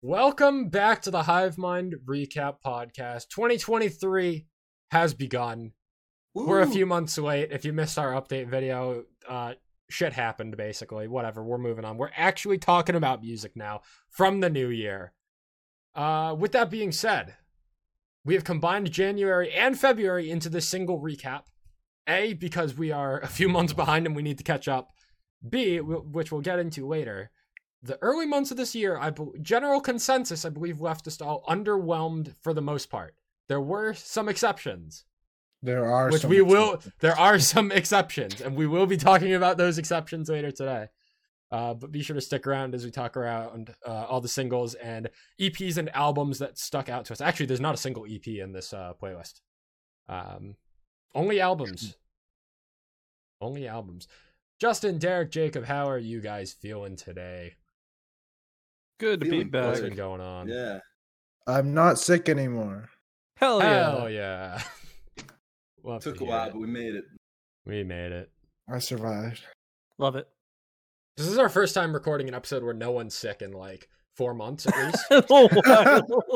Welcome back to the Hive Mind Recap Podcast. 2023 has begun. We're a few months late. If you missed our update video, uh, shit happened basically. Whatever, we're moving on. We're actually talking about music now from the new year. Uh, with that being said, we have combined January and February into this single recap. A, because we are a few months behind and we need to catch up. B, which we'll get into later. The early months of this year, I bel general consensus, I believe, left us all underwhelmed for the most part. There were some exceptions. There are which some we will exceptions. there are some exceptions and we will be talking about those exceptions later today. Uh, but be sure to stick around as we talk around uh, all the singles and eps and albums that stuck out to us. Actually there's not a single ep in this uh, playlist. Um, only albums. Only albums. Justin derek jacob how are you guys feeling today Good to be Feeling back. what's good. been going on Yeah. I'm not sick anymore. Hell yeah. hell yeah Love to Took a while, it. but we made it. we made it I survived. Love it. this is our first time recording an episode where no one's sick in like four months at least Oh.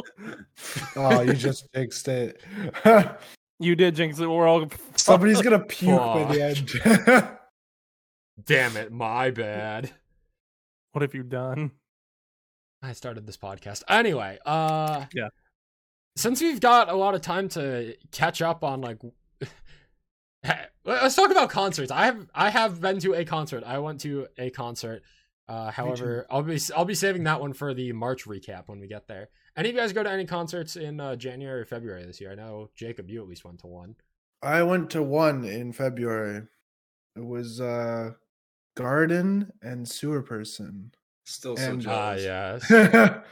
Oh, you just jinxed it. you did jinx it. We're all Somebody's gonna puke by the end. Damn it, my bad. What have you done? I started this podcast. Anyway, uh Yeah. Since we've got a lot of time to catch up on like let's talk about concerts. I have I have been to a concert. I went to a concert. Uh however, I'll be I'll be saving that one for the March recap when we get there. Any of you guys go to any concerts in uh, January or February this year? I know Jacob, you at least went to one. I went to one in February. It was uh Garden and Sewer Person. Still so And- Ah, jealous. yes.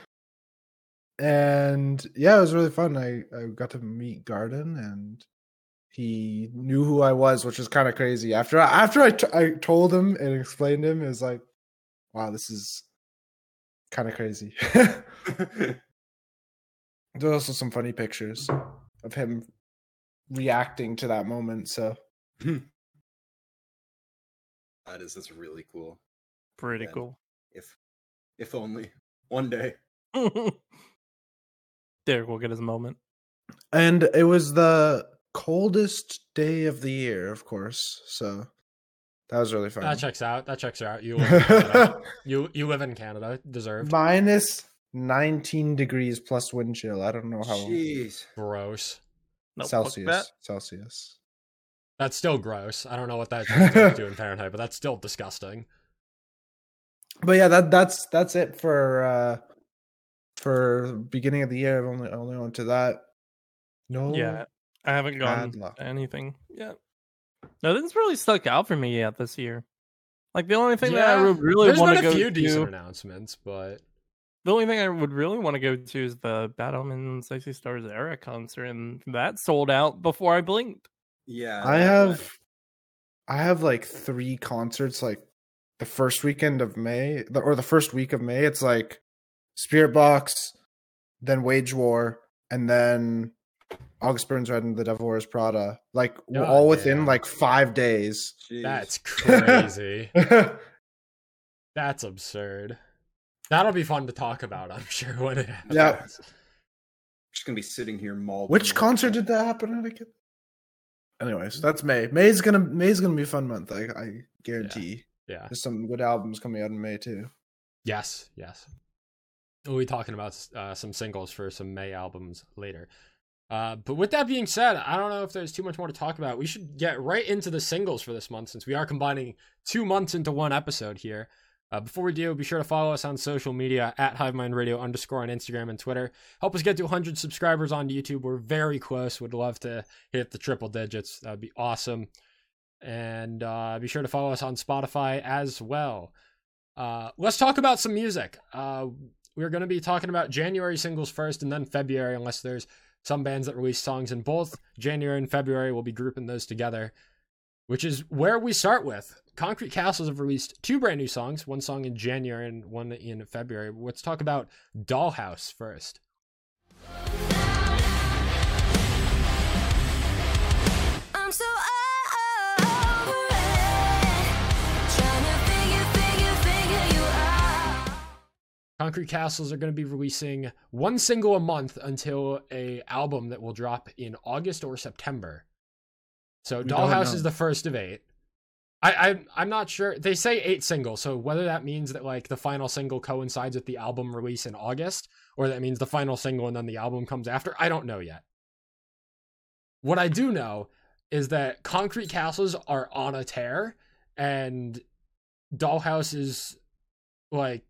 and yeah, it was really fun. I, I got to meet Garden and he knew who I was, which was kind of crazy. After I, after I, t- I told him and explained him, it was like, wow, this is kind of crazy. There's also some funny pictures of him reacting to that moment. So that is that's really cool. Pretty Yeah. cool. If if only one day. Derek will get his moment. and it was the coldest day of the year, of course. So that was really fun. that checks out. That checks out. You live in Canada. you you live in Canada. Deserved. Minus 19 degrees plus wind chill. I don't know how Jeez. Gross. No, Celsius. Celsius. That's still gross. I don't know what that translates to in Fahrenheit, but that's still disgusting. But yeah, that that's that's it for uh for beginning of the year. I've only only went to that. No. Yeah, I haven't gone Bad luck. to anything yet. Nothing's really stuck out for me yet this year. Like the only thing that I would really want to go few decent announcements, but the only thing I would really want to go to is the Batman Sexy Stars era concert, and that sold out before I blinked. Yeah. I have I have like three concerts like the first weekend of May or the first week of May. It's like Spiritbox, then Wage War, and then August Burns Red and the Devil Wears Prada. Like God all within damn. like five days. Jeez. that's crazy. that's absurd. That'll be fun to talk about, I'm sure, when it happens. Yeah. just gonna be sitting here mauled. Which concert did that happen at again? Anyways, that's May. May's gonna May's gonna be a fun month. I I guarantee. Yeah. There's some good albums coming out in May too. Yes, yes. We'll be talking about uh, some singles for some May albums later. Uh, but with that being said, I don't know if there's too much more to talk about. We should get right into the singles for this month since we are combining two months into one episode here. Uh, before we do, be sure to follow us on social media at HiveMind Radio underscore on Instagram and Twitter. Help us get to 100 subscribers on YouTube. We're very close. Would love to hit the triple digits. That would be awesome. And uh, be sure to follow us on Spotify as well. Uh, let's talk about some music. Uh, we're going to be talking about January singles first and then February, unless there's some bands that release songs in both January and February. We'll be grouping those together, which is where we start with. Concrete Castles have released two brand new songs, one song in January and one in February. Let's talk about Dollhouse first. I'm so Concrete Castles are going to be releasing one single a month until a album that will drop in August or September. So We Dollhouse is the first of eight. I, I I'm not sure. They say eight singles, so whether that means that like the final single coincides with the album release in August, or that means the final single and then the album comes after, I don't know yet. What I do know is that Concrete Castles are on a tear, and Dollhouse is like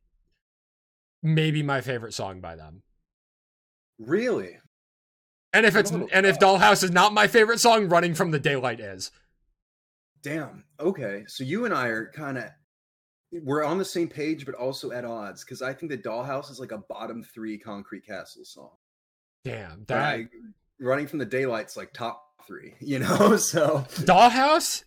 maybe my favorite song by them. Really? And if it's little and if Dollhouse is not my favorite song, Running from the Daylight is. Damn. Okay. So you and I are kind of we're on the same page, but also at odds because I think that Dollhouse is like a bottom three Concrete Castle song. Damn, that running from the daylight's like top three. You know, so Dollhouse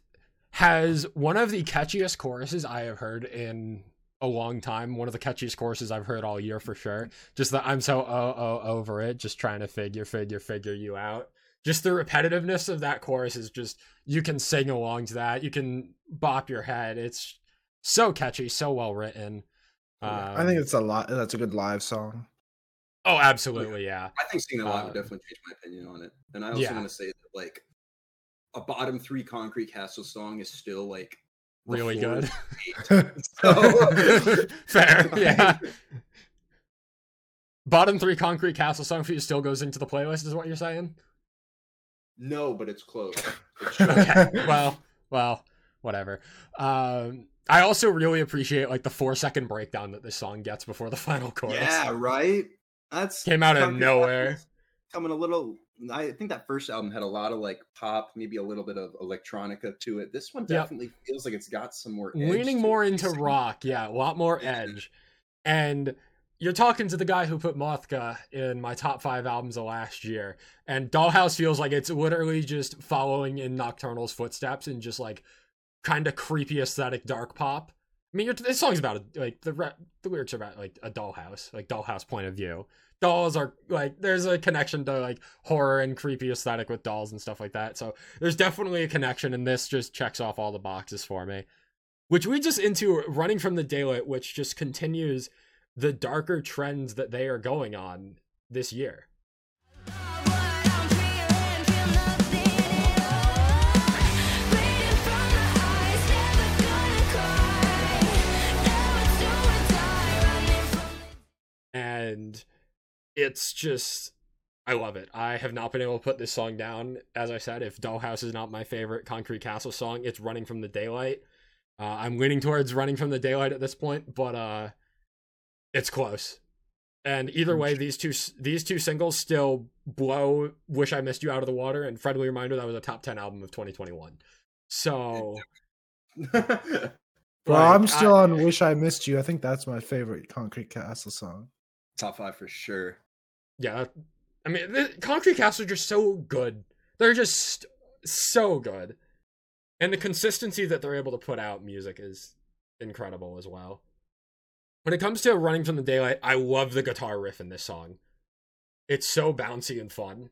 has one of the catchiest choruses I have heard in a long time. One of the catchiest choruses I've heard all year for sure. Just that I'm so oh oh over it, just trying to figure figure figure you out. Just the repetitiveness of that chorus is just you can sing along to that. You can bop your head. It's so catchy, so well written. Yeah, I think Um, it's a lot. That's a good live song. oh, absolutely, yeah. I think seeing it live would Um, definitely change my opinion on it. And I also yeah. want to say that like a bottom three Concrete Castle song is still like Really good. So- Fair, yeah. Bottom three concrete castle song for you still goes into the playlist, is what you're saying? no, but it's close. It's Okay. well, well, whatever. Um, I also really appreciate like the four second breakdown that this song gets before the final chorus. yeah, right. That's Came out of nowhere. Coming a little. I think that first album had a lot of like pop, maybe a little bit of electronica to it. This one Yep. definitely feels like it's got some more. edge Leaning more into rock, yeah, a lot more edge. And you're talking to the guy who put Mothica in my top five albums of last year. And Dollhouse feels like it's literally just following in Nocturnal's footsteps and just like kind of creepy aesthetic dark pop. I mean, you're, this song's about a, like the the lyrics are about like a dollhouse, like dollhouse point of view. Dolls are like there's a connection to like horror and creepy aesthetic with dolls and stuff like that. So there's definitely a connection, and this just checks off all the boxes for me. Which leads us into running from the daylight, which just continues the darker trends that they are going on this year. and it's just I love it. I have not been able to put this song down. As I said, if Dollhouse is not my favorite Concrete Castle song, it's Running from the Daylight. Uh, I'm leaning towards Running from the Daylight at this point, but uh, it's close. And either way, these two these two singles still blow "Wish I Missed You" out of the water. And friendly reminder that was a top ten album of 2021. So, Well, like, I'm still I- on "Wish I Missed You." I think that's my favorite Concrete Castle song. Top five for sure. yeah i mean the concrete castle are just so good. They're just so good. And the consistency that they're able to put out music is incredible as well. When it comes to running from the daylight i love the guitar riff in this song. It's so bouncy and fun.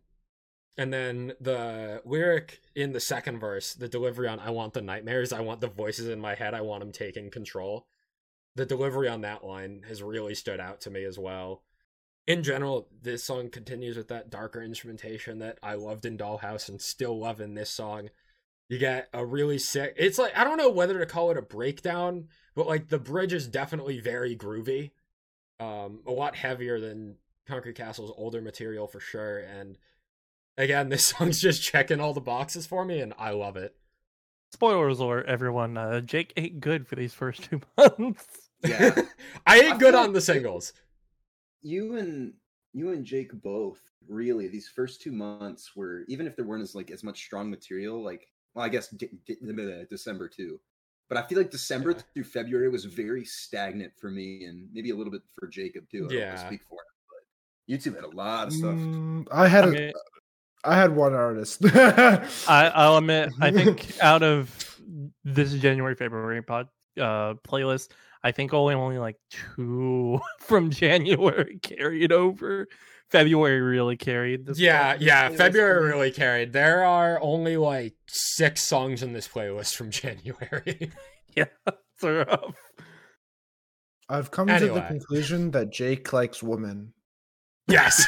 And then the lyric in the second verse the delivery on i want the nightmares i want the voices in my head i want them taking control the delivery on that line has really stood out to me as well in general, this song continues with that darker instrumentation that I loved in Dollhouse and still love in this song. You get a really sick. It's like I don't know whether to call it a breakdown, but like the bridge is definitely very groovy, um, a lot heavier than Concrete Castle's older material for sure. And again, this song's just checking all the boxes for me, and I love it. Spoilers alert, everyone. Uh, Jake ate good for these first two months. Yeah. I ate I good on like- the singles. you and you and Jake both really these first two months were even if there weren't as like as much strong material like well I guess D- D- D- December too but I feel like December Yeah. through February was very stagnant for me and maybe a little bit for Jacob too I don't wanna Yeah. speak for him but YouTube had a lot of stuff Mm, I had I a, mean, I had one artist. I, I'll admit, I think out of this January February pod uh, playlist, I think only only like two from January carried over. February really carried this. Yeah, this yeah. February really carried. There are only like six songs in this playlist from January. Yeah, it's rough. I've come to the conclusion that Jake likes women. Yes.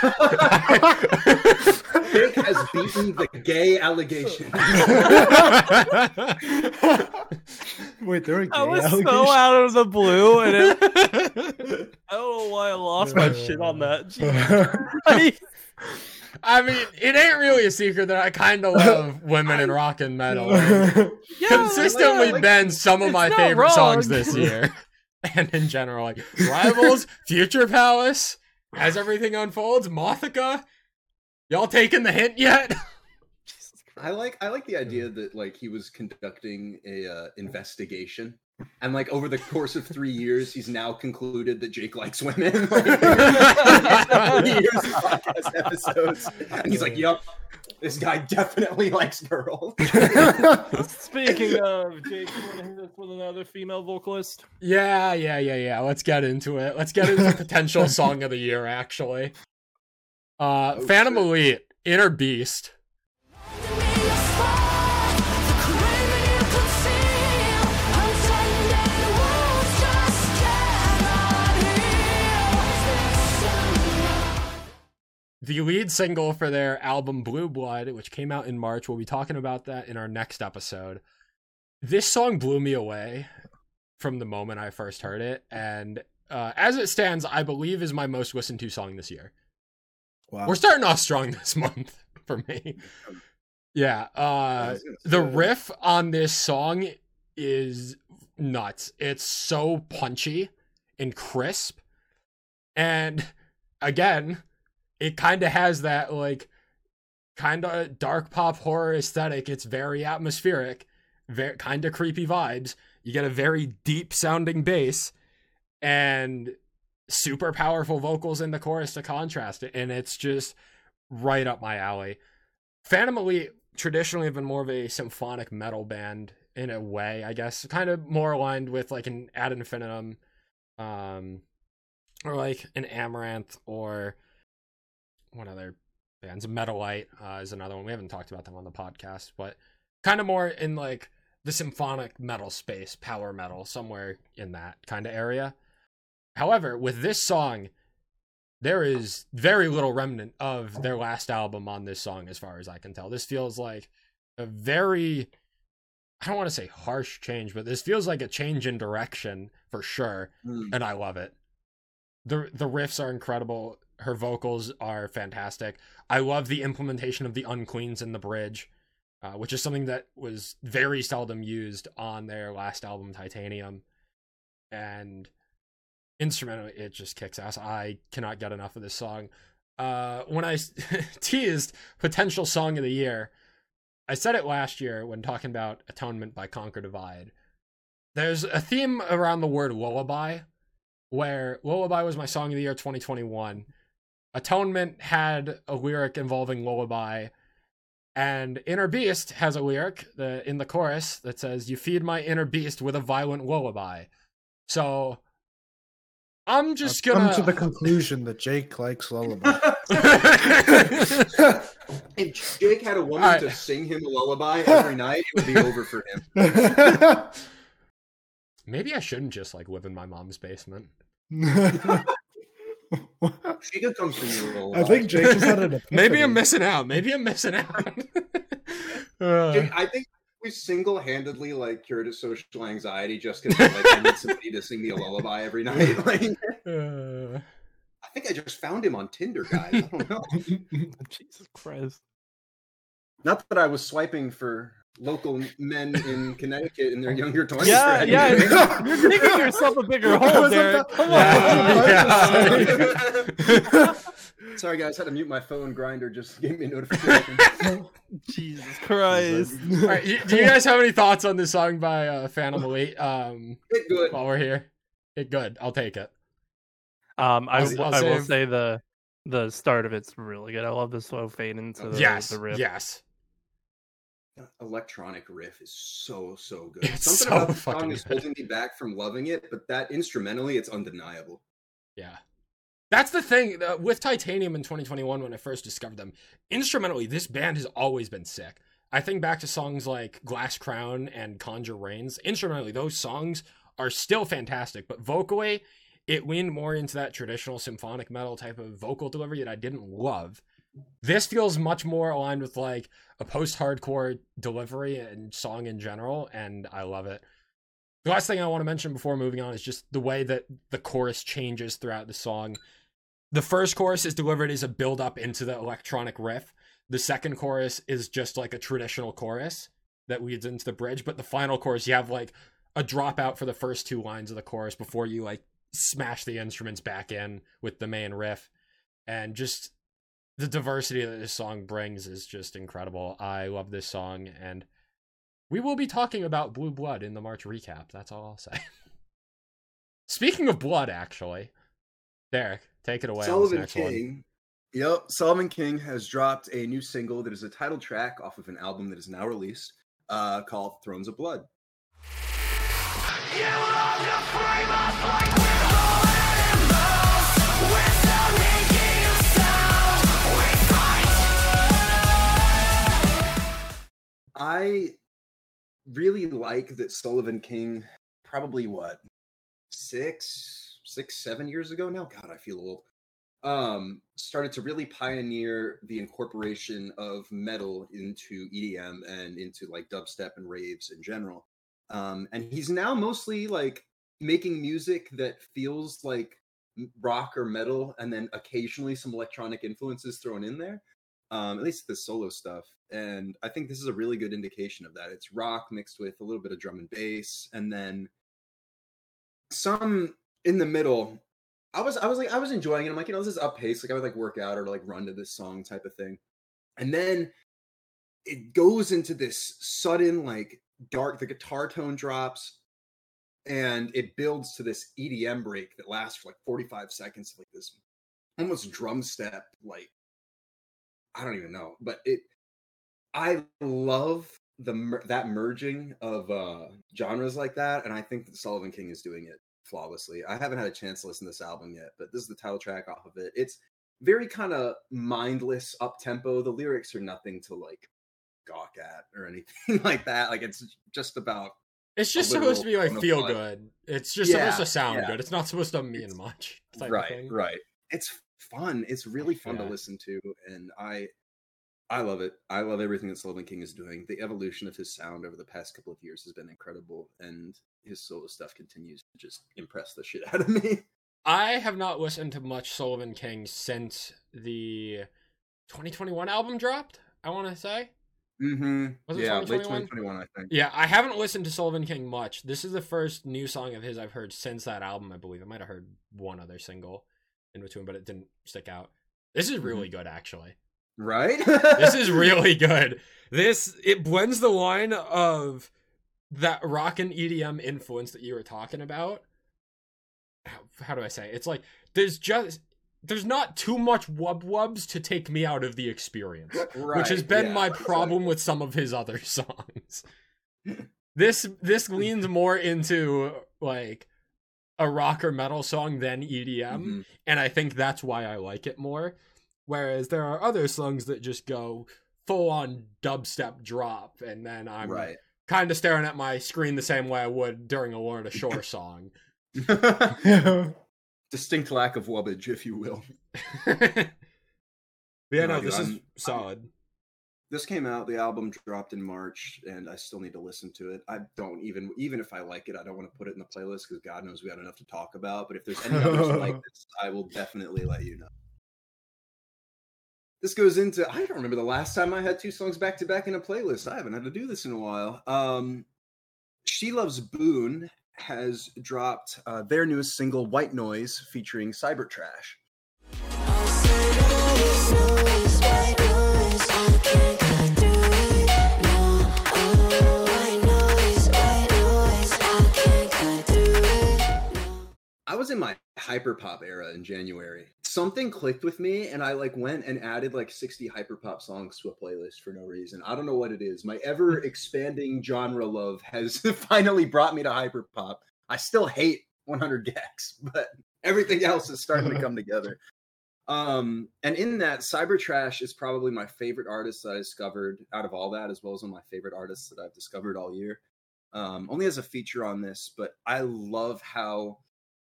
Jake has beaten the gay allegation. Wait, there are gay I was so out of the blue, and it, I don't know why I lost my oh. shit on that. I mean, it ain't really a secret that I kind of love women in rock and metal. Yeah, Consistently like- been some of my not favorite songs this year. and in general, like Rivals, Future Palace, as everything unfolds, Mothica. Y'all taking the hint yet? I like I like the idea that like he was conducting a uh, investigation, and like over the course of three years, he's now concluded that Jake likes women. Like, three years of podcast episodes, and he's like, "Yup, this guy definitely likes girls." Speaking of, Jake, you want to hit us with another female vocalist? Yeah, yeah, yeah, yeah. Let's get into it. Let's get into potential song of the year, actually. Uh, Oh, Phantom shit. Elite, Inner Beast. the lead single for their album Blue Blood, which came out in March. We'll be talking about that in our next episode. This song blew me away from the moment I first heard it, and uh, as it stands, I believe is my most listened to song this year. Wow. We're starting off strong this month for me. Yeah, uh, the riff on this song is nuts. It's so punchy and crisp. And again, it kind of has that like kind of dark pop horror aesthetic. It's very atmospheric, very kind of creepy vibes. You get a very deep sounding bass and super powerful vocals in the chorus to contrast it. And it's just right up my alley. Phantom Elite traditionally have been more of a symphonic metal band in a way, I guess, kind of more aligned with like an Ad Infinitum, um, or like an Amaranthe, or one other bands? Metalite uh, is another one. We haven't talked about them on the podcast, but kind of more in like the symphonic metal space, power metal, somewhere in that kind of area. However, with this song, there is very little remnant of their last album on this song, as far as I can tell. This feels like a very, I don't want to say harsh change, but this feels like a change in direction for sure, hmm, and I love it. the The riffs are incredible. Her vocals are fantastic. I love the implementation of the uncleans in the bridge, uh, which is something that was very seldom used on their last album, Titanium, and instrumentally it just kicks ass. I cannot get enough of this song. Uh, when I teased potential song of the year, I said it last year when talking about Atonement by Conquer Divide. There's a theme around the word lullaby, where lullaby was my song of the year 2021. Atonement had a lyric involving lullaby, and Inner Beast has a lyric the, in the chorus that says, "You feed my inner beast with a violent lullaby." So I'm just I've gonna come to the conclusion that Jake likes lullaby. if Jake had a woman Alright. to sing him a lullaby every night, it would be over for him. Maybe I shouldn't just like live in my mom's basement. She could come sing you a lullaby. I think Jake just had an Maybe I'm missing out. Maybe I'm missing out. Uh, Jake, I think we single-handedly like cured his social anxiety just because like I need somebody to sing me a lullaby every night. Like, uh, I think I just found him on Tinder, guys. I don't know. Jesus Christ. Not that I was swiping for local men in Connecticut in their younger twenties. Yeah, yeah. You're digging yourself a bigger I hole, was Derek. about- Come on. Sorry, guys. Had to mute my phone. Grindr just gave me a notification. Jesus Christ. all right, do you guys have any thoughts on this song by uh, Phantom Elite? Um, Bit good. while we're here, it good. I'll take it. Um, I, I'll- w- I'll I will say the the start of it's really good. I love the slow fade into the, yes, the riff. yes. Electronic riff is so so good. It's Something so about the song is holding me back from loving it, but that instrumentally, it's undeniable. Yeah. That's the thing uh, with Titanium in 2021 when I first discovered them. Instrumentally, this band has always been sick. I think back to songs like Glass Crown and Conjure Rains. Instrumentally, those songs are still fantastic, but vocally, it leaned more into that traditional symphonic metal type of vocal delivery that I didn't love. This feels much more aligned with like a post-hardcore delivery and song in general, and I love it. The last thing I want to mention before moving on is just the way that the chorus changes throughout the song. The first chorus is delivered as a build up into the electronic riff. The second chorus is just like a traditional chorus that leads into the bridge, but the final chorus you have like a dropout for the first two lines of the chorus before you like smash the instruments back in with the main riff. And just the diversity that this song brings is just incredible. I love this song and we will be talking about Blue Blood in the March recap. That's all I'll say. Speaking of blood, actually, Derek, take it away. on this Sullivan next one. King. Yep, Sullivan King has dropped a new single that is a title track off of an album that is now released uh, called Thrones of Blood. I really like that Sullivan King, probably what, six, six, seven years ago now? God, I feel old. Um, started to really pioneer the incorporation of metal into EDM and into like dubstep and raves in general. Um, and he's now mostly like making music that feels like rock or metal, and then occasionally some electronic influences thrown in there. Um, at least the solo stuff. And I think this is a really good indication of that. It's rock mixed with a little bit of drum and bass, and then some in the middle. I was I was like I was enjoying it. I'm like, you know, this is up pace. Like I would like work out or like run to this song type of thing. And then it goes into this sudden like dark the guitar tone drops and it builds to this EDM break that lasts for like 45 seconds like this almost drum step like I don't even know, but it I love the that merging of uh genres like that and I think that Sullivan King is doing it flawlessly. I haven't had a chance to listen to this album yet, but this is the title track off of it. It's very kind of mindless up tempo. The lyrics are nothing to like gawk at or anything like that. Like it's just about It's just supposed to be like feel blood. good. It's just Yeah, supposed to sound yeah. good. It's not supposed to mean It's- much. right, right. It's fun. It's really fun Yeah. to listen to, and I I love it. I love everything that Sullivan King is doing. The evolution of his sound over the past couple of years has been incredible, and his solo stuff continues to just impress the shit out of me. I have not listened to much Sullivan King since the 2021 album dropped. I want to say. Mm-hmm. Was it Yeah, late 2021? 2021, I think. Yeah, I haven't listened to Sullivan King much. This is the first new song of his I've heard since that album, I believe. I might have heard one other single in between, but it didn't stick out. This is really good, actually. Right? This is really good. This it blends the line of that rock and EDM influence that you were talking about. How, how do I say? it? It's like there's just there's not too much wub wubs to take me out of the experience right. which has been yeah, my exactly. problem with some of his other songs. this this leans more into like a rock or metal song than EDM, Mhm. and I think that's why I like it more. Whereas there are other songs that just go full on dubstep drop, and then I'm Right. kind of staring at my screen the same way I would during a Lorna Shore song. Distinct lack of wubbage, if you will. yeah, No, no, this is I'm- solid. this came out the album dropped in march and i still need to listen to it i don't even even if i like it i don't want to put it in the playlist because god knows we got enough to talk about but if there's any others like this i will definitely let you know this goes into i don't remember the last time i had two songs back to back in a playlist. I haven't had to do this in a while. Um she loves boone has dropped uh, their newest single white noise featuring Cybertrash I was in my hyperpop era in January. Something clicked with me, and I like went and added like 60 hyperpop songs to a playlist for no reason. I don't know what it is. My ever expanding genre love has finally brought me to hyperpop. I still hate 100 gecs, but everything else is starting to come together. Um, and in that, Cybertrash is probably my favorite artist that I discovered out of all that, as well as one of my favorite artists that I've discovered all year. Um, only as a feature on this, but I love how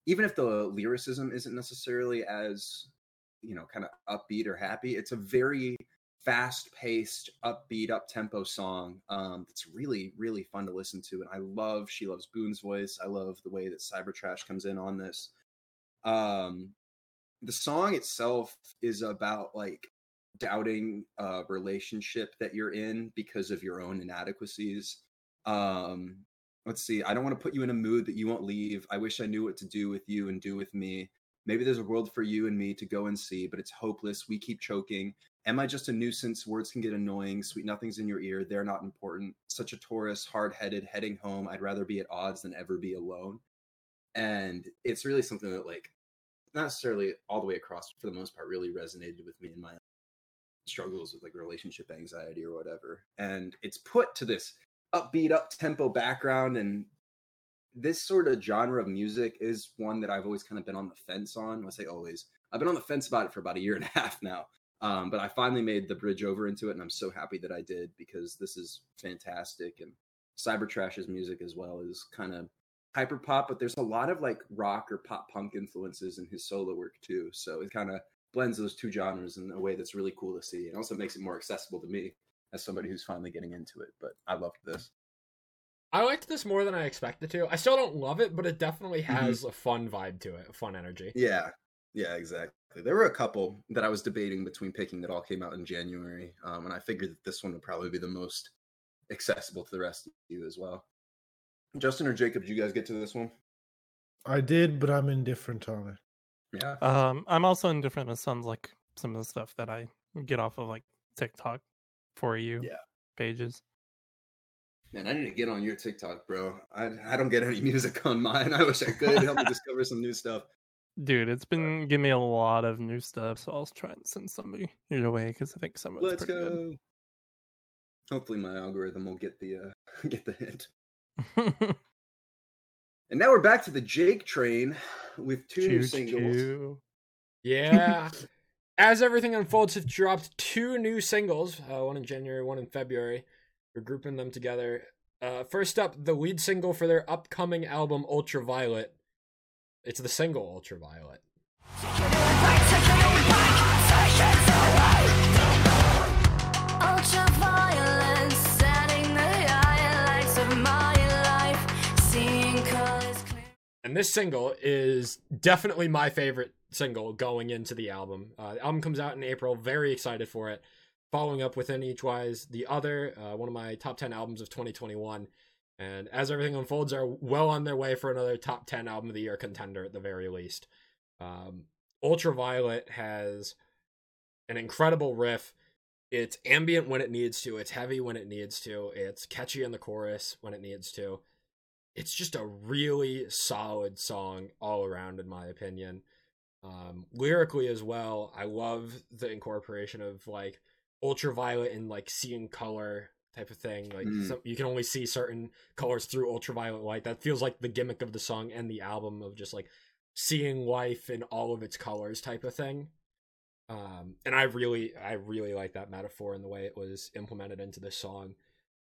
even if the lyricism isn't necessarily as you know kind of upbeat or happy, it's a very fast paced, upbeat, up tempo song. Um, that's really really fun to listen to, and I love She Loves Boone's voice. I love the way that Cybertrash comes in on this. Um, the song itself is about like doubting a relationship that you're in because of your own inadequacies. Um, let's see. I don't want to put you in a mood that you won't leave. I wish I knew what to do with you and do with me. Maybe there's a world for you and me to go and see, but it's hopeless. We keep choking. Am I just a nuisance? Words can get annoying. Sweet nothing's in your ear. They're not important. Such a Taurus, hard headed, heading home. I'd rather be at odds than ever be alone. And it's really something that, like, not necessarily all the way across, for the most part, really resonated with me in my struggles with like relationship anxiety or whatever. And it's put to this upbeat, up tempo background. And this sort of genre of music is one that I've always kind of been on the fence on. I say always. I've been on the fence about it for about a year and a half now. Um, but I finally made the bridge over into it, and I'm so happy that I did because this is fantastic. And Cybertrash's music as well is kind of hyper pop, but there's a lot of like rock or pop punk influences in his solo work too. So it kind of blends those two genres in a way that's really cool to see, and also makes it more accessible to me as somebody who's finally getting into it. But I loved this. I liked this more than I expected to. I still don't love it, but it definitely has a fun vibe to it, a fun energy. Yeah, yeah, exactly. There were a couple that I was debating between picking that all came out in January, um, and I figured that this one would probably be the most accessible to the rest of you as well. Justin or Jacob, did you guys get to this one? I did, but I'm indifferent on it. Yeah. Um, I'm also indifferent. It sounds like some of the stuff that I get off of like TikTok for you Yeah. pages. Man, I need to get on your TikTok, bro. I I don't get any music on mine. I wish I could help me discover some new stuff. Dude, it's been giving me a lot of new stuff, so I'll try and send somebody your way because I think some of Let's pretty go. Hopefully, my algorithm will get the uh, get the hint. And now we're back to the Jake train with two new Choo singles. choo. Yeah. As everything unfolds, have dropped two new singles, uh, one in January, one in February. We're grouping them together. Uh, first up, the lead single for their upcoming album, Ultraviolet. It's the single Ultraviolet. Ultraviolet, setting the highlights of my life, seeing colors clear. And this single is definitely my favorite single going into the album. Uh, the album comes out in April. Very excited for it. Following up within each wise the other, uh, one of my top 10 albums of 2021. And as everything unfolds, are well on their way for another top 10 album of the year contender at the very least. Um, Ultraviolet has an incredible riff. It's ambient when it needs to, it's heavy when it needs to, it's catchy in the chorus when it needs to it's just a really solid song all around in my opinion um lyrically as well i love the incorporation of like ultraviolet and like seeing color type of thing like Mm. some, you can only see certain colors through ultraviolet light that feels like the gimmick of the song and the album of just like seeing life in all of its colors type of thing um and i really i really like that metaphor and the way it was implemented into this song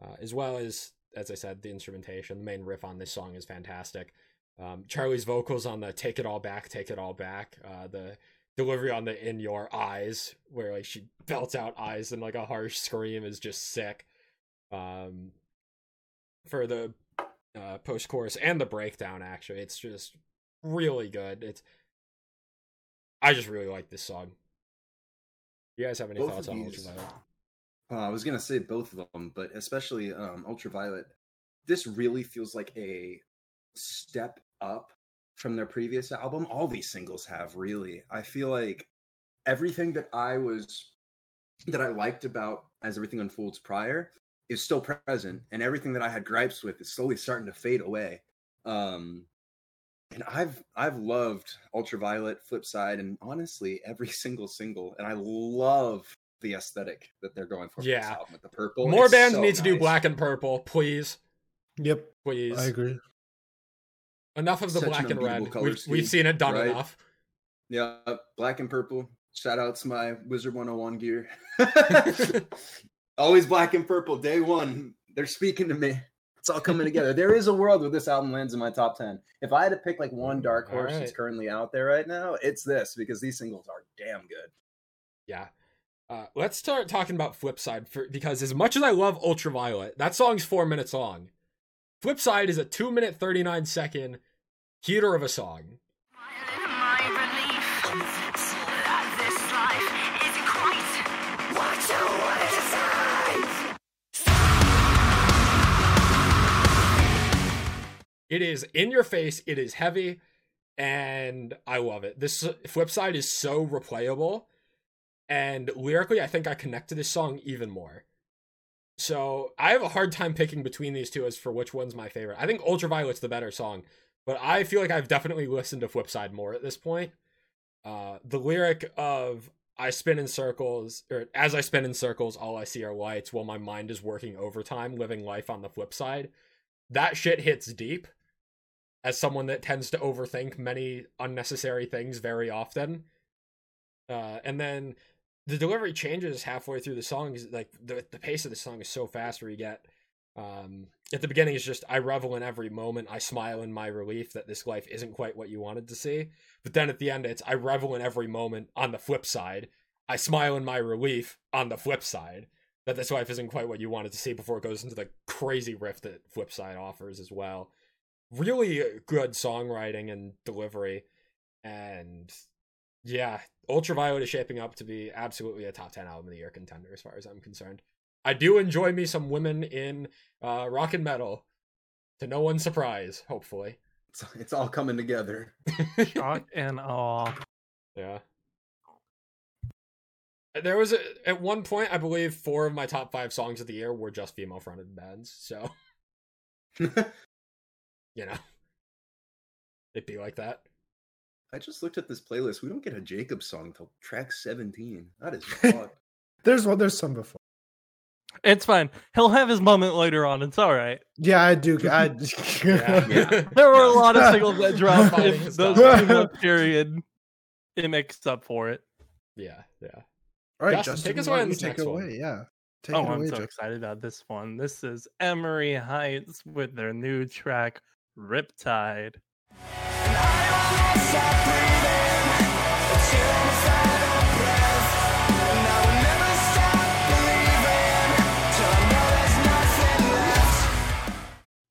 uh, as well as as I said, the instrumentation, the main riff on this song is fantastic. Um, Charlie's vocals on the "Take It All Back, Take It All Back," uh, the delivery on the "In Your Eyes," where like she belts out eyes and like a harsh scream, is just sick. Um, for the uh, post chorus and the breakdown, actually, it's just really good. It's I just really like this song. You guys have any Both thoughts on these- Ultraviolet? Uh, I was gonna say both of them, but especially um, Ultraviolet. This really feels like a step up from their previous album. All these singles have really. I feel like everything that I was that I liked about as everything unfolds prior is still present, and everything that I had gripes with is slowly starting to fade away. Um, and I've I've loved Ultraviolet, Flipside, and honestly every single single, and I love the aesthetic that they're going for. with this Yeah. album with the purple. More It's bands so need to do black and purple, please, Yep, please. I agree. Enough of the Such an black and red. We've, we've seen it done right? enough. Yeah, black and purple. Shout out to my Wizard 101 gear. Always black and purple. Day one, they're speaking to me. It's all coming together. There is a world where this album lands in my top 10. If I had to pick like one dark horse that's currently out there right now, it's this because these singles are damn good. Yeah. Uh, let's start talking about Flipside for, because as much as I love Ultraviolet, that song's four minutes long. Flipside is a two minute thirty nine second heater of a song. My relief that this life isn't quite what you wanted to say. It is in your face, it is heavy, and I love it. This Flipside is so replayable, and lyrically, I think I connect to this song even more. So I have a hard time picking between these two as for which one's my favorite. I think Ultraviolet's the better song, but I feel like I've definitely listened to Flipside more at this point. Uh, the lyric of I spin in circles, or as I spin in circles, all I see are lights while my mind is working overtime, living life on the flip side. That shit hits deep as someone that tends to overthink many unnecessary things very often. Uh, and then the delivery changes halfway through the song. Is like the the pace of the song is so fast. Where you get um, at the beginning is just I revel in every moment. I smile in my relief that this life isn't quite what you wanted to see. But then at the end, it's I revel in every moment. On the flip side, I smile in my relief. On the flip side, that this life isn't quite what you wanted to see. Before it goes into the crazy riff that flip side offers as well. Really good songwriting and delivery, and yeah, Ultraviolet is shaping up to be absolutely a top 10 album of the year contender as far as I'm concerned. I do enjoy me some women in uh, rock and metal, to no one's surprise, hopefully. It's, it's all coming together. Shock and awe. Yeah. There was a, at one point, I believe four of my top five songs of the year were just female fronted bands, so, you know, it'd be like that. I just looked at this playlist. We don't get a Jacob song till track 17. That is odd. There's one. There's some before. It's fine. He'll have his moment later on. It's all right. Yeah, I do. I Yeah. Yeah. There were a lot of singles that dropped Finding in his those two month period. It makes up for it. Yeah, yeah. All right, Justin, Justin, take us away don't you take next it one. away. Yeah. Take oh, it I'm so Justin. excited about this one. This is Emery Heights with their new track, Riptide.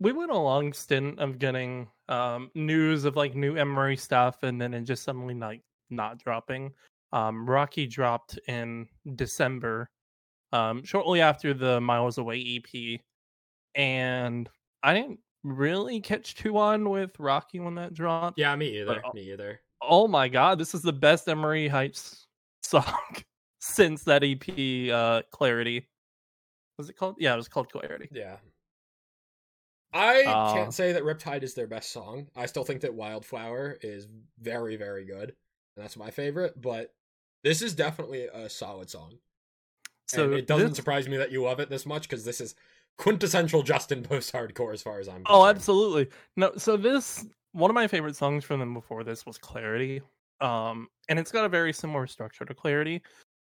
We went a long stint of getting um, news of like new Emery stuff, and then it just suddenly like not dropping. Um, Rocky dropped in December, um, shortly after the Miles Away EP, and I didn't really catch two on with Rocky when that dropped. Yeah, me either. But- Me either. Oh my god, this is the best Emery Heights song since that EP, uh, Clarity. Was it called? Yeah, it was called Clarity. Yeah. I Uh, can't say that Riptide is their best song. I still think that Wildflower is very, very good. And that's my favorite, but this is definitely a solid song. So and it doesn't this- surprise me that you love it this much because this is quintessential Justin post hardcore as far as I'm Oh, absolutely. No, so this one of my favorite songs from them before this was Clarity. Um, and it's got a very similar structure to Clarity,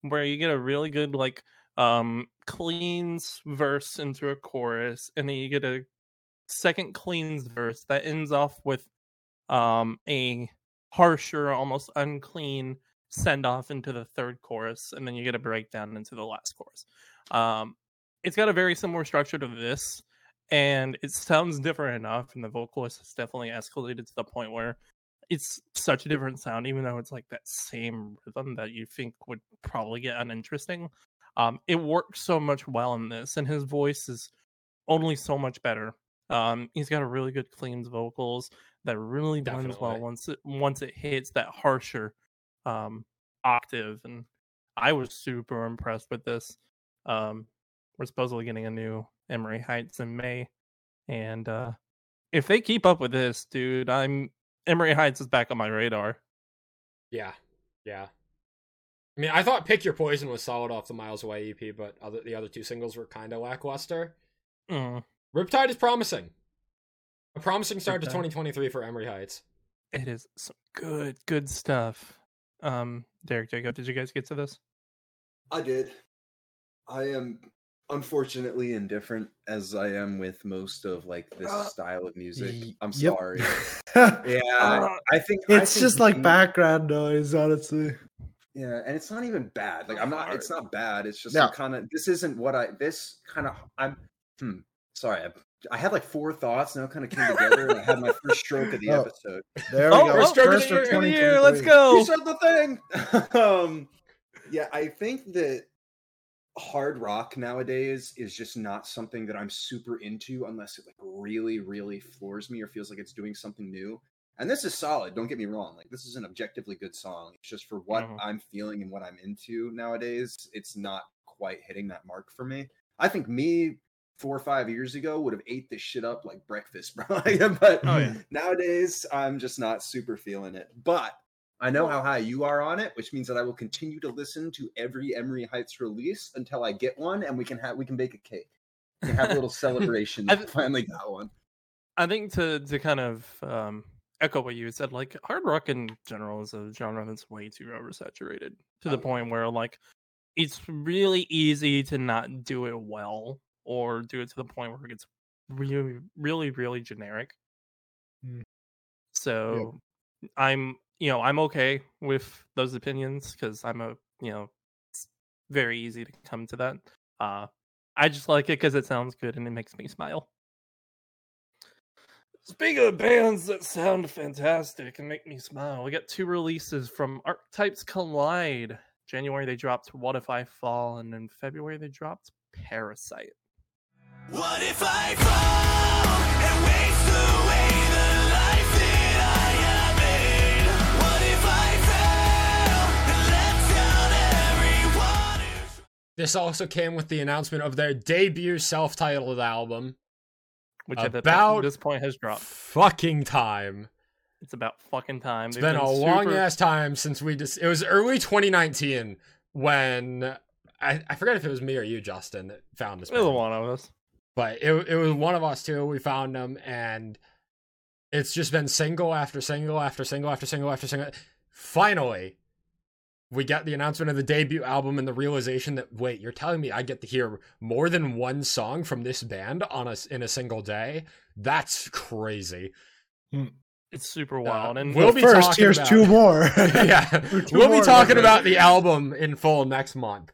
where you get a really good like um cleans verse into a chorus, and then you get a second cleans verse that ends off with um a harsher, almost unclean send off into the third chorus, and then you get a breakdown into the last chorus. Um, it's got a very similar structure to this, and it sounds different enough, and the vocalist has definitely escalated to the point where it's such a different sound, even though it's like that same rhythm that you think would probably get uninteresting. Um, it works so much well in this, and his voice is only so much better. Um, he's got a really good cleans vocals that really blends well once it once it hits that harsher um octave, and I was super impressed with this. Um, we're supposedly getting a new Emery Heights in May, and uh, if they keep up with this, dude, I'm Emery Heights is back on my radar. Yeah, yeah. I mean, I thought "Pick Your Poison" was solid off the Miles Away EP, but other, the other two singles were kind of lackluster. Mm, Riptide is promising. A promising start to 2023 for Emery Heights. it is some good, good stuff. Um, Derek Jacob, did you guys get to this? I did. I am unfortunately indifferent as I am with most of like this Uh, style of music. I'm yep. sorry. Yeah, Uh, I think I it's think just like me- background noise, honestly. Yeah, and it's not even bad. Like I'm not. It's not bad. It's just Yeah. kind of. This isn't what I. This kind of. I'm. Hmm. Sorry. I, I had like four thoughts, and it kind of came together. and I had my first stroke of the Oh. episode. There we Oh, go. oh, stroke of First the of year, year, let's go. You said the thing. um, yeah, I think that hard rock nowadays is just not something that I'm super into unless it like really, really floors me or feels like it's doing something new. And this is solid. Don't get me wrong. Like this is an objectively good song. It's just for what Mhm. I'm feeling and what I'm into nowadays. It's not quite hitting that mark for me. I think me four or five years ago would have ate this shit up like breakfast, bro. but Oh, yeah. nowadays I'm just not super feeling it. But I know how high you are on it, which means that I will continue to listen to every Emery Heights release until I get one, and we can have we can bake a cake. We can have a little celebration. I th- finally got one. I think to to kind of um, echo what you said, like hard rock in general is a genre that's way too oversaturated to the Oh, point where like it's really easy to not do it well or do it to the point where it gets really, really, really generic. Mm. So I'm, you know, I'm okay with those opinions because I'm a, you know, it's very easy to come to that. Uh, I just like it because it sounds good and it makes me smile. Speaking of bands that sound fantastic and make me smile, we got two releases from Archetypes Collide. January they dropped What If I Fall, and in February they dropped Parasite. What if I fall and waste away This also came with the announcement of their debut self-titled album. Which at the About this point has dropped. Fucking time. It's about fucking time. It's They've been a super- long ass time since we just. It was early 2019 when I, I forget if it was me or you, Justin, that found this. Either band. one of us. but it it was one of us too. We found them, and it's just been single after single after single after single after single. Finally, we get the announcement of the debut album and the realization that wait, you're telling me I get to hear more than one song from this band on us in a single day? That's crazy. Hmm. It's super uh, wild. and we'll But be first, here's about- two more. yeah, Two we'll be talking about the album in full next month.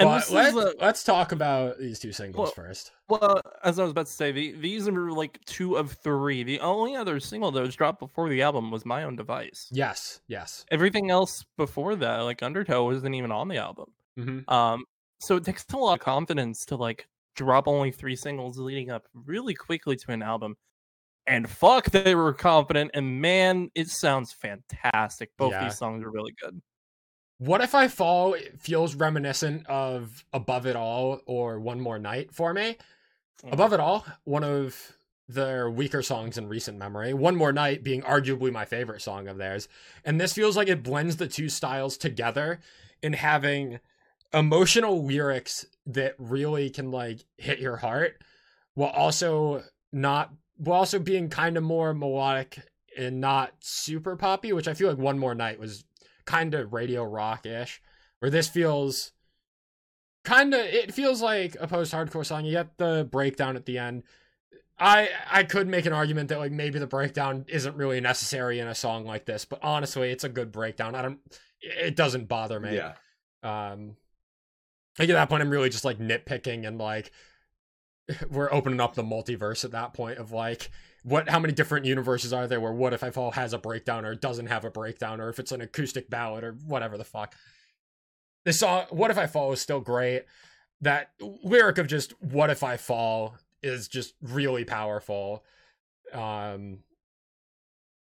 And this let's, a- let's talk about these two singles Well, first. Well, as I was about to say, the, these are like two of three. The only other single that was dropped before the album was My Own Device. Yes, yes. Everything else before that, like Undertow, wasn't even on the album. hmm Um, so it takes a lot of confidence to like drop only three singles leading up really quickly to an album. And fuck, they were confident, and man, it sounds fantastic. Both Yeah. these songs are really good. What if I fall feels reminiscent of Above It All or One More Night for me? Mm. Above It All, one of their weaker songs in recent memory. One More Night being arguably my favorite song of theirs. And this feels like it blends the two styles together in having emotional lyrics that really can like hit your heart while also not while also being kind of more melodic and not super poppy, which I feel like One More Night was kind of radio rock-ish where this feels kind of it feels like a post-hardcore song. You get the breakdown at the end. I i could make an argument that like maybe the breakdown isn't really necessary in a song like this but honestly it's a good breakdown. I don't it doesn't bother me. Yeah. um I think at that point i'm really just like nitpicking and like we're opening up the multiverse at that point of like what how many different universes are there where what if i fall has a breakdown or doesn't have a breakdown or if it's an acoustic ballad or whatever the fuck. This song what if i fall is still great. That lyric of just what if i fall is just really powerful. Um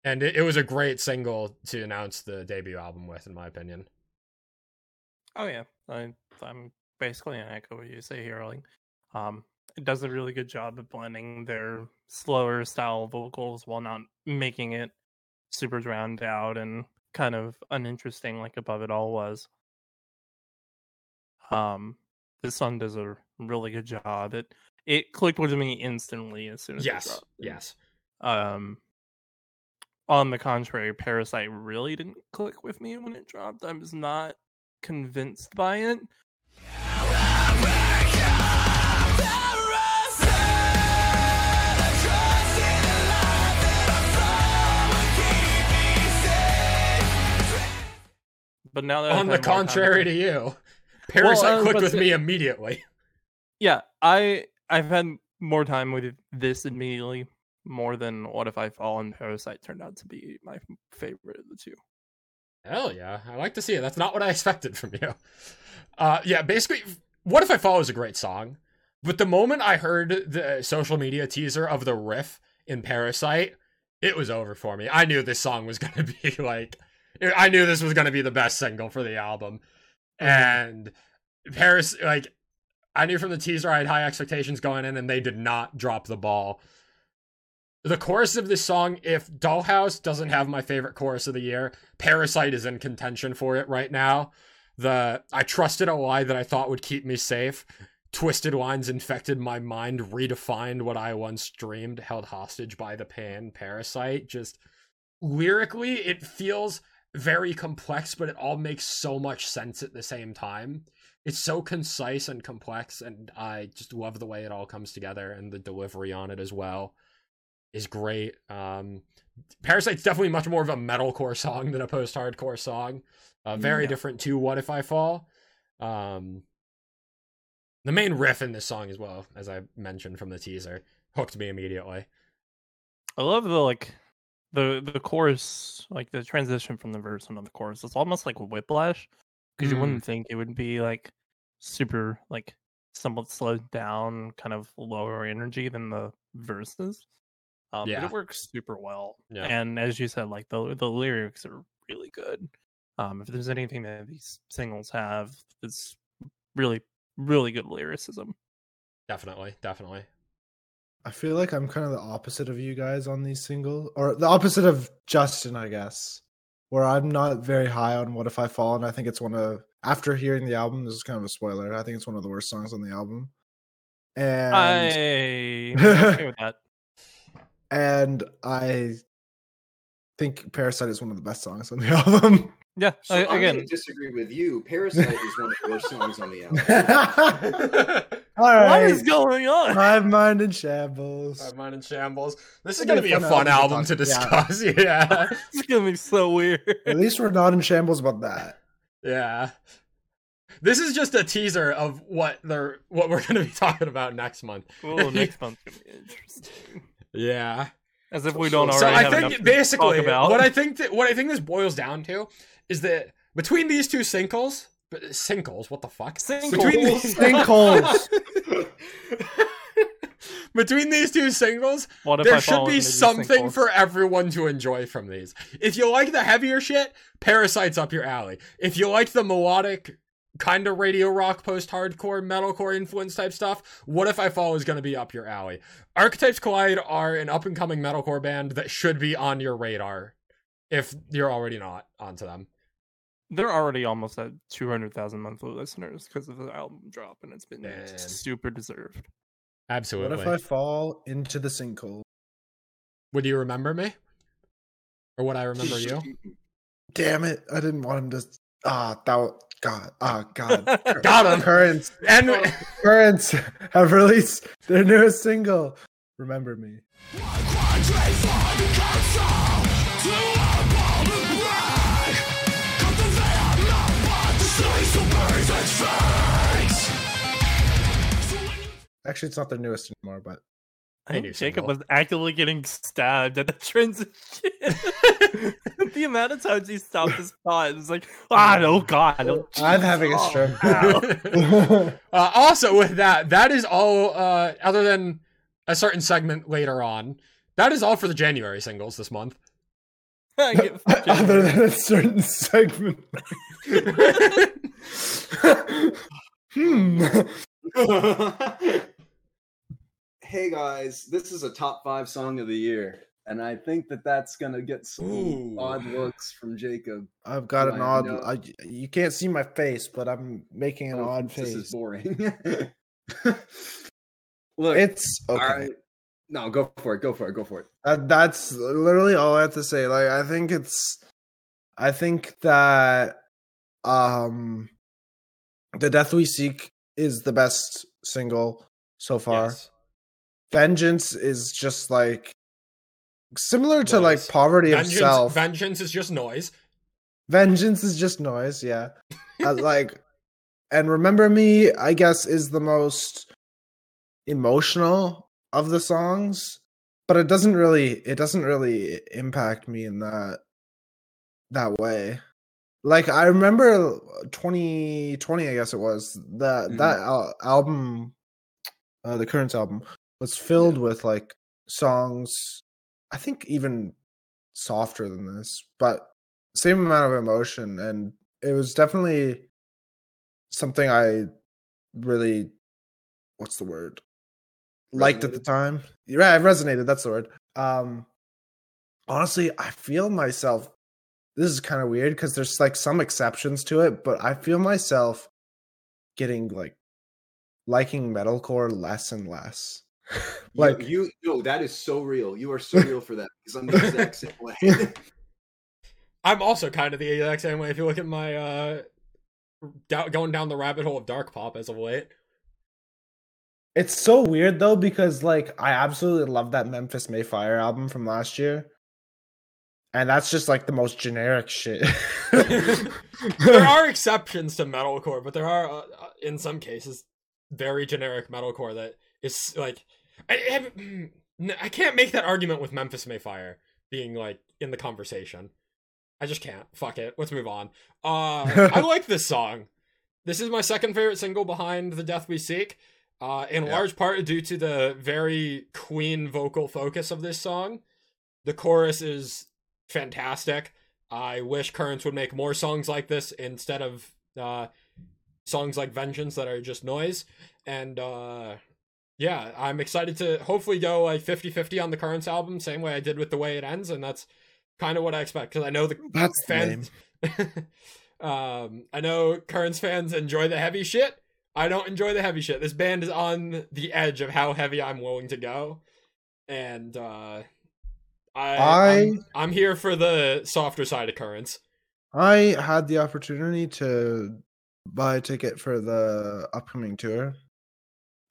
and it, it was a great single to announce the debut album with in my opinion. Oh yeah, I, I'm basically an echo what you say here. Like, um, it does a really good job of blending their slower style vocals while not making it super drowned out and kind of uninteresting like Above It All was. Um, this song does a really good job. It it clicked with me instantly as soon as yes yes Um, on the contrary, Parasite really didn't click with me when it dropped. I was not convinced by it. But now that On the had more time contrary to- to you, Parasite was clicked with to me immediately. yeah, I I've had more time with this immediately more than What If I Fall and Parasite turned out to be my favorite of the two. Hell yeah, I like to see it. That's not what I expected from you. Uh, yeah, basically, "What If I Fall" is a great song, but the moment I heard the social media teaser of the riff in Parasite, it was over for me. I knew this song was gonna be like, I knew this was gonna be the best single for the album, mm-hmm. and Paris, like, I knew from the teaser I had high expectations going in, and they did not drop the ball. The chorus of this song, if Dollhouse doesn't have my favorite chorus of the year, Parasite is in contention for it right now. The I trusted a lie that I thought would keep me safe. Twisted lines infected my mind, redefined what I once dreamed, held hostage by the pain. Parasite just lyrically, it feels very complex, but it all makes so much sense at the same time. It's so concise and complex, and I just love the way it all comes together and the delivery on it as well is great. Um, Parasite's definitely much more of a metalcore song than a post-hardcore song. Uh, very Yeah. different to "What If I Fall." Um, the main riff in this song as well, as I mentioned from the teaser, hooked me immediately. I love the like the the chorus, like the transition from the verse into the chorus. It's almost like whiplash because you Mm. wouldn't think it would be like super like somewhat slowed down, kind of lower energy than the verses. Um, but it works super well. Yeah. And as you said, like the the lyrics are really good. Um, if there's anything that these singles have, it's really really good lyricism. Definitely, definitely. I feel like I'm kind of the opposite of you guys on these single, or the opposite of Justin, I guess. Where I'm not very high on "What If I Fall," and I think it's one of after hearing the album. This is kind of a spoiler. I think it's one of the worst songs on the album. And I okay with that. and I think "Parasite" is one of the best songs on the album. Yeah, So I- I'm again, gonna disagree with you. Parasite is one of the worst songs on the album. All right. What is going on? Hive mind in shambles. Five Mind in Shambles. This is gonna be be a a fun fun album album to to discuss. Yeah, it's gonna be so weird. At least we're not in shambles about that. yeah. This is just a teaser of what they're what we're gonna be talking about next month. Oh, next month's gonna be interesting. Yeah. As if we don't already so I have enough think to basically talk about. what I think that what I think this boils down to is that between these two singles, but singles, what the fuck? Singles. Between these, Sinkholes. between these two singles, What there I should be something sinkholes? for everyone to enjoy from these. If you like the heavier shit, Parasite's up your alley. If you like the melodic kind of radio rock post hardcore metalcore influence type stuff, What If I Fall is going to be up your alley. Archetypes Collide are an up and coming metalcore band that should be on your radar if you're already not onto them. They're already almost at 200,000 monthly listeners because of the album drop, and it's been Man. super deserved. Absolutely. What if I fall into the sinkhole? Would you remember me? Or would I remember you? Damn it! I didn't want him to. Ah, that. God. Ah, God. Got him. Currents. And Currents have released their newest single. Remember me. Actually, it's not their newest anymore, but I They think Jacob was actively getting stabbed at the transition. the amount of times he stopped his thought, it was like, ah, oh god, oh, I'm having a stroke uh, also, with that, that is all. Uh, other than a certain segment later on, that is all for the January singles this month. I get fucking- Other than a certain segment. hmm. Hey guys, this is a top five song of the year, and I think that that's gonna get some Ooh. odd looks from Jacob. I've got an I odd. I, you can't see my face, but I'm making an Oh, odd This is boring. Look, It's okay. all right. No, go for it. Go for it. Go for it. That, that's literally all I have to say. Like, I think it's, I think that, um, the Death We Seek is the best single so far. Yes. Vengeance is just like similar to like Poverty Vengeance, itself. vengeance is just noise. Vengeance is just noise, yeah. Uh, like, and Remember Me, I guess, is the most emotional of the songs, but it doesn't really, it doesn't really impact me in that that way. Like I remember 2020, I guess it was that Mhm. that al- album, uh, the current album was filled with like songs. I think even softer than this, but same amount of emotion, and it was definitely something I really, what's the word, liked at the time. Yeah, it resonated. That's the word. Um, honestly, I feel myself. This is kind of weird because there's like some exceptions to it, but I feel myself getting like liking metalcore less and less. like like you, no, that is so real. You are so real for that because I'm the exact same way. I'm also kind of the exact same way. If you look at my uh, going down the rabbit hole of dark pop as of late. It's so weird though because like I absolutely love that Memphis May Fire album from last year. And that's just like the most generic shit. there are exceptions to metalcore, but there are, uh, uh, in some cases, very generic metalcore that is like, I, haven't- mm, I can't make that argument with Memphis May Fire being like in the conversation. I just can't. Fuck it. Let's move on. Uh, I like this song. This is my second favorite single behind "The Death We Seek," uh, in Yeah. large part due to the very Queen vocal focus of this song. The chorus is fantastic. I wish Currents would make more songs like this instead of uh, songs like Vengeance that are just noise. And uh, yeah, I'm excited to hopefully go like 50 50 on the Currents album, same way I did with The Way It Ends. And that's kind of what I expect because I know the that's fans. um, I know Currents fans enjoy the heavy shit. I don't enjoy the heavy shit. This band is on the edge of how heavy I'm willing to go. And uh, I, I- I'm, I'm here for the softer side of Currents. I had the opportunity to buy a ticket for the upcoming tour.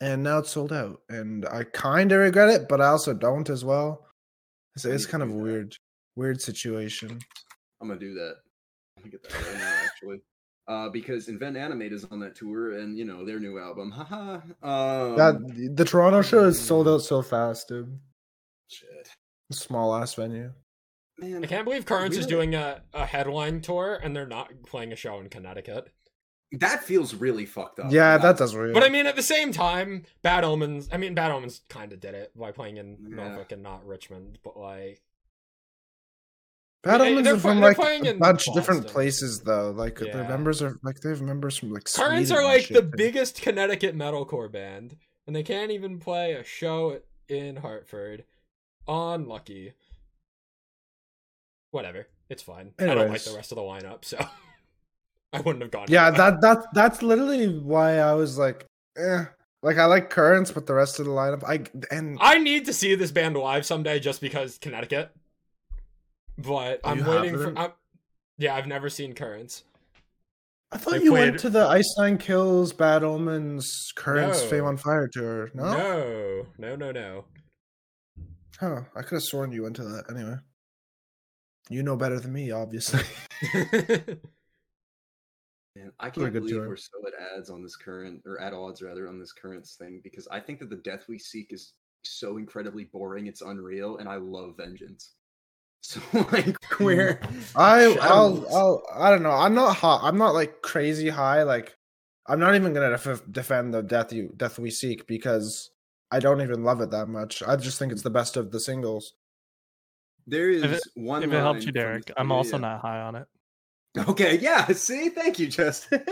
And now it's sold out. And I kind of regret it, but I also don't as well. It's, I it's kind of a weird, weird situation. I'm gonna do that. I'm gonna get that right now, actually. Uh, because Invent Animate is on that tour, and you know their new album. Haha. Um, that the Toronto show is sold out so fast, dude. shit, Small ass venue. man. I can't believe Currents is doing a, a headline tour and they're not playing a show in Connecticut. That feels really fucked up. Yeah, That- that does weird. But I mean, at the same time, Bad Omens. I mean, Bad Omens kind of did it by playing in Yeah. Norfolk and not Richmond. But like, Bad They- Omens they're from like a bunch of different places though. Like Yeah. their members are like they have members from like Currents are like shit, the biggest Connecticut metalcore band, and they can't even play a show in Hartford. Unlucky. Whatever, it's fine. I don't like the rest of the lineup, so I wouldn't have gone. Yeah, anyway. that that that's literally why I was like, eh. Like I like Currents, but the rest of the lineup, I and I need to see this band live someday just because Connecticut. But Oh, I'm you waiting haven't? for. I'm, yeah, I've never seen Currents. I thought they you played- went to the Ice Nine Kills, Bad Omens, Currents, No. Fame on Fire tour. No, No, no, no, no. huh? I could have sworn you went to that. Anyway, you know better than me, obviously. Man, I can't good believe tour. we're so at odds on this current, or at odds rather, on this current thing because I think that the death we seek is so incredibly boring. It's unreal, and I love vengeance. So like we're I I'll I'll I don't know. I'm not hot. I'm not like crazy high. Like I'm not even gonna def- defend the death you death we seek because I don't even love it that much. I just think it's the best of the singles. there is it- one. If it helps you, Derek, this- I'm yeah, also yeah. not high on it. Okay, yeah. See, thank you, Justin.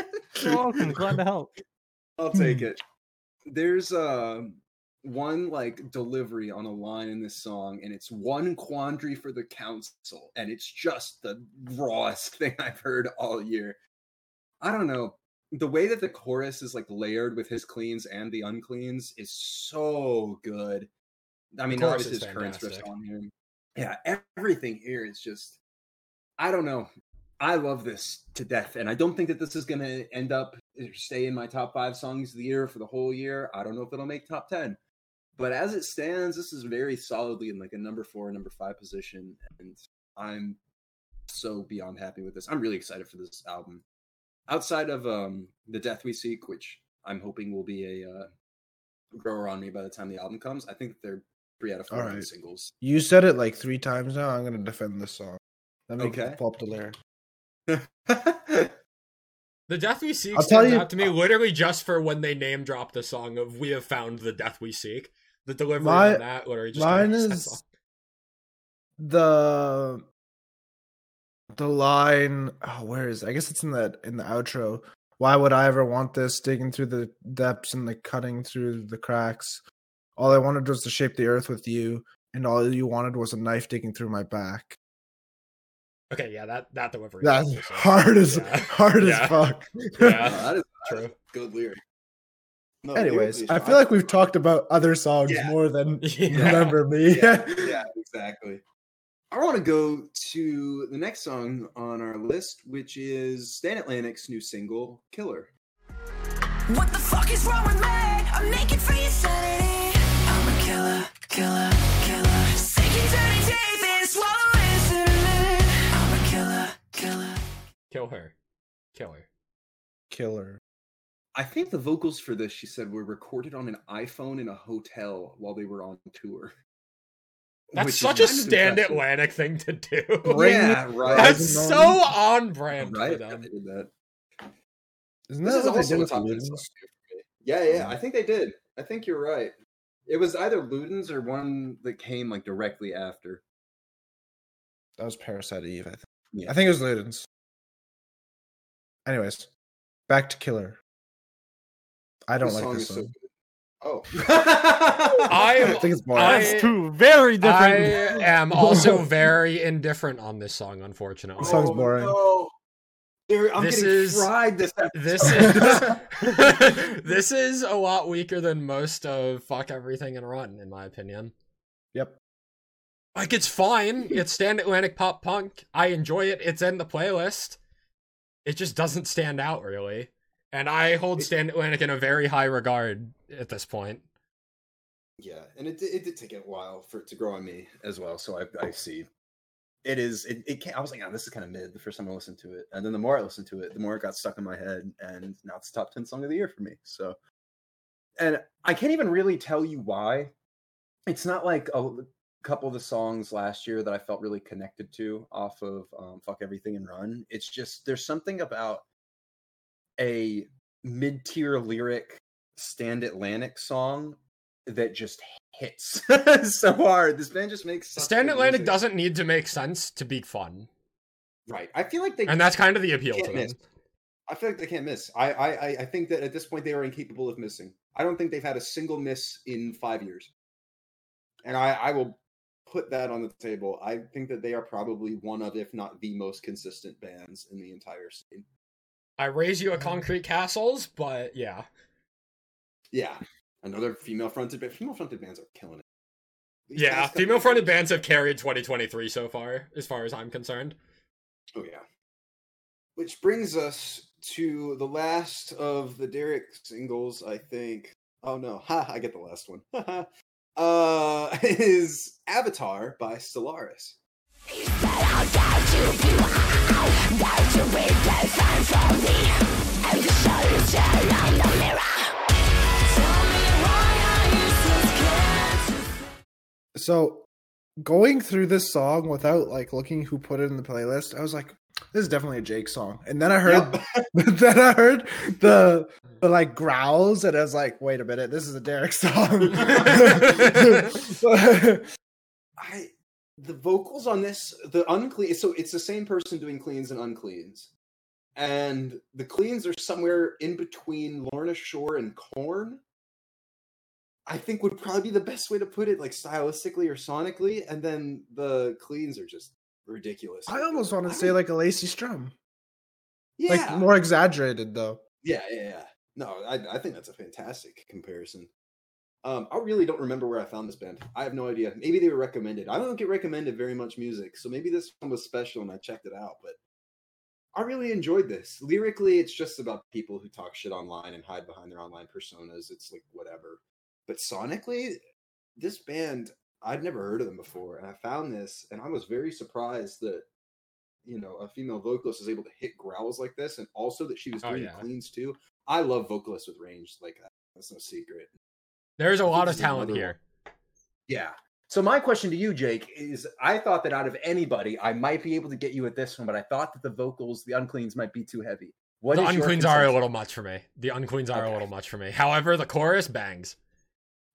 You're welcome. Glad to help. I'll take it. There's uh, one like delivery on a line in this song, and it's one quandary for the council, and it's just the rawest thing I've heard all year. I don't know. The way that the chorus is like layered with his cleans and the uncleans is so good. I mean, obviously is his current riffs on here. Yeah, everything here is just. I don't know. I love this to death, and I don't think that this is going to end up stay in my top five songs of the year for the whole year. I don't know if it'll make top ten, but as it stands, this is very solidly in like a number four, number five position, and I'm so beyond happy with this. I'm really excited for this album. Outside of um the Death We Seek, which I'm hoping will be a uh, grower on me by the time the album comes, I think they're three out of four right. singles. You said it like three times now. I'm gonna defend this song. Let me Okay. up the lyric. The Death We Seek stands you- out to me literally just for when they name drop the song of "We have found the Death We Seek." The delivery My- on that literally just mine is- the the line oh where is it? i guess it's in the in the outro why would i ever want this digging through the depths and like cutting through the cracks all i wanted was to shape the earth with you and all you wanted was a knife digging through my back Okay, yeah, that that delivery. that's is also- hard as Yeah. hard Yeah. as fuck Yeah, that is that is true. good lyric. No, anyways i feel like we've talked about other songs Yeah. more than Yeah. remember me yeah, yeah, exactly. I want to go to the next song on our list, which is Stand Atlantic's new single, Killer. What the fuck is wrong with me? I'm naked for your sanity. I'm a killer, killer, killer. Killer, killer. Kill her, kill her. killer I think the vocals for this, she said, were recorded on an iPhone in a hotel while they were on tour. That's Which such a kind stand impressive. Atlantic thing to do. Bring yeah, right. That's so on brand right. for them. they did that. isn't This that is they also did a with top 10 Ludens? song too for me. Yeah, yeah, I think they did. I think you're right. It was either Ludens or one that came like directly after. that was parasite eve i think Yeah. I think it was Ludens. Anyways, back to Killer. I don't This like song this is so song. good. Oh. I- I think it's boring. I- That's two very different. I am also very indifferent on this song, unfortunately. This song's oh, boring. No. Dude, I'm This getting is- fried this episode. This is this is a lot weaker than most of Fuck Everything and Run, in my opinion. Yep. Like it's fine. It's stand Atlantic pop punk. I enjoy it. It's in the playlist. It just doesn't stand out really. And I hold Stand Atlantic in a very high regard at this point. Yeah, and it did- it did take a while for it to grow on me as well. So I I see. It is. It, it can't, I was like, oh, this is kind of mid the first time I listened to it, and then the more I listened to it, the more it got stuck in my head, and now it's top ten song of the year for me. So, and I can't even really tell you why. It's not like a couple of the songs last year that I felt really connected to off of um, "Fuck Everything and Run." It's just there's something about a mid-tier lyric stand Atlantic song that just hits so hard. This band just makes Stand Atlantic music. doesn't need to make sense to be fun. right. I feel like they And that's kind of the appeal to them. miss. I feel like they can't miss. I, I I- I think that at this point they are incapable of missing. I don't think they've had a single miss in five years, and I I will put that on the table. I think that they are probably one of, if not the most consistent bands in the entire scene. I raise you a concrete castles, but yeah. Yeah, another female fronted band. Female fronted bands are killing it. These Yeah, female fronted bands have carried 2023 so far, as far as I'm concerned. Oh yeah. Which brings us to the last of the Derek singles, I think. Oh no, ha! I get the last one. uh, is Avatar by Solaris. So going through this song without like looking who put it in the playlist, I was like, this is definitely a Jake song. And then I heard Yep. then I heard the the like growls and I was like, wait a minute, this is a Derek song. I the vocals on this the unclean so it's the same person doing cleans and uncleans. And the cleans are somewhere in between Lorna Shore and Korn. I think would probably be the best way to put it, like stylistically or sonically. And then the cleans are just ridiculous. I almost want to say like a Lacey Sturm. yeah, Like more exaggerated though. yeah, yeah, yeah. No, I, I think that's a fantastic comparison. Um, I really don't remember where I found this band. I have no idea. Maybe they were recommended. I don't get recommended very much music, so maybe this one was special and I checked it out. But I really enjoyed this. Lyrically, it's just about people who talk shit online and hide behind their online personas. It's like whatever. But sonically, this band I'd never heard of them before, and I found this, and I was very surprised that you know a female vocalist is able to hit growls like this, and also that she was Oh, doing yeah. cleans too. I love vocalists with range like that. That's no secret. There's a lot of talent here. Yeah. So my question to you, Jake, is I thought that out of anybody, I might be able to get you with this one, but I thought that the vocals, the uncleans, might be too heavy. What the uncleans are a little much for me. The uncleans are a little much for me. However, the chorus bangs.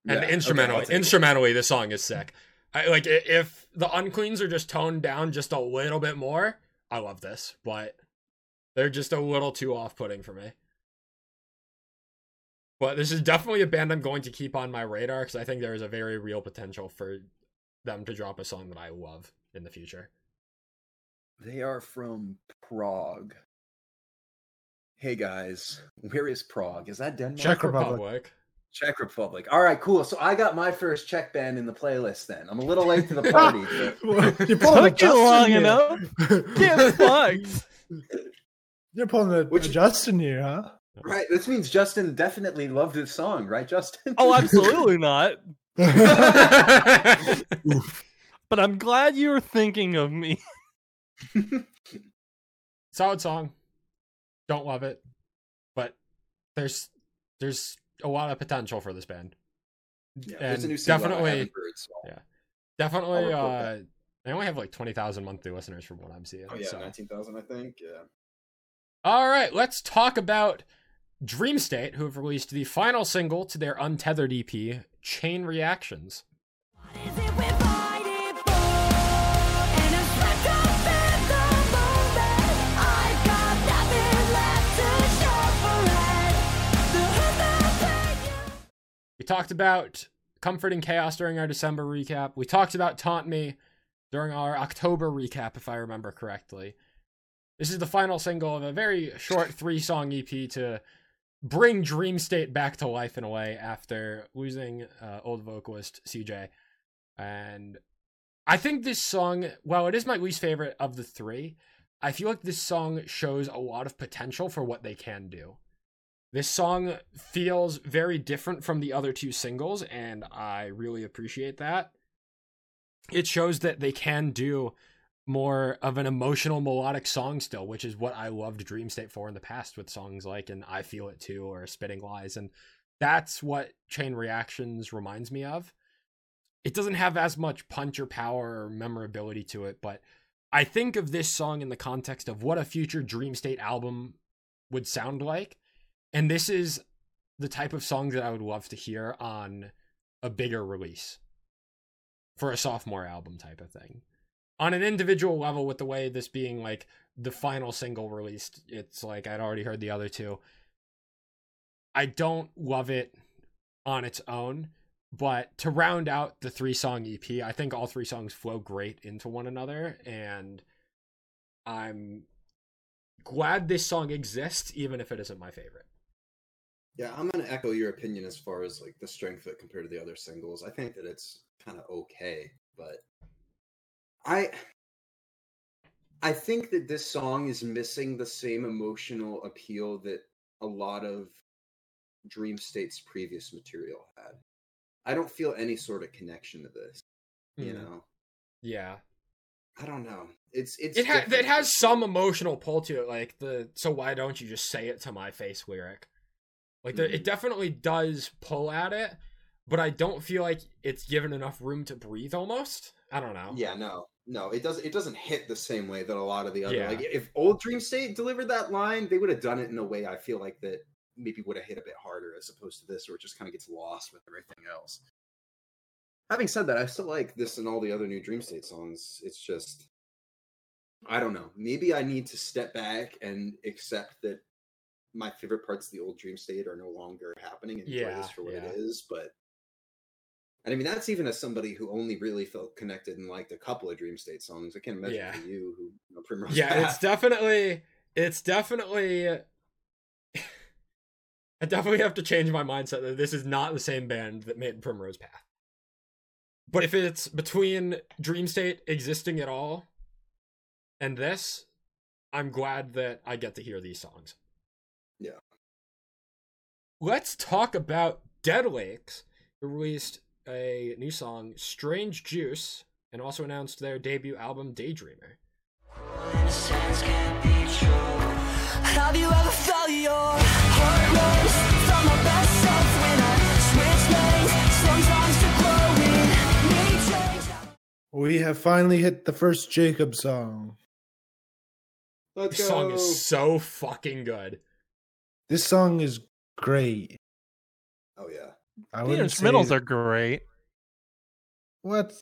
And Yeah, instrumentally, I'll take it. instrumentally, the song is sick. I like if the uncleans are just toned down just a little bit more. I love this, but they're just a little too off-putting for me. But this is definitely a band I'm going to keep on my radar because I think there is a very real potential for them to drop a song that I love in the future. They are from Prague. Hey guys, where is Prague? Is that Denmark? Czech Republic. Republic. Czech Republic. All right, cool. So I got my first Czech band in the playlist. Then I'm a little late to the party. but- You're pulling a Took you Justin long here. enough. Get fucked. You're pulling the Which- a Justin here, huh? right. This means Justin definitely loved this song, right, Justin? Oh, absolutely not. But I'm glad you were thinking of me. solid song. Don't love it, but there's there's a lot of potential for this band. Yeah, and new single I definitely- heard, so- Yeah. Definitely, uh, they only have like twenty thousand monthly listeners from what I'm seeing. Oh yeah, so. nineteen thousand, I think. Yeah. All right, let's talk about Dream State, who have released the final single to their Untethered EP, Chain Reactions. We talked about Comforting Chaos during our December recap. We talked about Taunt Me during our October recap, if I remember correctly. This is the final single of a very short three song EP to bring Dream State back to life in a way after losing uh, old vocalist CJ. And I think this song, while it is my least favorite of the three, I feel like this song shows a lot of potential for what they can do. This song feels very different from the other two singles, and I really appreciate that. It shows that they can do more of an emotional melodic song still, which is what I loved Dream State for in the past with songs like and I Feel It Too or Spitting Lies. And that's what Chain Reactions reminds me of. It doesn't have as much punch or power or memorability to it, but I think of this song in the context of what a future Dream State album would sound like. And this is the type of song that I would love to hear on a bigger release for a sophomore album type of thing. On an individual level, with the way this being like the final single released, it's like I'd already heard the other two. I don't love it on its own, but to round out the three song EP, I think all three songs flow great into one another, and I'm glad this song exists, even if it isn't my favorite. Yeah, I'm gonna echo your opinion as far as like the strength of it compared to the other singles. I think that it's kind of okay, but I I think that this song is missing the same emotional appeal that a lot of Dream State's previous material had. I don't feel any sort of connection to this. You Mhm. know, Yeah. I don't know. It's it's it ha- it has some emotional pull to it, like the "so why don't you just say it to my face" lyric. Like the, it definitely does pull at it, but I don't feel like it's given enough room to breathe. Almost, I don't know. Yeah, no, no, it doesn't. It doesn't hit the same way that a lot of the other. Yeah. Like, if old Dream State delivered that line, they would have done it in a way I feel like that maybe would have hit a bit harder as opposed to this, where it just kind of gets lost with everything else. Having said that, I still like this and all the other new Dream State songs. It's just, I don't know. Maybe I need to step back and accept that my favorite parts of the old Dream State are no longer happening and enjoy Yeah, this for what yeah. it is. But and I mean, that's even as somebody who only really felt connected and liked a couple of Dream State songs. I can't imagine Yeah. for you, who you know, Primrose yeah, it's definitely, it's definitely. Uh, I definitely have to change my mindset that this is not the same band that made Primrose Path. But if it's between Dream State existing at all and this, I'm glad that I get to hear these songs. Yeah. Let's talk about Dead Lakes, who released a new song, Strange Juice, and also announced their debut album, Daydreamer. innocence can't be true. Have you ever felt your heart race? Felt my best self when I switch lanes. Sometimes to grow in need change. We have finally hit the first Jacob song. Let's This go. song is so fucking good. This song is great. oh yeah. I The wouldn't instrumentals say- are great. what?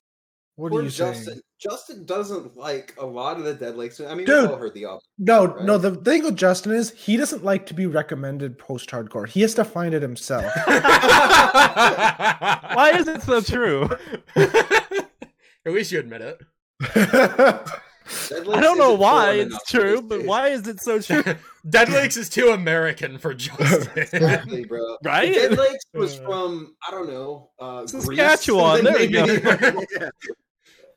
What Poor are you Justin. saying? Justin doesn't like a lot of the Dead Lakes. I mean, Dude. we've all heard the album. No, right? no. The thing with Justin is he doesn't like to be recommended post-hardcore. He has to find it himself. Why is it so true? At least you admit it. Dead I don't know why it's true, but taste. why is it so true? Dead Lakes is too American for Justin. Exactly, bro. Right? Dead Lakes was Uh. from I don't know, uh, Saskatchewan, there we go.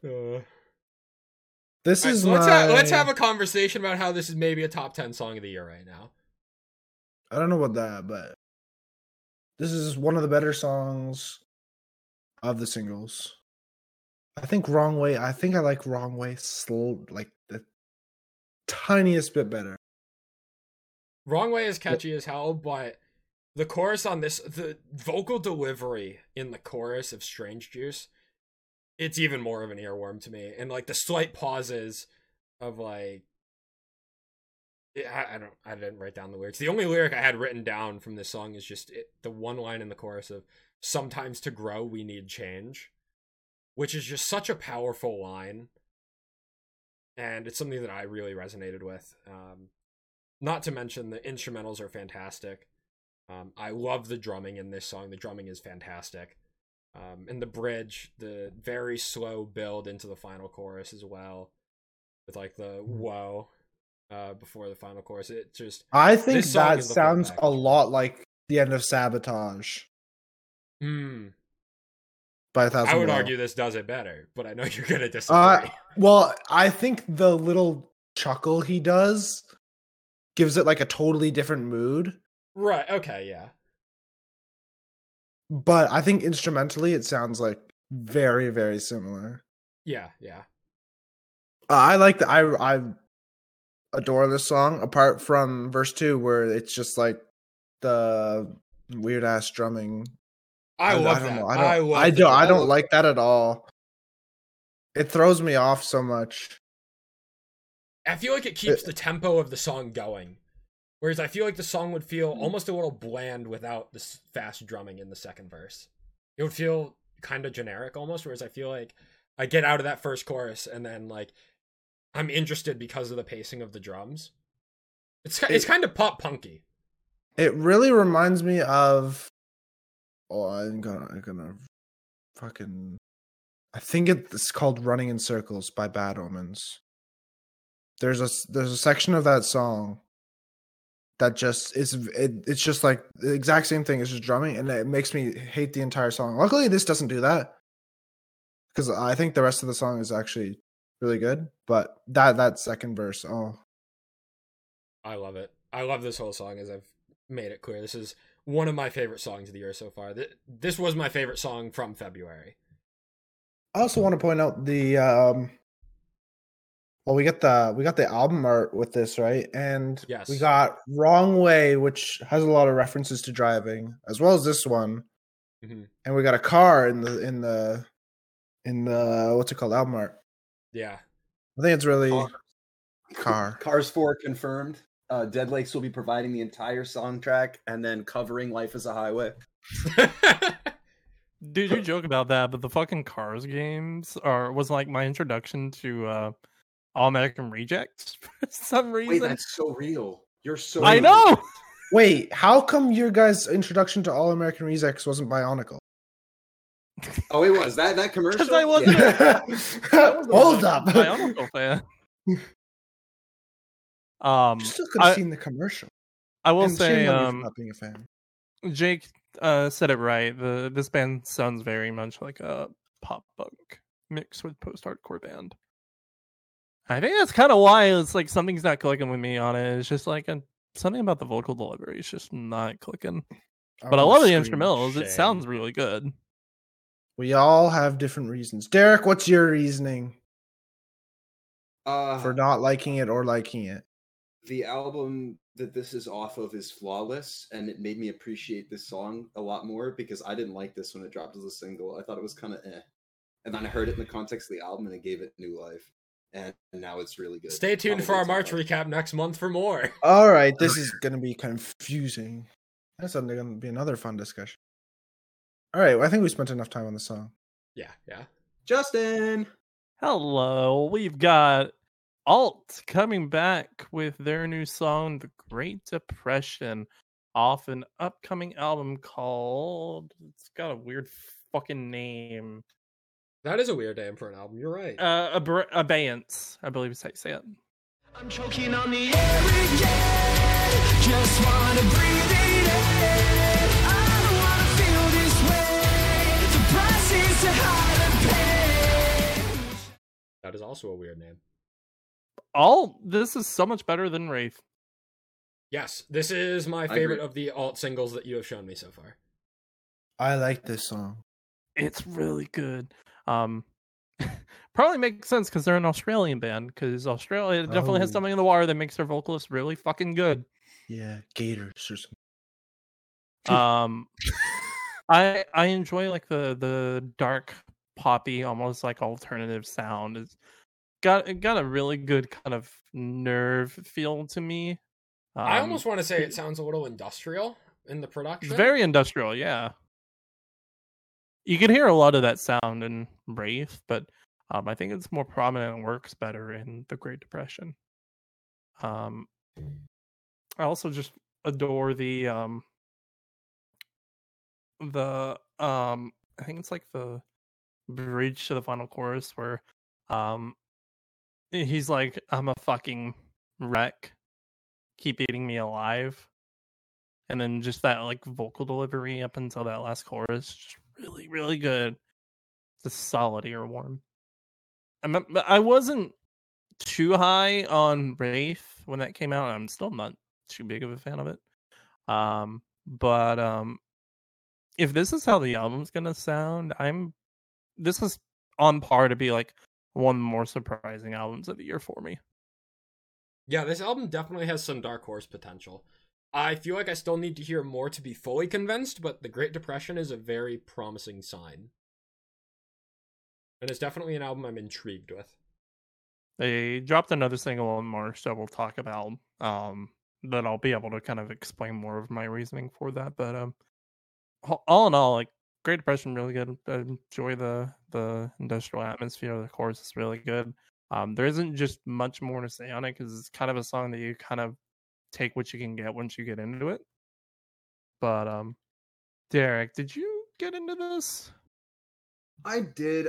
Yeah. Uh, this alright, is so let's have, let's have a conversation about how this is maybe a top ten song of the year right now. I don't know about that, but this is one of the better songs of the singles. I think "Wrong Way." I think I like "Wrong Way" slow, like the tiniest bit better. Wrong Way is catchy as hell, but the chorus on this, the vocal delivery in the chorus of Strange Juice, it's even more of an earworm to me. And like the slight pauses of like, eh, I, I don't, I didn't write down the lyrics. The only lyric I had written down from this song is just it, the one line in the chorus of "Sometimes to grow we need change," which is just such a powerful line. And it's something that I really resonated with. Um, not to mention the instrumentals are fantastic. Um, I love the drumming in this song. The drumming is fantastic. Um, and the bridge, the very slow build into the final chorus as well, with like the whoa uh, before the final chorus. It just I think that is the full sounds a lot like the end of "Sabotage" hmm. By a thousand. I would argue this does it better, but I know you're gonna disagree. Uh, well, I think the little chuckle he does gives it like a totally different mood. right? Okay. Yeah. But I think instrumentally it sounds like very, very similar. Yeah. Yeah. Uh, I like the I I adore this song. Apart from verse two, where it's just like the weird ass drumming. I, love don't that. know. I, I don't. love I don't. I don't like that at all. It throws me off so much. I feel like it keeps the tempo of the song going. Whereas I feel like the song would feel Hmm. almost a little bland without this fast drumming in the second verse. It would feel kind of generic almost. Whereas I feel like I get out of that first chorus and then like I'm interested because of the pacing of the drums. It's it's It- kind of pop punky. It really reminds me of. Oh, I'm gonna, I'm gonna, fucking. I think it's called "Running in Circles" by Bad Omens. There's a there's a section of that song that just is it, it's just like the exact same thing. It's just drumming, and it makes me hate the entire song. Luckily, this doesn't do that because I think the rest of the song is actually really good. But that that second verse, oh, I love it. I love this whole song as I've made it clear. This is one of my favorite songs of the year so far. This was my favorite song from February. I also want to point out the um well we got the we got the album art with this, right? And Yes. we got Wrong Way, which has a lot of references to driving, as well as this one. Mhm. And we got a car in the in the in the what's it called album art. Yeah. I think it's really Car. car. Cars 4 confirmed. Uh, Dead Lakes will be providing the entire song track and then covering Life as a Highway. Dude, you joke about that, but the fucking Cars games are was like my introduction to uh All American Rejects for some Wait, reason. that's so real. You're so I real. know. Wait, how come your guys' introduction to All American Rejects wasn't Bionicle? Oh, it was that that commercial. I wasn't- Yeah. Hold up. Bionicle fan. Um, You still could have I- seen the commercial. I will And say, shame on you um, not being a fan. Jake uh, said it right. The this band sounds very much like a pop punk mixed with post hardcore band. I think that's kind of why it's like something's not clicking with me on it. It's just like a, something about the vocal delivery is just not clicking. But I love the scream. instrumentals. It sounds really good. We all have different reasons. Derek, what's your reasoning? Uh, for not liking it or liking it? The album that this is off of is flawless and it made me appreciate this song a lot more because i didn't like this when it dropped as a single i thought it was kind of eh and then i heard it in the context of the album and it gave it new life and now it's really good Stay tuned for our March top recap next month for more. All right, this is going to be confusing. That's going to be another fun discussion. All right, well, I think we spent enough time on the song. Yeah, yeah. justin Hello, we've got Alt coming back with their new song, The Great Depression, off an upcoming album called. It's got a weird fucking name. That is a weird name for an album. You're right. Uh, Ab- Abeyance, I believe is how you say it. I'm choking on the air again. Just wanna breathe it in. I don't wanna feel this way. The price is too high to pay. that is also a weird name. Alt, this is so much better than Wraith. Yes, this is my favorite of the alt singles that you have shown me so far. I like this song. It's really good. Um, probably makes sense because they're an Australian band. Because Australia definitely has Oh. something in the water that makes their vocalists really fucking good. Yeah, Gators or something. Um, I I enjoy like the the dark poppy, almost like alternative sound. It's got it got a really good kind of nerve feel to me. I Um, almost want to say it sounds a little industrial in the production. very industrial, yeah. You can hear a lot of that sound in Wraith, but um, I think it's more prominent and works better in the Great Depression. Um, I also just adore the um, the um, I think it's like the bridge to the final chorus where um, he's like, "I'm a fucking wreck, keep eating me alive." and then just that like vocal delivery up until that last chorus just really really good. It's a solid earworm. I'm, i wasn't too high on wraith when that came out i'm still not too big of a fan of it. Um but um if this is how the album's gonna sound i'm this is on par to be like one of the more surprising albums of the year for me Yeah, this album definitely has some dark horse potential. I feel like I still need to hear more to be fully convinced, but the Great Depression is a very promising sign. And it's definitely an album I'm intrigued with. They dropped another single in March that we'll talk about. Um, that I'll be able to kind of explain more of my reasoning for that. But um, all- all in all, like Great Depression, really good. I enjoy the the industrial atmosphere. Of the chorus is really good. Um, there isn't just much more to say on it because it's kind of a song that you kind of take what you can get once you get into it. But um, Derek, did you get into this? I did.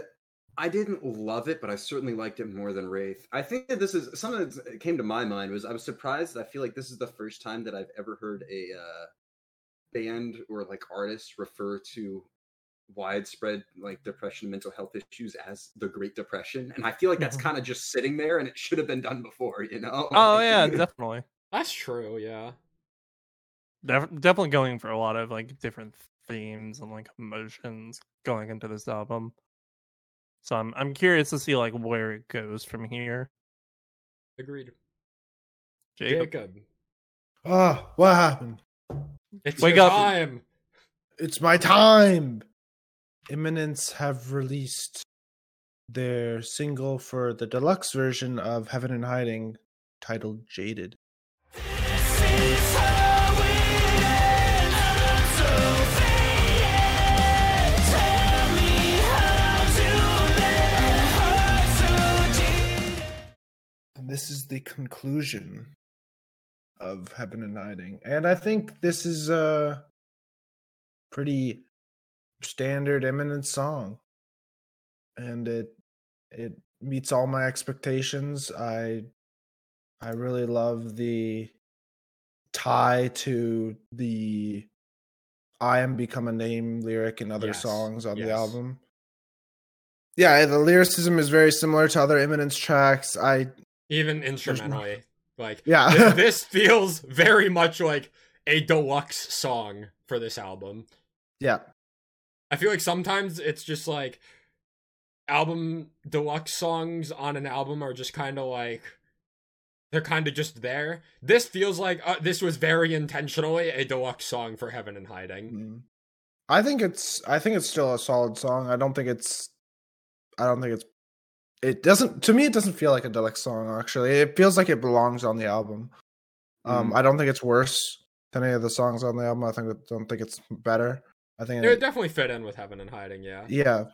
I didn't love it, but I certainly liked it more than Wraith. I think that this is something that came to my mind was I was surprised. I feel like this is the first time that I've ever heard a uh, band or like artist refer to widespread like depression and mental health issues as the Great Depression, and I feel like that's Mhm. kind of just sitting there, and it should have been done before. You know? Oh yeah, definitely. That's true, yeah. Def- definitely going for a lot of like different themes and like emotions going into this album. So I'm I'm curious to see like where it goes from here. Agreed. Jacob, Jacob, Oh, what happened? it's Wake your up. time. It's my time. Imminence have released their single for the deluxe version of Heaven in Hiding titled Jaded. And this is the conclusion of Heaven in Hiding. And I think this is a pretty standard Imminence song. And it it meets all my expectations. I I really love the tie to the I am become a name lyric in other Yes, songs on the album. Yeah, the lyricism is very similar to other Imminence tracks. I Even instrumentally. Like Yeah. this, this feels very much like a deluxe song for this album. yeah. I feel like sometimes it's just like album deluxe songs on an album are just kind of like they're kind of just there. This feels like uh, this was very intentionally a deluxe song for Heaven in Hiding. Mm. I think it's I think it's still a solid song. I don't think it's I don't think it's it doesn't to me it doesn't feel like a deluxe song actually. It feels like it belongs on the album. Um I don't think it's worse than any of the songs on the album. I think don't think it's better. I think It it, definitely fit in with Heaven in Hiding, yeah. yeah.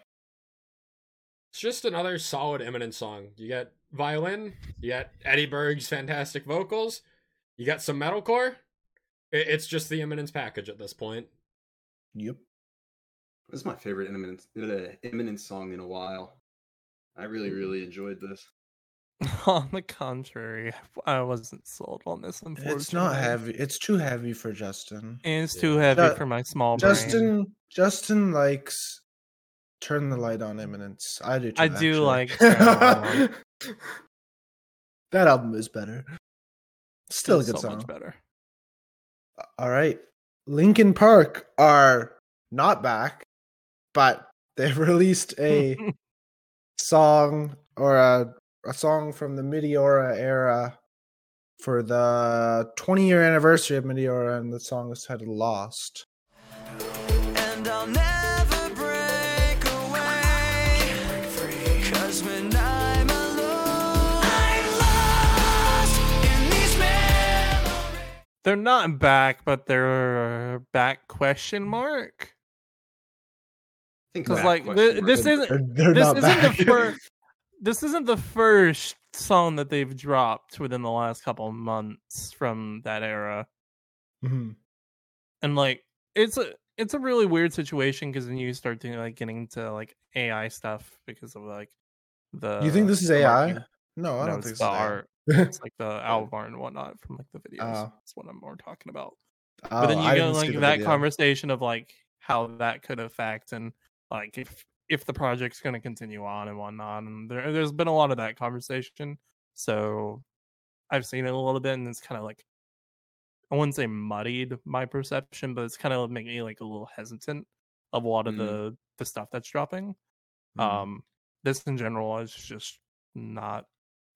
It's just another solid Imminence song. You get violin, you get Eddie Berg's fantastic vocals, you got some metalcore. It's just the Imminence package at this point. Yep. This is my favorite Imminence, uh, Imminence song in a while. I really, really enjoyed this. On the contrary, I wasn't sold on this. Unfortunately, It's not heavy. It's too heavy for Justin. It's Yeah. too heavy Ju- for my small brain. Justin Justin likes turn the light on Imminence. I do too. I do like Turn the Light that album is better. Still a good so song. much better. All right. Linkin Park are not back, but they've released a song or a, a song from the Meteora era for the 20 year anniversary of Meteora, and the song is titled Lost. And I'll never break away. Cause when I'm alone, I'm lost in these memories. They're not back, but they're back question mark. Because like question thi- mark- this They're- isn't they're this isn't back. the first this isn't the first song that they've dropped within the last couple of months from that era. Mhm. and like it's a it's a really weird situation because then you start doing like getting into like AI stuff because of like the You think this is AI? No, I No, don't think it's the so. art. It's like the album art and whatnot from like the videos. Oh. That's what I'm more talking about. Oh, but then you I get like that video. conversation of like how that could affect and like if if the project's going to continue on and whatnot. And there, there's been a lot of that conversation. So I've seen it a little bit, and it's kind of like I wouldn't say muddied my perception, but it's kind of making me like a little hesitant of a lot of Mm. the the stuff that's dropping. Mhm. Um, this in general is just not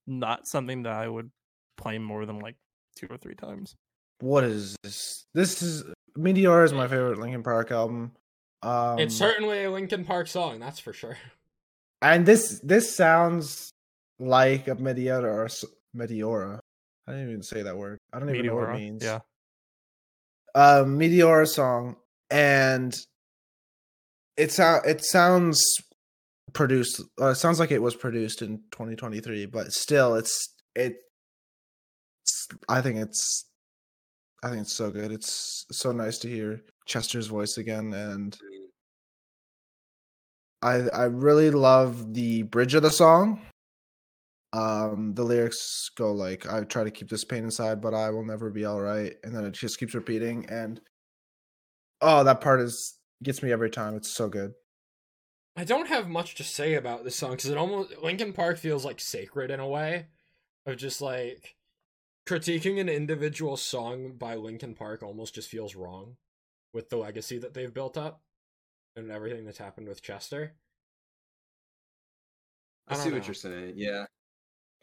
not something that I would play more than like two or three times. what is this? This is Meteor is my favorite Linkin Park album. Um, it's certainly a Linkin Park song, that's for sure. and this this sounds like a Meteora or Meteora. I didn't even say that word. I don't even know what it means. Yeah. a Meteora song, and it sound it sounds produced. Uh, it sounds like it was produced in 2023, but still, it's it. It's, I think it's. I think it's so good. It's so nice to hear Chester's voice again, and I I really love the bridge of the song. Um, the lyrics go like, "I try to keep this pain inside, but I will never be all right," and then it just keeps repeating. And oh, that part is gets me every time. It's so good. I don't have much to say about this song because it almost Linkin Park feels like sacred in a way, of just like critiquing an individual song by Linkin Park almost just feels wrong, with the legacy that they've built up, and everything that's happened with Chester. I, I see don't what you're saying. Yeah.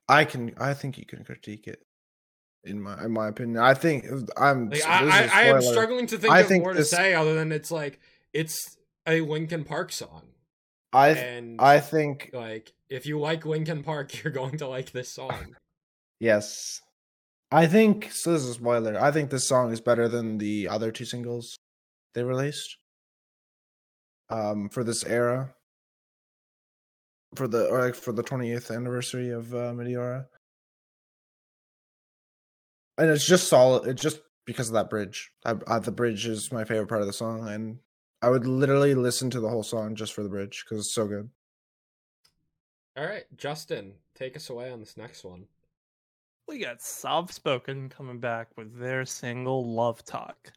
I can. I think you can critique it. In my in my opinion, I think I'm. Like, this I, is I, a I am struggling to think I of think more this- to say other than it's like it's a Linkin Park song, I and I think like if you like Linkin Park, you're going to like this song. yes. I think so. This is a spoiler. I think this song is better than the other two singles they released. Um, for this era, for the or like for the 20th anniversary of uh, Meteora, and it's just solid. It's just because of that bridge. I, I, the bridge is my favorite part of the song, and I would literally listen to the whole song just for the bridge because it's so good. All right, Justin, take us away on this next one. We got Soft Spoken coming back with their single Love Talk.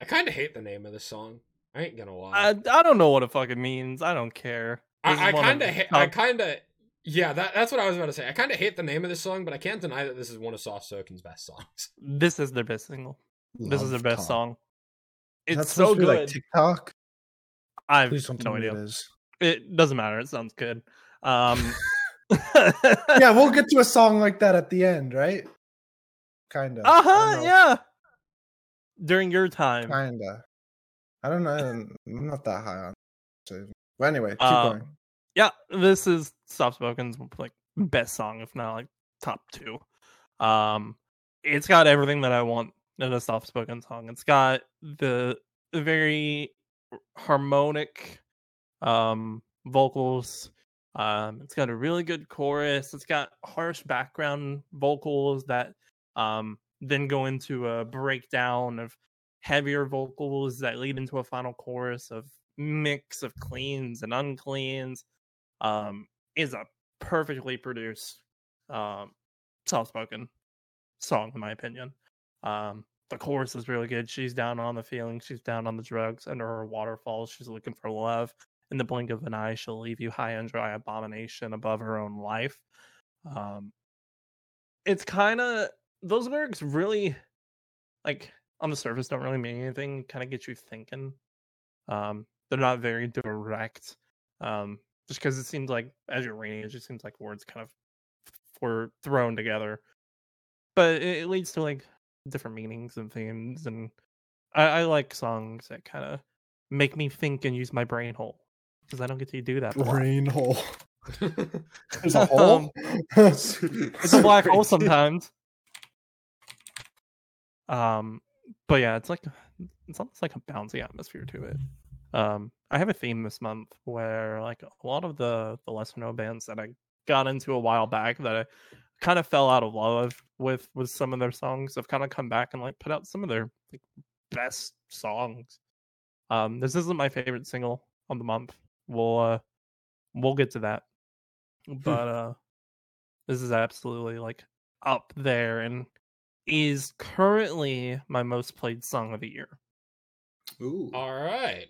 I kind of hate the name of this song. I ain't gonna lie. I, I don't know what it fucking means. I don't care. This I, I one of kind of, ha- I kind of, Yeah, that, that's what I was about to say. I kind of hate the name of this song, but I can't deny that this is one of Soft Spoken's best songs. This is their best single. this is their best Calm. song. Is that It's so supposed to be, good. Like TikTok. I have no idea. it is. It doesn't matter. It sounds good. Um, Yeah, we'll get to a song like that at the end, right? Kinda. Uh huh. Yeah. During your time. Kinda. I don't know. I'm not that high on. it. But anyway, keep Um, going. yeah, this is Soft Spoken's like best song, if not like top two. Um, it's got everything that I want in a soft spoken song. It's got the very harmonic um vocals. Um, it's got a really good chorus. It's got harsh background vocals that um then go into a breakdown of heavier vocals that lead into a final chorus of mix of cleans and uncleans. Um is a perfectly produced um soft spoken song in my opinion. Um the chorus is really good. She's down on the feeling she's down on the drugs. Under her waterfalls she's looking for love in the blink of an eye she'll leave you high and dry abomination above her own life um it's kind of those lyrics really like on the surface don't really mean anything kind of get you thinking um they're not very direct um just because it seems like as you're reading it just seems like words kind of were thrown together but it, it leads to like different meanings and themes and i, I like songs that kind of make me think and use my brain hole because i don't get to do that. Brain hole. There's a hole. it's a black hole sometimes um but yeah it's like it's almost like a bouncy atmosphere to it um i have a theme this month where like a lot of the the lesser known bands that i got into a while back that i kind of fell out of love with with some of their songs have kind of come back and like put out some of their like, best songs um this isn't my favorite single on the month we'll uh we'll get to that but uh this is absolutely like up there and is currently my most played song of the year. Ooh. All right.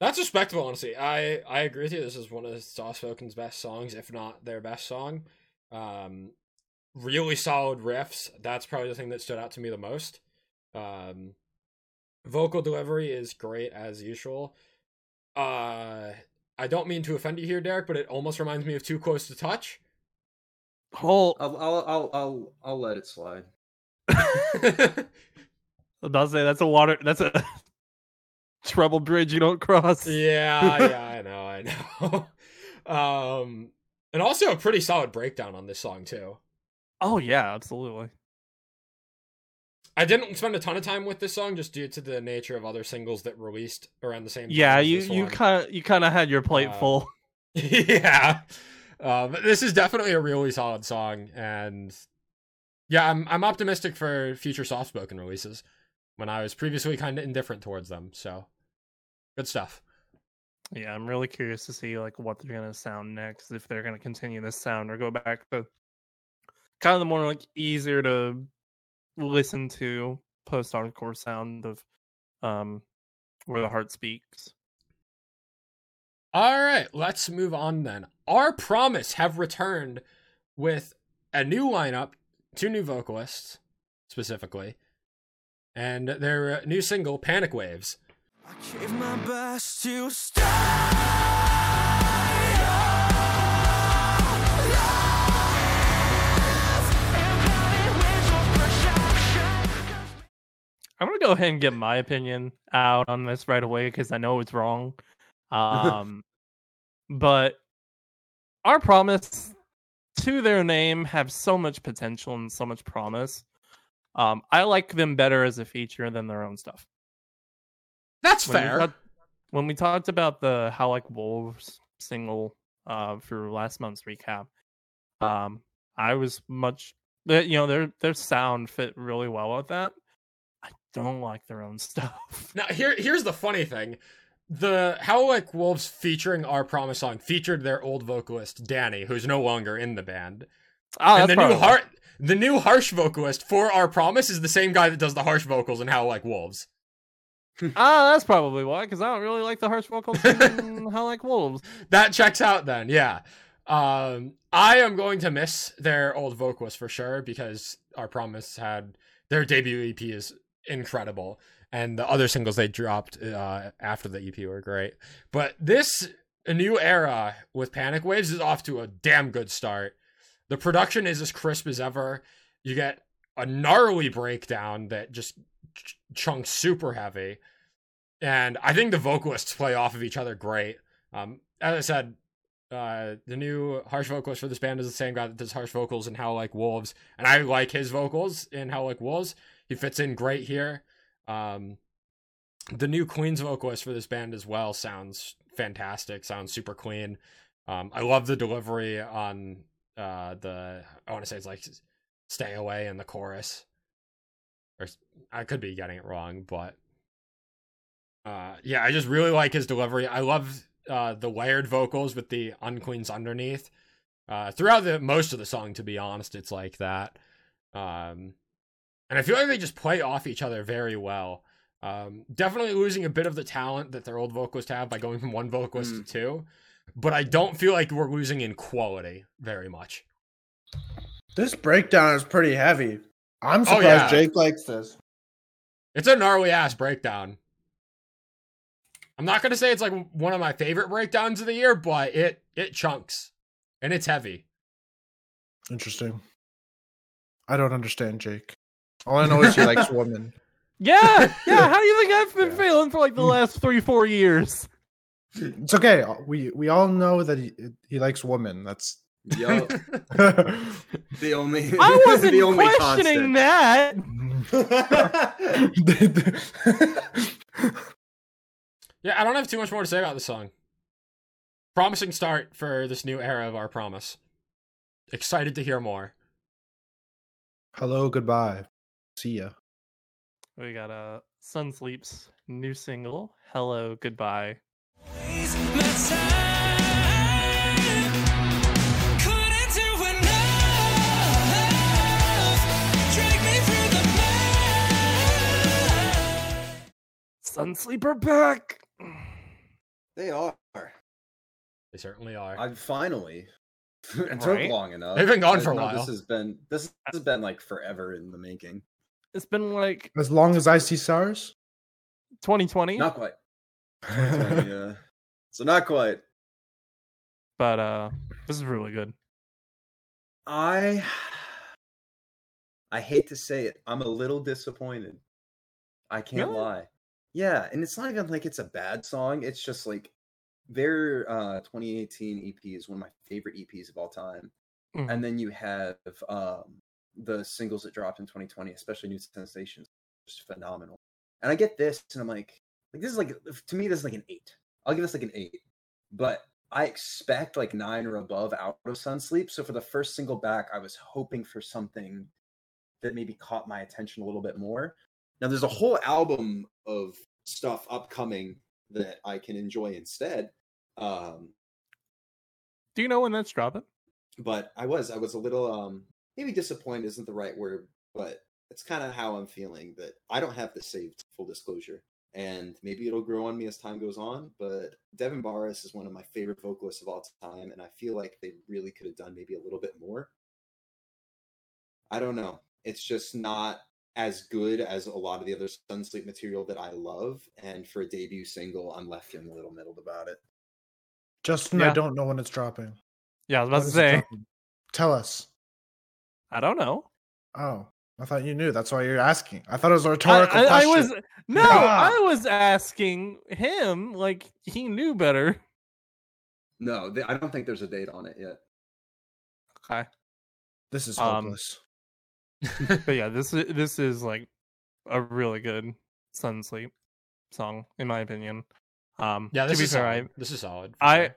That's respectable, honestly. I, I agree with you. This is one of Soft Spoken's best songs, if not their best song. Um, really solid riffs. That's probably the thing that stood out to me the most. Um, vocal delivery is great as usual. Uh, I don't mean to offend you here, Derek, but it almost reminds me of Too Close to Touch. Oh, I'll, I'll I'll I'll I'll let it slide. does say that's a water that's a trouble bridge you don't cross. yeah, yeah, I know, I know. um, and also a pretty solid breakdown on this song too. Oh yeah, absolutely. I didn't spend a ton of time with this song just due to the nature of other singles that released around the same time. Yeah, as you this you kind of you kind of had your plate Uh, full. yeah. Uh, but this is definitely a really solid song, and yeah, I'm I'm optimistic for future soft spoken releases. When I was previously kind of indifferent towards them, so good stuff. Yeah, I'm really curious to see like what they're gonna sound next. If they're gonna continue this sound or go back to kind of the more like easier to listen to post hardcore sound of um where the heart speaks. All right, let's move on then. Our Promise have returned with a new lineup, two new vocalists specifically, and their new single, Panic Waves. I'm gonna go ahead and get my opinion out on this right away because I know it's wrong. Um, but our promise to their name have so much potential and so much promise. Um, I like them better as a feature than their own stuff. That's When we fair. talked- when we talked about the How Like Wolves single uh, for last month's recap, um, I was much, you know, their their sound fit really well with that. Don't like their own stuff. Now here here's the funny thing. The How Like Wolves featuring our promise song featured their old vocalist Danny, who's no longer in the band. Oh, and the new har- the new harsh vocalist for our promise is the same guy that does the harsh vocals in How Like Wolves. Ah, that's probably why, because I don't really like the harsh vocals in How Like Wolves. That checks out then, yeah. Um, I am going to miss their old vocalist for sure because our promise had their debut EP is incredible, and the other singles they dropped uh, after the EP were great. But this new era with Panic Waves is off to a damn good start. The production is as crisp as ever. You get a gnarly breakdown that just ch- chunks super heavy, and I think the vocalists play off of each other great. Um, as I said, uh, the new harsh vocalist for this band is the same guy that does harsh vocals in How Like Wolves, and I like his vocals in How Like Wolves. He fits in great here. Um, the new cleans vocalist for this band as well sounds fantastic. Sounds super clean. Um, I love the delivery on uh the I want to say it's like "Stay Away" in the chorus, or I could be getting it wrong, but uh, yeah, I just really like his delivery. I love uh, the layered vocals with the uncleans underneath. Uh, throughout the most of the song, to be honest, it's like that. Um, and I feel like they just play off each other very well. Um, definitely losing a bit of the talent that their old vocalists have by going from one vocalist Mm. to two, but I don't feel like we're losing in quality very much. This breakdown is pretty heavy. I'm Oh, surprised yeah. Jake likes this. It's a gnarly ass breakdown. I'm not gonna say it's like one of my favorite breakdowns of the year, but it it chunks and it's heavy. Interesting. I don't understand Jake. All I know is he likes women. Yeah, yeah. How do you think I've been Yeah. feeling for like the last three, four years? It's okay. We we all know that he he likes women. That's Yo, the only I wasn't the only questioning that. Yeah, I don't have too much more to say about the song. Promising start for this new era of our promise. Excited to hear more. Hello, goodbye. See ya. We got uh, Sun Sleep's new single, "Hello Goodbye." Waste my time. Couldn't do enough. Drag me through the mud. Sun Sleeper back. They are. They certainly are. I'm finally. it took long enough. They've been gone for a while. This has been this has been like forever in the making. It's been like As long as I see stars. 2020, Not quite. yeah. So not quite. but uh, this is really good. I I hate to say it. I'm a little disappointed. I can't Really? lie. Yeah, and it's not even like it's a bad song. It's just like their uh 2018 EP is one of my favorite EPs of all time. Mhm. And then you have um the singles that dropped in 2020, especially New Sensations, just phenomenal. And I get this and I'm like like this is like to me this is like an 8. I'll give this like an 8. But I expect like 9 or above out of Sun Sleep. So for the first single back, I was hoping for something that maybe caught my attention a little bit more. Now there's a whole album of stuff upcoming that I can enjoy instead. Um Do you know when that's dropping? but I was I was a little um maybe disappointed isn't the right word, but it's kind of how I'm feeling that I don't have this saved full disclosure. And maybe it'll grow on me as time goes on, but Devin Barris is one of my favorite vocalists of all time, and I feel like they really could have done maybe a little bit more. I don't know. It's just not as good as a lot of the other Sun Sleep material that I love, and for a debut single, I'm left in a little middled about it. Justin, I don't know when it's dropping. Yeah, I was When about to say. Tell us. I don't know. Oh, I thought you knew. That's why you're asking. I thought it was a I, rhetorical I- I question. was no, Ah. I was asking him like he knew better. No, th- I don't think there's a date on it yet. Okay, This is Um, hopeless. but yeah, this is this is like a really good Sun Sleep song in my opinion. Um, yeah, this to be is fair, solid. This is solid. I sure.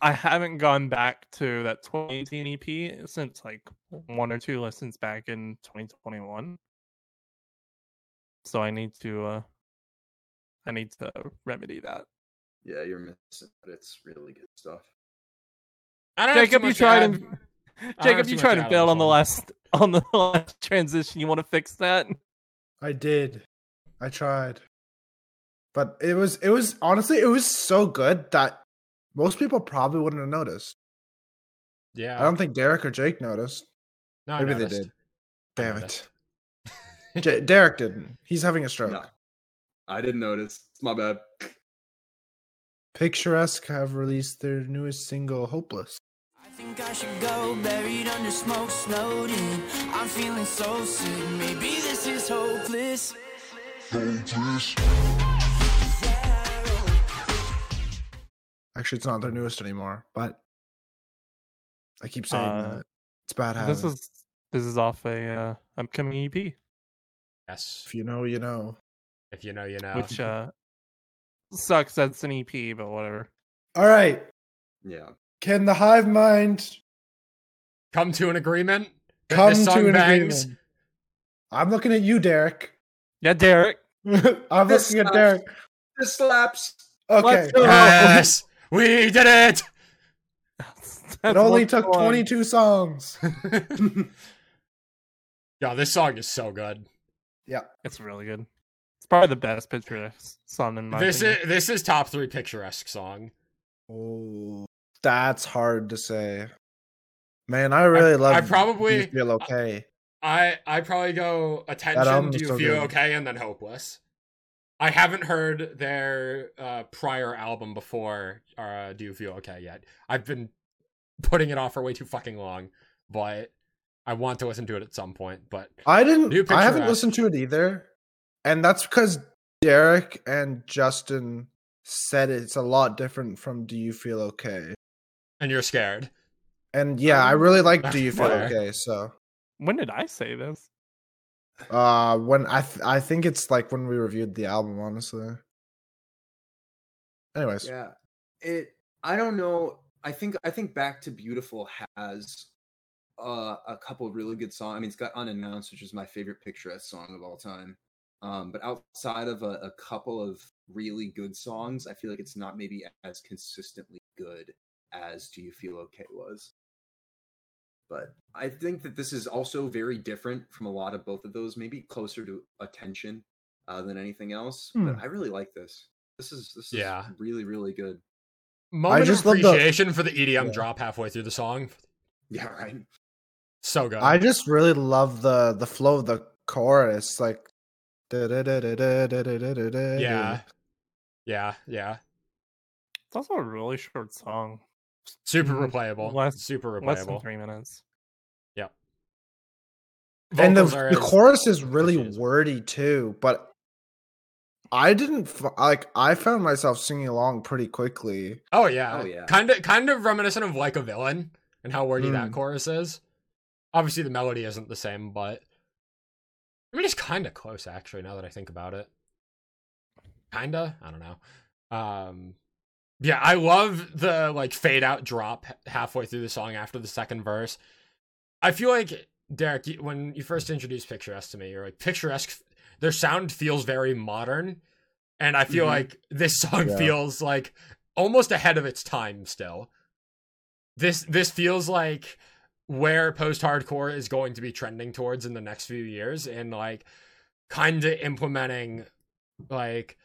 I haven't gone back to that 2018 EP since like one or two listens back in 2021. So I need to uh I need to remedy that. Yeah, you're missing, but it's really good stuff. I don't Jacob, you tried add. and I don't have Jacob, you tried to and failed on the last on the last transition. You want to fix that? I did. I tried. But it was it was honestly it was so good that most people probably wouldn't have noticed. Yeah. I don't think Derek or Jake noticed. no, I Maybe they did. Damn it. J- Derek didn't. He's having a stroke. No, I didn't notice. It's my bad. Picturesque have released their newest single, Hopeless. I think I should go buried under smoke, snowed in. I'm feeling so sick. Maybe this is hopeless. Actually, it's not their newest anymore, but I keep saying Uh, that. It's bad habit. This is this is off a uh, upcoming EP, Yes. If you know, you know. If you know, you know. which uh sucks. That's an EP, but whatever. All right. Yeah. Can the hive mind Come to an agreement. come to an bangs? agreement? I'm looking at you, Derek. Yeah, Derek. I'm This looking at. Derek. This slaps. Okay. Let's go. Yes, we did it. It only took 22 songs. yeah, this song is so good. Yeah. It's really good. It's probably the best picturesque song in my This opinion. is this is top three picturesque song. Oh, that's hard to say. Man, I really love. I probably- You feel okay. I I probably go attention. Do you so feel good. okay? And then hopeless. I haven't heard their uh, prior album before. Uh, Do you feel okay yet? I've been putting it off for way too fucking long, but I want to listen to it at some point. But I didn't. I haven't Picturesque. listened to it either, and that's because Derek and Justin said it's a lot different from "Do You Feel Okay." and you're scared. And yeah, I really like "Do You Feel Okay." So, When did I say this? Uh, when I th- I think it's like when we reviewed the album, honestly. Anyways, Yeah. It I don't know. I think I think Back to Beautiful has uh, a couple of really good songs. I mean, it's got Unannounced, which is my favorite picturesque song of all time. Um, but outside of a, a couple of really good songs, I feel like it's not maybe as consistently good as Do You Feel Okay was. But I think that this is also very different from a lot of both of those, maybe closer to attention uh, than anything else. But Hmm. I really like this. This is this is Yeah. really really good. Moment just of love the- appreciation for the EDM Yeah. drop halfway through the song. Yeah, right. So good. I just really love the the flow of the chorus, like. yeah. Yeah. Yeah, yeah. It's also a really short song. Super replayable. less- Super Less than replayable. three minutes. Yeah. and the, the chorus is really catchy as- wordy too but i didn't like i found myself singing along pretty quickly Oh yeah. Oh, yeah. Kind of kind of reminiscent of like a villain and how wordy that Mm. chorus is. Obviously the melody isn't the same, but I mean it's kind of close actually now that I think about it. Kinda, I don't know. Um yeah, I love the like fade out drop halfway through the song after the second verse. I feel like Derek, when you first introduced Picturesque to me, you're like Picturesque. Their sound feels very modern, and I feel Mhm. like this song Yeah. feels like almost ahead of its time. Still, this this feels like where post hardcore is going to be trending towards in the next few years, and like kind of implementing like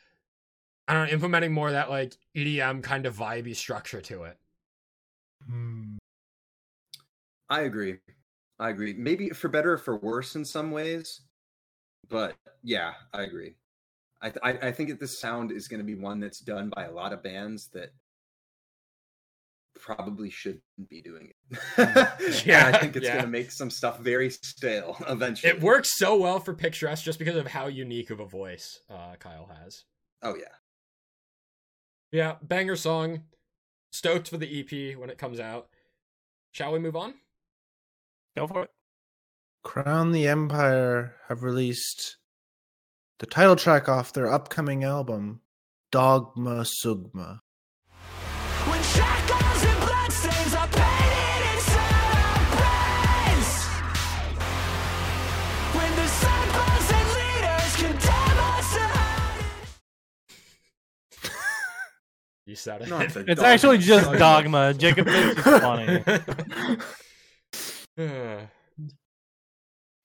I don't know, implementing more of that like EDM kind of vibey structure to it. I agree. I agree. Maybe for better or for worse in some ways, but yeah, I agree. I th- I, I think that this sound is going to be one that's done by a lot of bands that probably shouldn't be doing it. And Yeah, I think it's yeah. going to make some stuff very stale eventually. It works so well for Picturesque just because of how unique of a voice uh, Kyle has. Oh yeah. Yeah, banger song. Stoked for the EP when it comes out. Shall we move on? Go for it. crown the empire have released the title track off their upcoming album dogma sugma You said it. Not the It's dog actually just dogma. Jacob thinks it's funny.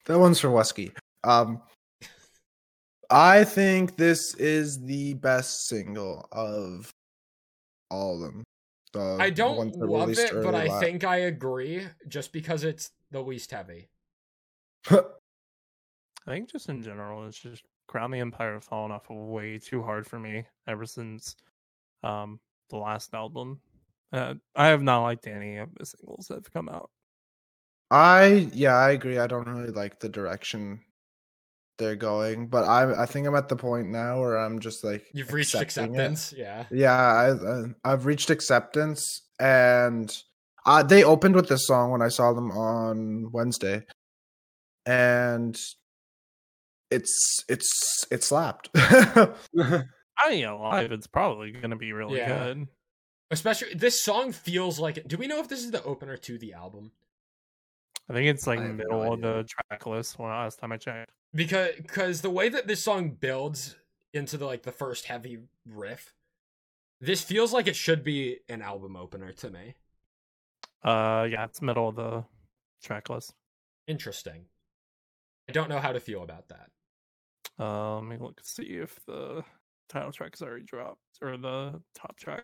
That one's for wesky um i think this is the best single of all of them The I don't love it, but early I la- think I agree just because it's the least heavy. I think just in general, it's just Crown the Empire have fallen off way too hard for me ever since um the last album. Uh, I have not liked any of the singles that have come out. I yeah, I agree. I don't really like the direction they're going, but I I think I'm at the point now where I'm just like You've reached accepting it. acceptance. Yeah. Yeah, I uh, I've reached acceptance, and uh, they opened with this song when I saw them on Wednesday, and it's it's it slapped. I think live, it's probably going to be really Yeah. good. Especially this song feels like it. Do we know if this is the opener to the album? I think it's like I have no middle of the track list when last time I checked. Because because the way that this song builds into the like the first heavy riff, this feels like it should be an album opener to me. Uh, yeah, it's middle of the track list. Interesting. I don't know how to feel about that. Uh, let me look see if the title track is already dropped or the top track.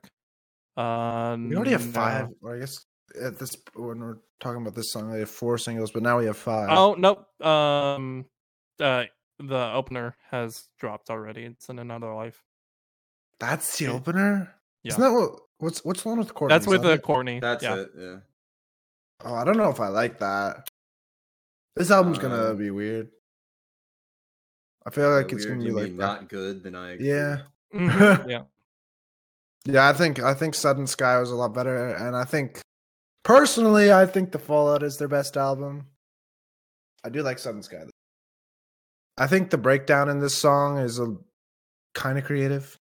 Uh, we already have no. five. Or I guess at this when we're talking about this song, they have four singles, but now we have five. Oh nope. Um, uh, the opener has dropped already. It's in another life. that's the opener. Yeah. Isn't that what? What's what's the one with Courtney? That's Is with that the it? Courtney. That's yeah. it. Yeah. Oh, I don't know if I like that. This album's gonna Uh, be weird. I feel like Yeah, it's gonna be you like mean not good. Then I agree. Yeah. Mhm, yeah. Yeah, I think I think Sudden Sky was a lot better, and I think personally, I think the Fallout is their best album. I do like Sudden Sky. Though. I think the breakdown in this song is a kind of creative.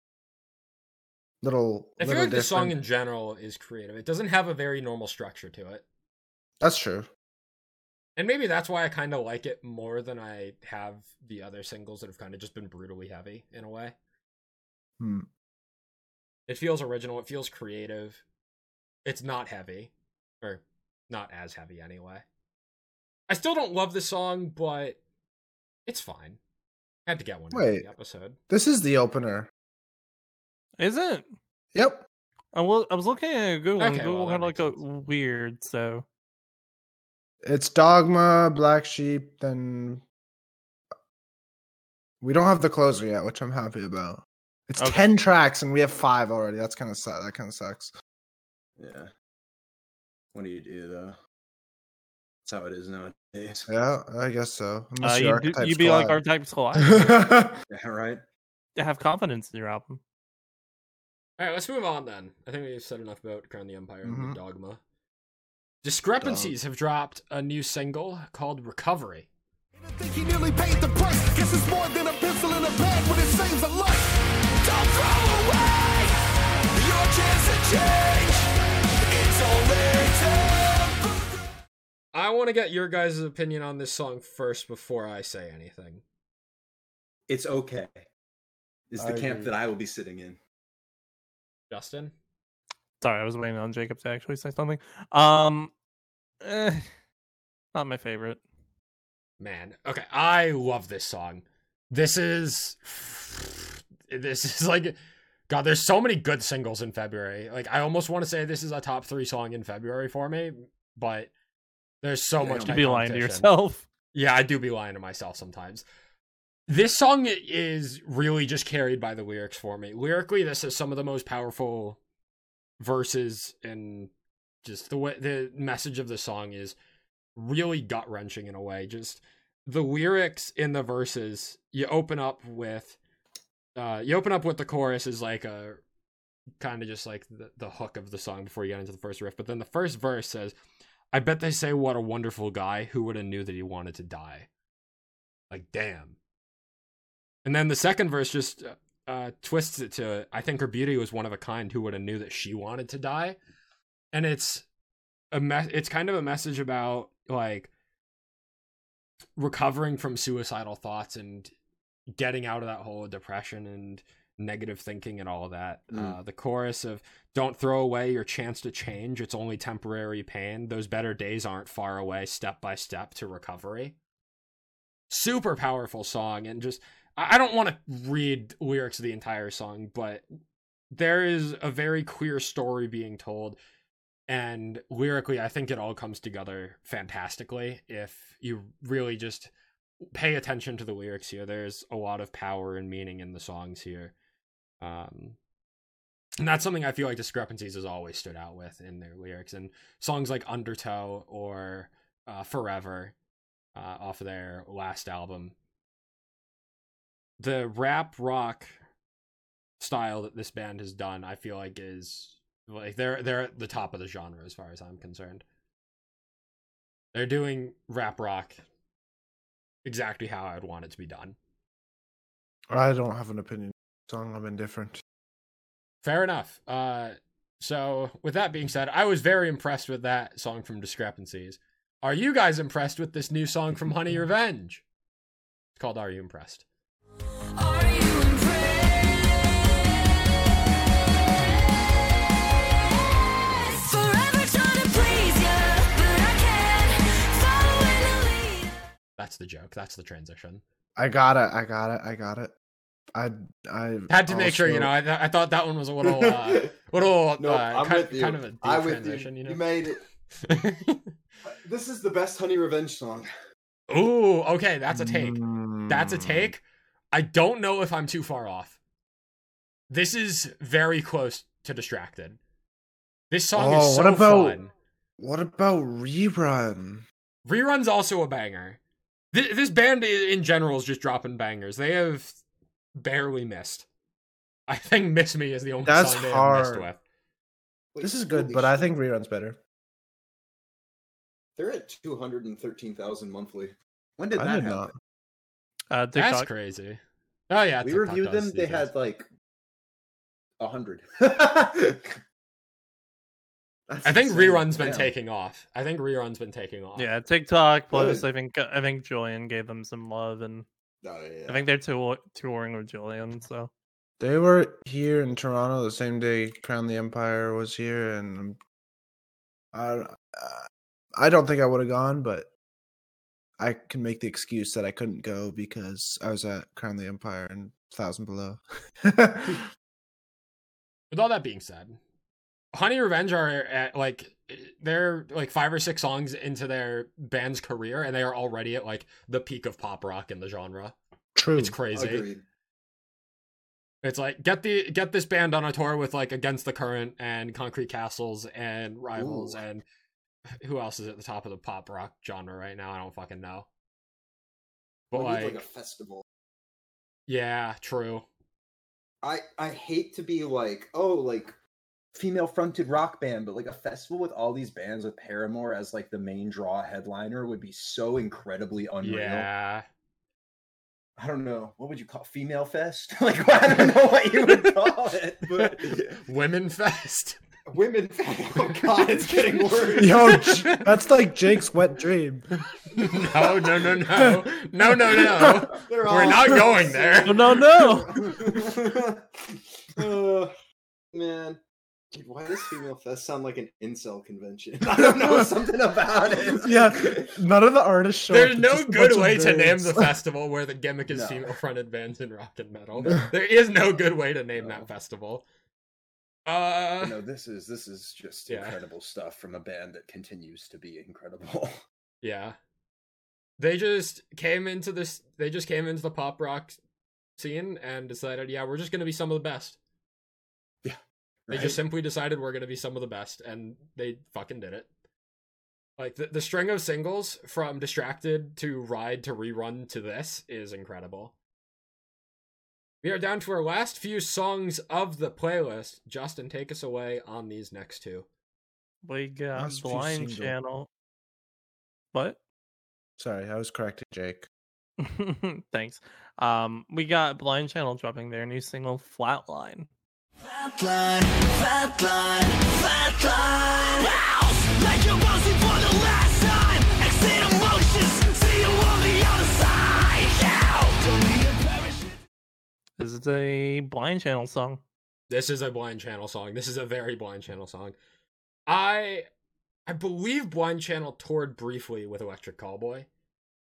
Little, I feel little like the song in general is creative. It doesn't have a very normal structure to it. That's true. And maybe that's why I kind of like it more than I have the other singles that have kind of just been brutally heavy in a way. Hmm. It feels original, it feels creative. It's not heavy or not as heavy anyway. I still don't love the song, but it's fine. I Had to get one in Wait. the episode. This is the opener. Is it? Yep. I was I was looking at Google and Okay, Google well, that had like makes a weird. So It's Dogma, Black Sheep, then we don't have the closer yet, which I'm happy about. It's Okay. ten tracks and we have five already. That's kind of sad. That kind of sucks. Yeah. What do you do though? That's how it is nowadays. Yeah, I guess so. uh, you your do, archetypes you be like collide. archetypes collide. Yeah, right. have confidence in your album. All right, let's move on then. I think we've said enough about Crown the Empire and Mhm. the Dogma. Discrepancies have dropped a new single called Recovery. I think he nearly paid the price. Guess it's more than a pencil in a bag, but it saves a life. Don't throw away your chance to change. It's only temporary. I want to get your guys' opinion on this song first before I say anything. It's okay. Is the I camp agree. that I will be sitting in. Justin? Sorry, I was waiting on Jacob to actually say something. Um, eh, not my favorite. Man, okay, I love this song. This is this is like God, there's so many good singles in February. Like I almost want to say this is a top 3 song in February for me, but there's so Yeah, much You be lying to yourself. Yeah, I do be lying to myself sometimes. This song is really just carried by the lyrics for me. Lyrically, this is some of the most powerful verses and just the way the message of the song is really gut wrenching in a way. Just the lyrics in the verses, you open up with uh you open up with the chorus is like a kind of just like the, the hook of the song before you get into the first riff. But then the first verse says, I bet they say what a wonderful guy who would have knew that he wanted to die. Like damn. And then the second verse just uh, twists it to I think her beauty was one of a kind who would have knew that she wanted to die. And it's a me- it's kind of a message about like recovering from suicidal thoughts and getting out of that hole of depression and negative thinking and all that. Mm. Uh, the chorus of "Don't throw away your chance to change; it's only temporary pain. Those better days aren't far away. Step by step to recovery." Super powerful song, and just I don't want to read lyrics of the entire song, but there is a very queer story being told and lyrically i think it all comes together fantastically. If you really just pay attention to the lyrics here there's a lot of power and meaning in the songs here. Um and that's something i feel like discrepancies has always stood out with in their lyrics and songs like undertow or uh, forever uh, off of their last album the rap rock style that this band has done, I feel like is like they're they're at the top of the genre as far as I'm concerned. They're doing rap rock exactly how I would want it to be done. I don't have an opinion. Song, I'm indifferent. Fair enough. Uh so with that being said, I was very impressed with that song from Discrepancies. Are you guys impressed with this new song from Honey Revenge? It's called Are You Impressed? That's the joke. That's the transition. I got it. I got it. I got it. I I Had to make sure, you know. I, th- I thought that one was a little, uh, little, no, uh, I'm kind, with you. kind of a deep I'm transition, you. you, You know. made it. This is the best Honey Revenge song. Ooh, okay, that's a take. That's a Mm. take. I don't know if I'm too far off. This is very close to distracted. This song Oh, is so what about- fun. What about rerun? Rerun's also a banger. This, this band in general is just dropping bangers. They have barely missed. I think "Miss Me" is the only That's song they have missed with. Wait, This is good, holy but I think rerun's better. they're at two hundred and thirteen thousand monthly. When did I that did happen? not. Uh, That's crazy. Oh yeah, we TikTok reviewed them. They had like a hundred. I think rerun's been taking off. I think rerun's been taking off. Yeah, TikTok plus Good. I think I think Julian gave them some love, and Oh, yeah. I think they're tour- touring with Julian. So They were here in Toronto the same day Crown the Empire was here, and I, uh, I don't think I would have gone, but I can make the excuse that I couldn't go because I was at Crown the Empire and Thousand Below. With all that being said, Honey Revenge are at like eh, they're like five or six songs into their band's career, and they are already at like the peak of pop rock in the genre. True. It's crazy. Agreed. It's like get the get this band on a tour with like Against the Current and Concrete Castles and Rivals Ooh. and who else is at the top of the pop rock genre right now? I don't fucking know. But like, like a festival. yeah, true. I I hate to be like, oh, like female fronted rock band, but like a festival with all these bands with Paramore as like the main draw headliner would be so incredibly unreal. Yeah. I don't know. What would you call female fest? like I don't know what you would call it, but Women Fest. Women. Oh god, it's getting worse. Yo, that's like Jake's wet dream. no, no, no, no. No, no, no. They're We're all not going there. oh, no, no. uh, man. Dude, why does female fest sound like an incel convention? I don't know something about it. Yeah, none of the artists show. There's up, no good way to name the festival where the gimmick is No. female fronted bands in rock and metal. No. There is no good way to name No. that festival. Uh, no, this is this is just Yeah. incredible stuff from a band that continues to be incredible. yeah. They just came into this. They just came into the pop rock scene and decided, yeah, we're just gonna be some of the best. Yeah. They just simply decided we're gonna be some of the best, and they fucking did it. Like the, the string of singles from Distracted to Ride to Rerun to this is incredible. We are down to our last few songs of the playlist. Justin, take us away on these next two. we got Last Blind. Channel. What? Sorry, I was correcting Jake. Thanks. Um, we got Blind Channel dropping their new single "Flatline." Flatline, flatline, flatline. Wow, like you're bouncing for the last time. Exit emotions, see you on the other side. Yeah, This is a Blind Channel song. This is a Blind Channel song. This is a very Blind Channel song. I I believe Blind Channel toured briefly with Electric Callboy.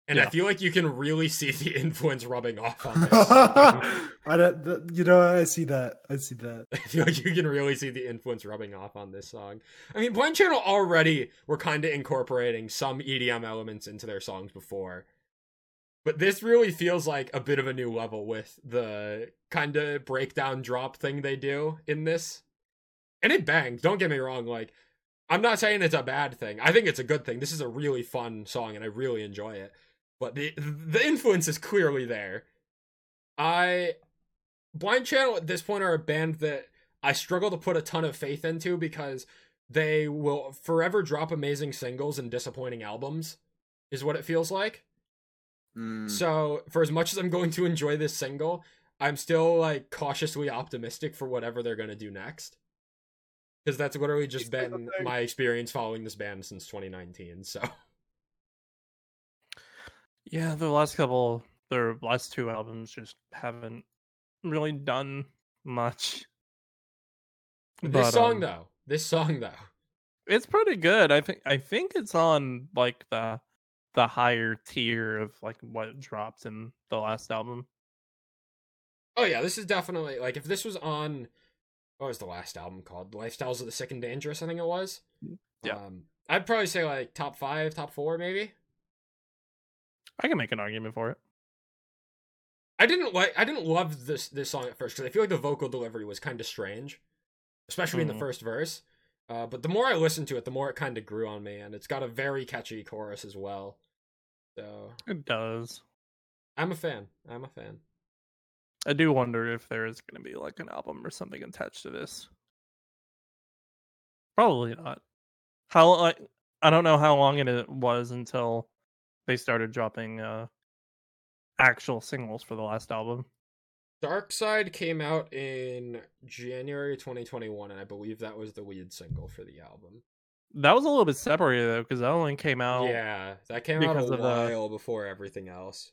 And I feel like you can really see the influence rubbing off on this. I don't, the, you know, I see that. I see that. I feel like you can really see the influence rubbing off on this song. I mean, Blind Channel already were kind of incorporating some EDM elements into their songs before. But this really feels like a bit of a new level with the kind of breakdown drop thing they do in this. And it bangs, don't get me wrong. Like, I'm not saying it's a bad thing. I think it's a good thing. This is a really fun song and I really enjoy it. But the the influence is clearly there. I Blind Channel at this point are a band that I struggle to put a ton of faith into because they will forever drop amazing singles and disappointing albums, is what it feels like. Mm. So, for as much as I'm going to enjoy this single, I'm still like cautiously optimistic for whatever they're going to do next. Because that's literally just Here's the been my experience following this band since 2019. So, Yeah, the last couple, their last two albums just haven't really done much. this But, song um, though, this song though, It's pretty good. I think I think it's on like the the higher tier of like what dropped in the last album. Oh yeah, this is definitely like if this was on what was the last album called? Lifestyles of the Sick and Dangerous, I think it was. Yeah. Um I'd probably say like top five, top four, maybe. I can make an argument for it. I didn't like I didn't love this this song at first because I feel like the vocal delivery was kind of strange, especially in Mhm. the first verse. Uh, but the more I listened to it, the more it kind of grew on me, and it's got a very catchy chorus as well. So It does. I'm a fan. I'm a fan. I do wonder if there is going to be like an album or something attached to this. Probably not. How like I don't know how long it was until they started dropping uh actual singles for the last album. Dark Side came out in January 2021, and I believe that was the lead single for the album. That was a little bit separated though because that only came out. Yeah, that came out because a of the- before everything else.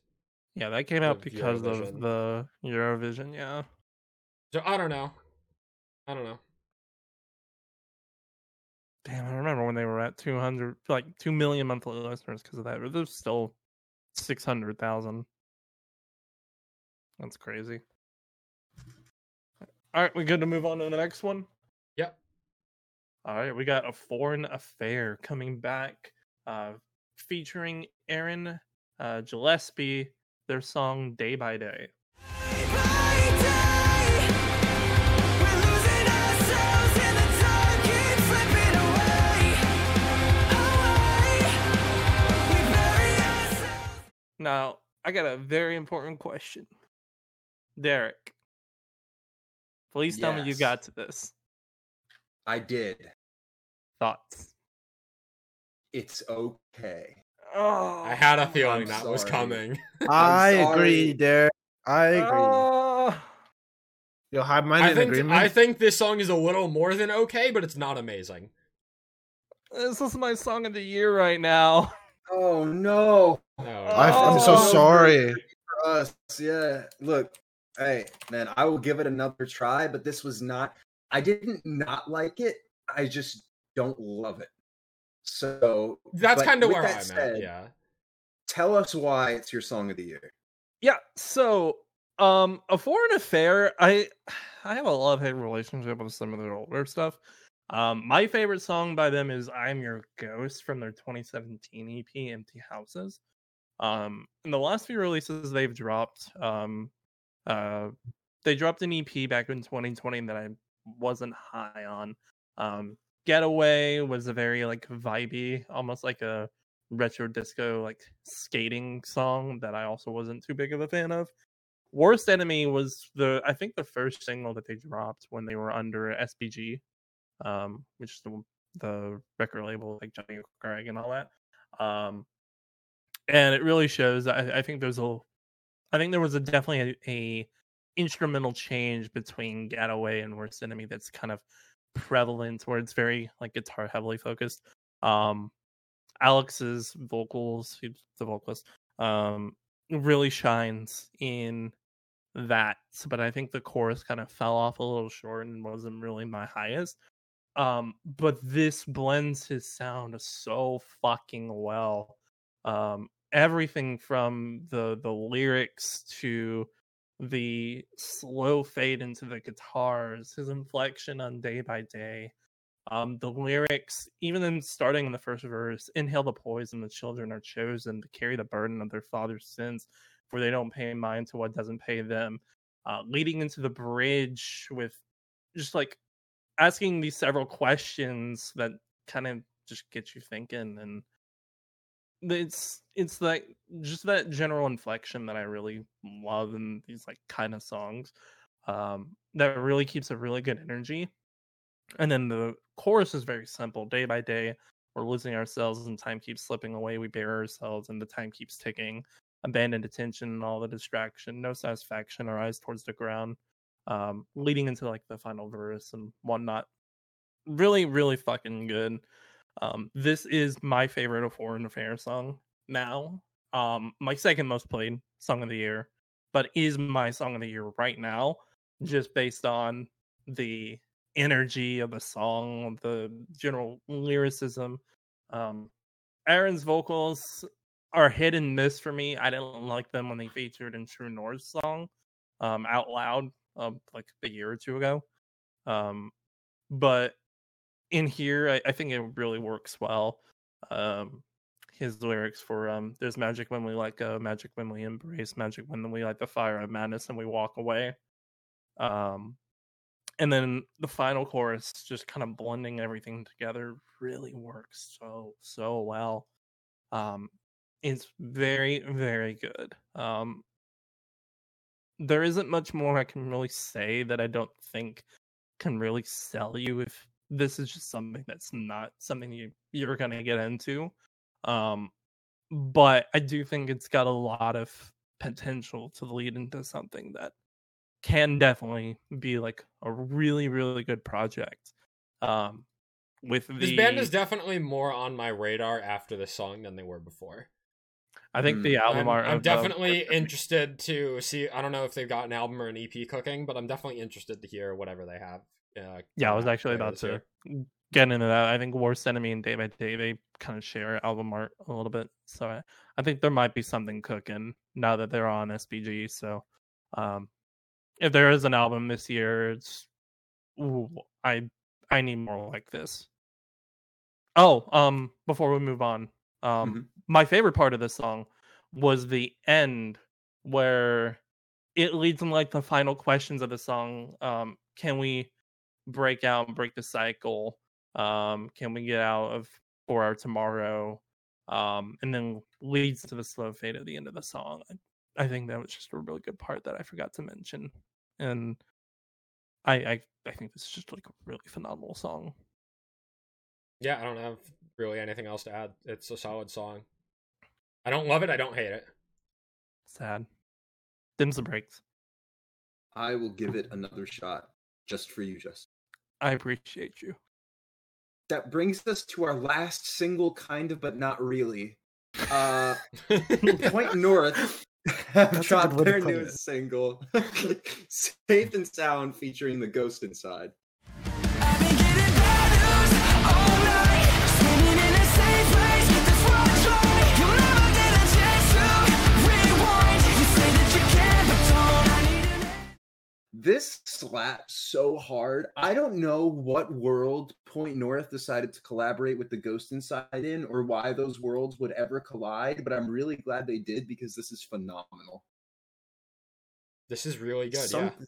yeah, that came out because Eurovision. of the Eurovision. Yeah, So I don't know. I don't know. damn, I remember when they were at two hundred, like two million monthly listeners because of that. But there's still six hundred thousand. That's crazy. All right, we good to move on to the next one. Yep. All right, we got a foreign affair coming back, uh, featuring Aaron uh, Gillespie. Their song "Day by Day." Now, I got a very important question, Derek. Please tell me you got to this. I did. Thoughts? It's okay. Oh, I had a feeling I'm that was coming. I agree, Derek. I agree. Oh. You'll have mine I in think agreement. I think this song is a little more than okay, but it's not amazing. This is my song of the year right now. Oh no. No, I, am so Oh. sorry. For us, yeah. Look, hey, man, I will give it another try, but this was not I didn't not like it. I just don't love it. So that's kind of with where I'm that at. Yeah. Tell us why it's your song of the year. Yeah, so um a foreign affair, I I have a love hate relationship with some of their older stuff. Um my favorite song by them is I'm Your Ghost from their 2017 EP Empty Houses. Um in the last few releases they've dropped um uh they dropped an EP back in 2020 that I wasn't high on. Um Getaway was a very like vibey, almost like a retro disco like skating song that I also wasn't too big of a fan of. Worst Enemy was the I think the first single that they dropped when they were under SBG, um, which is the the record label like Johnny Craig and all that. Um, and it really shows. I, I think there's a, I think there was a definitely a, a instrumental change between Getaway and Worst Enemy that's kind of prevalent, where it's very like guitar heavily focused. Um, Alex's vocals, the vocalist, um, really shines in that. But I think the chorus kind of fell off a little short and wasn't really my highest. Um, but this blends his sound so fucking well. Um, everything from the the lyrics to the slow fade into the guitars, his inflection on day by day, um, the lyrics, even in starting in the first verse, inhale the poison, the children are chosen to carry the burden of their father's sins, for they don't pay mind to what doesn't pay them. Uh, leading into the bridge with just like asking these several questions that kind of just get you thinking and it's it's like just that general inflection that I really love in these like kind of songs. Um, that really keeps a really good energy. And then the chorus is very simple. Day by day, we're losing ourselves and time keeps slipping away. We bury ourselves and the time keeps ticking. Abandoned attention and all the distraction, no satisfaction, our eyes towards the ground. Um, leading into like the final verse and whatnot. Really, really fucking good. Um, this is my favorite of Foreign Affairs song now. Um, my second most played song of the year, but is my song of the year right now, just based on the energy of the song, the general lyricism. Um, Aaron's vocals are hit and miss for me. I didn't like them when they featured in True North's song, um, out loud, um, like a year or two ago. Um, but in here, I, I think it really works well. Um, his lyrics for um, "There's magic when we let go, magic when we embrace, magic when we light the fire of madness and we walk away." Um, and then the final chorus, just kind of blending everything together, really works so so well. Um, it's very very good. Um, there isn't much more I can really say that I don't think can really sell you if this is just something that's not something you you're gonna get into. Um, but I do think it's got a lot of potential to lead into something that can definitely be like a really really good project. Um, with the This band is definitely more on my radar after this song than they were before. I think Mm, the album I'm, art. I'm of, definitely interested to see. I don't know if they've got an album or an EP cooking, but I'm definitely interested to hear whatever they have. Uh, Yeah, I was actually about to year. get into that. I think Worst Enemy and Day by Day they kind of share album art a little bit, so I, I think there might be something cooking now that they're on SBG. So, um, if there is an album this year, it's ooh, I I need more like this. Oh, um, before we move on, um, Mhm. my favorite part of this song was the end where it leads in like the final questions of the song. Um, can we break out and break the cycle? Um, can we get out of for our tomorrow? Um, and then leads to the slow fade at the end of the song. I, I think that was just a really good part that I forgot to mention, and I I, I think this is just like a really phenomenal song. Yeah, I don't have really anything else to add. It's a solid song. I don't love it. I don't hate it. Sad. Dims the breaks. I will give it another shot just for you, Justin. I appreciate you. That brings us to our last single, kind of, but not really. Uh, Point North have That's a dropped their put newest it. single, Safe and Sound, featuring the Ghost Inside. This slaps so hard. I don't know what world Point North decided to collaborate with the Ghost Inside in, or why those worlds would ever collide. But I'm really glad they did because this is phenomenal. This is really good. Something,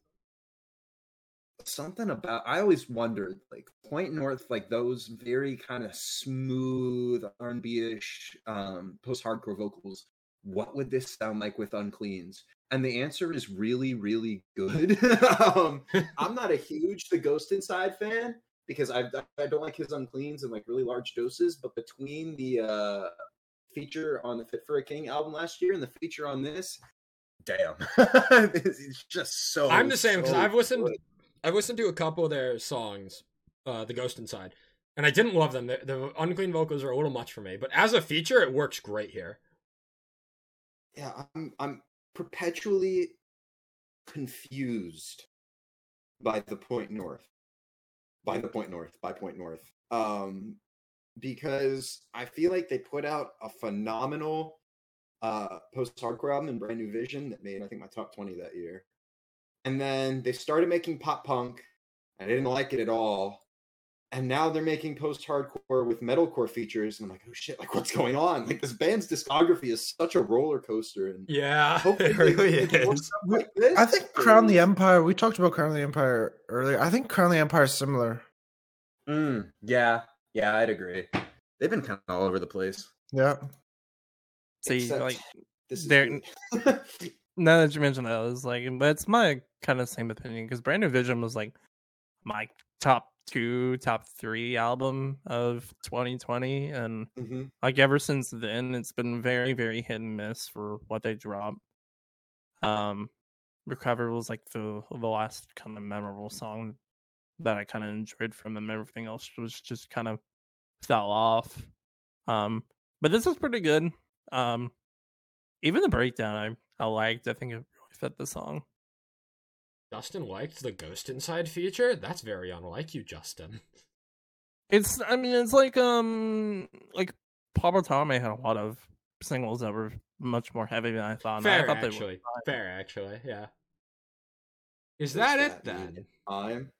something about I always wondered like Point North, like those very kind of smooth R&B ish um, post hardcore vocals. What would this sound like with Uncleans? And the answer is really, really good. um, I'm not a huge The Ghost Inside fan because I I don't like his Uncleans in like really large doses. But between the uh, feature on the Fit for a King album last year and the feature on this, damn, it's just so. I'm the same because so I've listened. good. I've listened to a couple of their songs, uh, "The Ghost Inside," and I didn't love them. The, the unclean vocals are a little much for me, but as a feature, it works great here. yeah i'm i'm perpetually confused by the point north by the point north by point north um because i feel like they put out a phenomenal uh, post-hardcore album and Brand New Vision that made I think my top twenty that year. And then they started making pop punk. I didn't like it at all. And now they're making post-hardcore with metalcore features, and I'm like, oh shit! Like, what's going on? Like, this band's discography is such a roller coaster, and Yeah, hopefully it really they is. stuff like I think Crown the Empire. We talked about Crown the Empire earlier. I think Crown the Empire is similar. Mm, yeah, yeah, I'd agree. They've been kind of all over the place. Yeah. See, Except like this is they're- now that you mention that, I was like, but it's my kind of same opinion because Brand New Vision was like my top two, top three album of 2020, and Mhm. like ever since then, it's been very, very hit and miss for what they drop. Um, Recover was like the the last kind of memorable song that I kind of enjoyed from them. Everything else was just kind of fell off. Um, but this is pretty good. Um, even the breakdown I I liked. I think it really fit the song. Justin liked the Ghost Inside feature. That's very unlike you, Justin. It's I mean it's like um like Pablo Tame had a lot of singles that were much more heavy than I thought. and I Fair, thought they were actually. Fair, actually. Yeah. Is What's that it then? I'm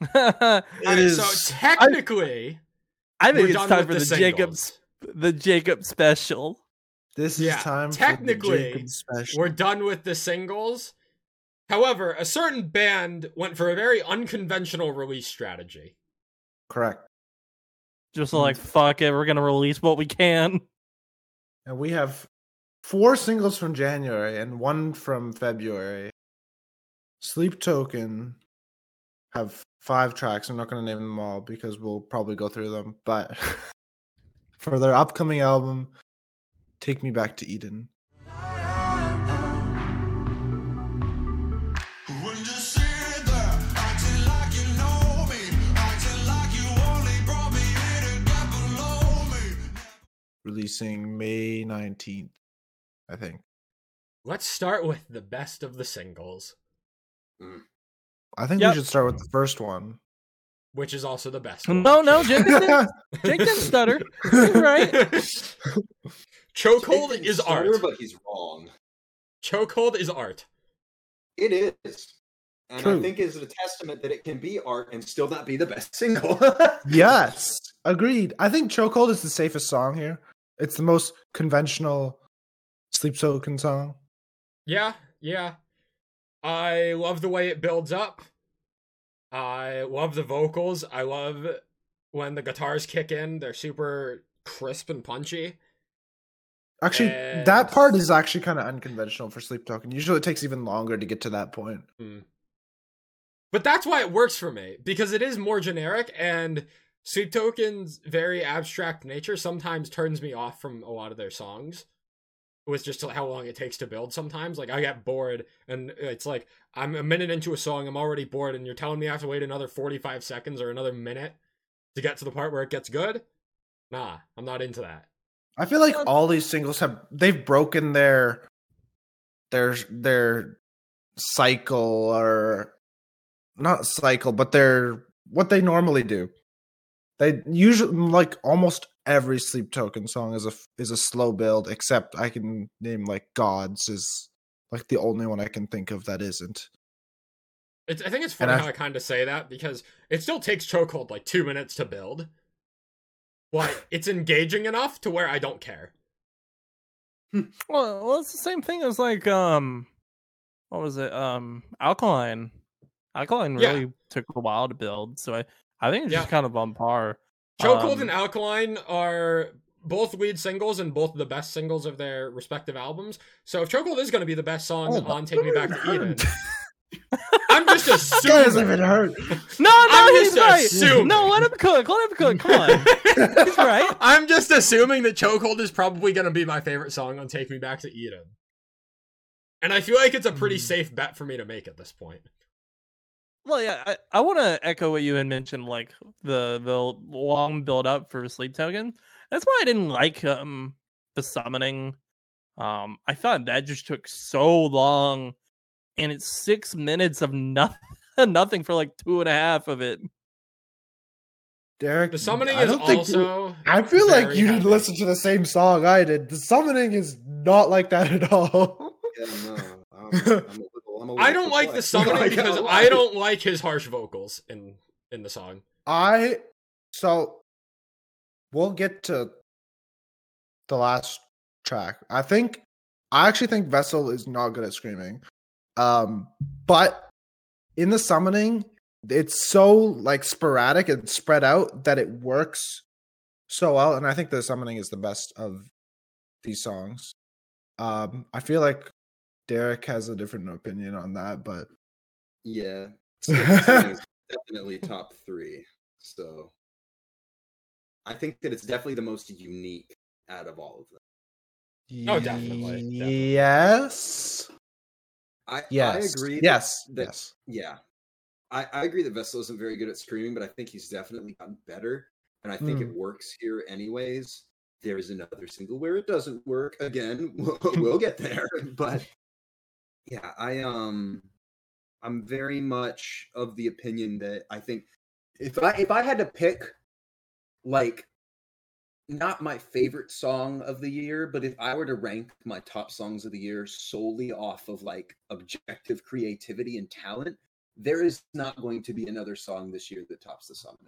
I Alright, is- so technically, I think we're it's done time for the the, Jacob singles. the Jacob special. This is Yeah, time technically, for the Jacob special. we're done with the singles. However, a certain band went for a very unconventional release strategy. Correct. Just like mm. fuck it, we're gonna release what we can. And we have four singles from January and one from February. Sleep Token have five tracks. I'm not going to name them all because we'll probably go through them. But for their upcoming album, Take Me Back to Eden. Releasing May 19th, I think. Let's start with the best of the singles, mm. I think Yep. we should start with the first one. which is also the best. one. No, no, Jake didn't, Jake didn't stutter. He's right. Chokehold is didn't art. but he's wrong. Chokehold is art. It is. And True. I think is a testament that it can be art and still not be the best single. Yes, agreed. I think Chokehold is the safest song here. It's the most conventional Sleep Token song. Yeah, yeah. I love the way it builds up. I love the vocals. I love when the guitars kick in. They're super crisp and punchy. Actually, And- that part is actually kind of unconventional for Sleep Token. Usually it takes even longer to get to that point. Hmm. But that's why it works for me because it is more generic and Sleep Token's very abstract nature sometimes turns me off from a lot of their songs with just how long it takes to build sometimes. Like I get bored and it's like I'm a minute into a song, I'm already bored and you're telling me I have to wait another 45 seconds or another minute to get to the part where it gets good? Nah, I'm not into that. I feel like all these singles have they've broken their their their cycle or not cycle, but their what they normally do. They usually like almost every sleep token song is a is a slow build, except I can name like Gods is like the only one I can think of that isn't. It's, I think it's funny I- how I kind of say that because it still takes Chokehold like two minutes to build. But it's engaging enough to where I don't care. Well, well, it's the same thing as like um, what was it? Um, Alkaline. Alkaline Yeah. really took a while to build, so I I think it's just kind of on par. Chokehold Um, and Alkaline are both lead singles and both the best singles of their respective albums. So if Chokehold is going to be the best song Oh, on Take Me Back to Eden. I'm just That doesn't assuming. even hurt. No, no, I'm he's right. assuming. No, let him cook. Let him cook. Come on. He's right. I'm just assuming that Chokehold is probably going to be my favorite song on Take Me Back to Eden. And I feel like it's a pretty Hmm. safe bet for me to make at this point. Well, yeah, I, I want to echo what you had mentioned, like the the long build up for Sleep Token. That's why I didn't like um the summoning. Um, I thought that just took so long, and it's six minutes of nothing, nothing for like two and a half of it. Derek. The summoning I is don't think- also. I feel like you didn't listen to the same song I did. The summoning is not like that at all. Yeah, no, I'm, I'm a little, I'm a I don't like the perplexed. summoning I because. I don't like his harsh vocals in in the song. I so we'll get to the last track. I think I actually think Vessel is not good at screaming. Um but in the summoning it's so like sporadic and spread out that it works so well and I think the summoning is the best of these songs. Um I feel like Derek has a different opinion on that but Yeah, definitely top three. So I think that it's definitely the most unique out of all of them. Oh, definitely, definitely. Yes. I Yes. I agree. Yes. that- yes. Yeah. I, I agree that Vessel isn't very good at screaming, but I think he's definitely gotten better. And I think Hmm. it works here anyways. There's another single where it doesn't work. Again, we'll, we'll get there. But yeah, I um I'm very much of the opinion that I think if I if I had to pick like not my favorite song of the year, but if I were to rank my top songs of the year solely off of like objective creativity and talent, there is not going to be another song this year that tops the summoning.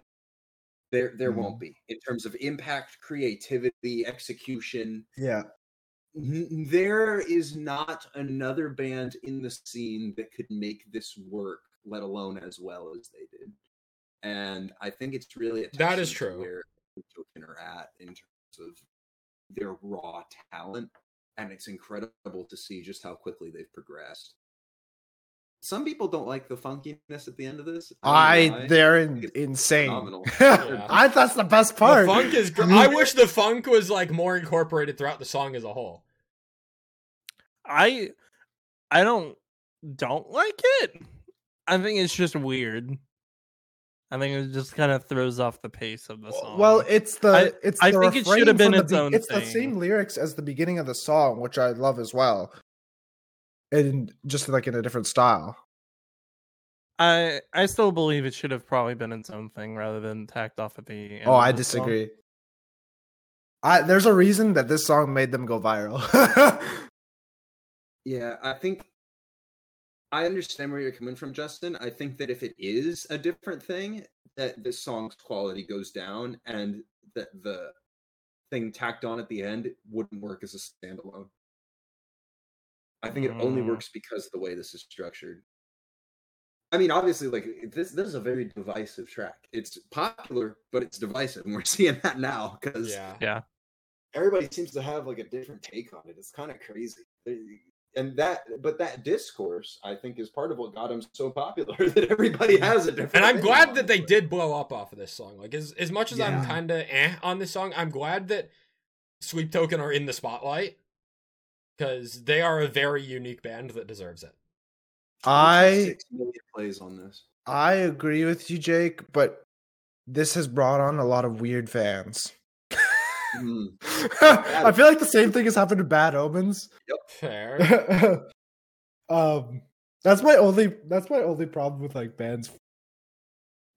There there won't be. In terms of impact, creativity, execution, Yeah. There is not another band in the scene that could make this work, let alone as well as they did. And I think it's really a That is true. where Token are at in terms of their raw talent, and it's incredible to see just how quickly they've progressed. Some people don't like the funkiness at the end of this. don't I they're in, insane. Yeah. I that's the best part. The funk is. Gr- I mm-hmm. wish the funk was like more incorporated throughout the song as a whole. I I don't don't like it. I think it's just weird. I think it just kind of throws off the pace of the song. Well, it's the I- it's I the think it should have been from the its own It's the same lyrics as the beginning of the song, which I love as well, and just like in a different style. I I still believe it should have probably been its own thing rather than tacked off at the end. Oh, of I the song. disagree. I there's a reason that this song made them go viral. Yeah, I think I understand where you're coming from, Justin. I think that if it is a different thing, that this song's quality goes down and that the thing tacked on at the end wouldn't work as a standalone. I think it only Mm. works because of the way this is structured. I mean, obviously, like this, this is a very divisive track. It's popular, but it's divisive, and we're seeing that now because Yeah. yeah, everybody seems to have like a different take on it. It's kind of crazy. And that, but that discourse, I think, is part of what got him so popular. That everybody has a different. And I'm glad that they it. did blow up off of this song. Like as as much as I'm kind of eh on this song, I'm glad that Sleep Token are in the spotlight because they are a very unique band that deserves it. I plays on this. I agree with you, Jake, but this has brought on a lot of weird fans. Mm. I feel like the same thing has happened to Bad Omens. Fair. um, that's my only that's my only problem with like bands,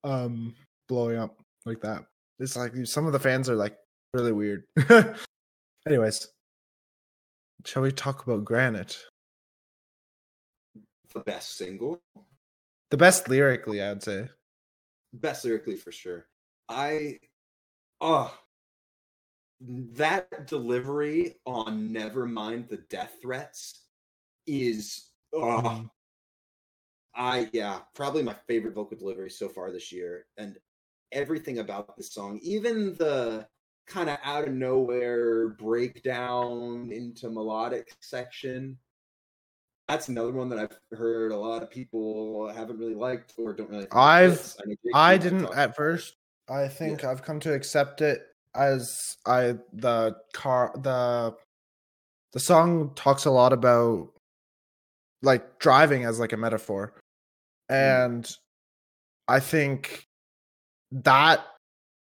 um, blowing up like that. It's like some of the fans are like really weird. Anyways, shall we talk about Granite? The best single, The best lyrically, I'd say. best lyrically for sure. I, oh, that delivery on "Never Mind the Death Threats" is, oh, I yeah, probably my favorite vocal delivery so far this year, and everything about this song, even the kind of out of nowhere breakdown into melodic section. That's another one that I've heard a lot of people haven't really liked or don't really. I've-. I didn't at first. I think I've come to accept it as I the car the the song talks a lot about like driving as like a metaphor. Mm. And I think that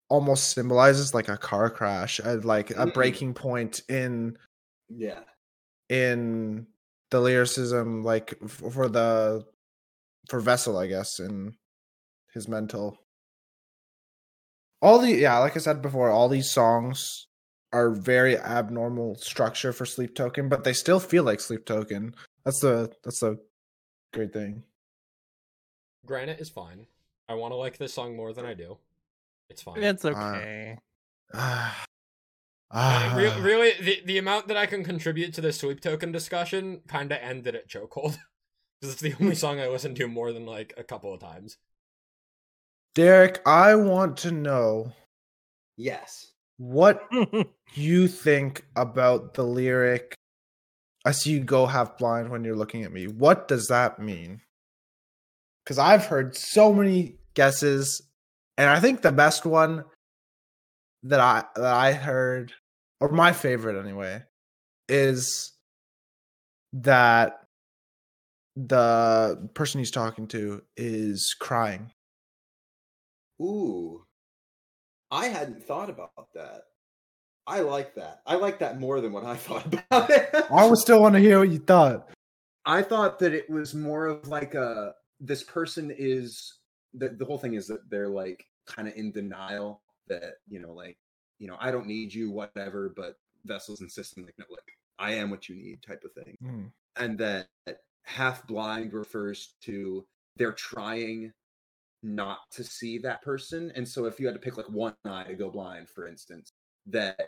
almost symbolizes like a car crash, like a Mm. breaking point in. Yeah, in the lyricism like for the for vessel i guess in his mental all the yeah, like I said before, all these songs are very abnormal structure for Sleep Token, but they still feel like Sleep Token. That's the that's the great thing. Granite is fine. I want to like this song more than I do. It's fine. It's okay. Ah, Uh, re- ah. really, the, the amount that I can contribute to the Sleep Token discussion kind of ended at Chokehold. Because it's the only song I listened to more than like a couple of times. Derek, I want to know Yes. what you think about the lyric I see you go half blind when you're looking at me. What does that mean? Because I've heard so many guesses, and I think the best one that I that I heard, or my favorite anyway, is that the person he's talking to is crying. Ooh. I hadn't thought about that. I like that. I like that more than what I thought about it. I would still want to hear what you thought. I thought that it was more of like a this person is the the whole thing is that they're like kind of in denial that you know like you know I don't need you whatever but vessels insisting like no like I am what you need type of thing Mm. and that half blind refers to they're trying not to see that person and so if you had to pick like one eye to go blind for instance that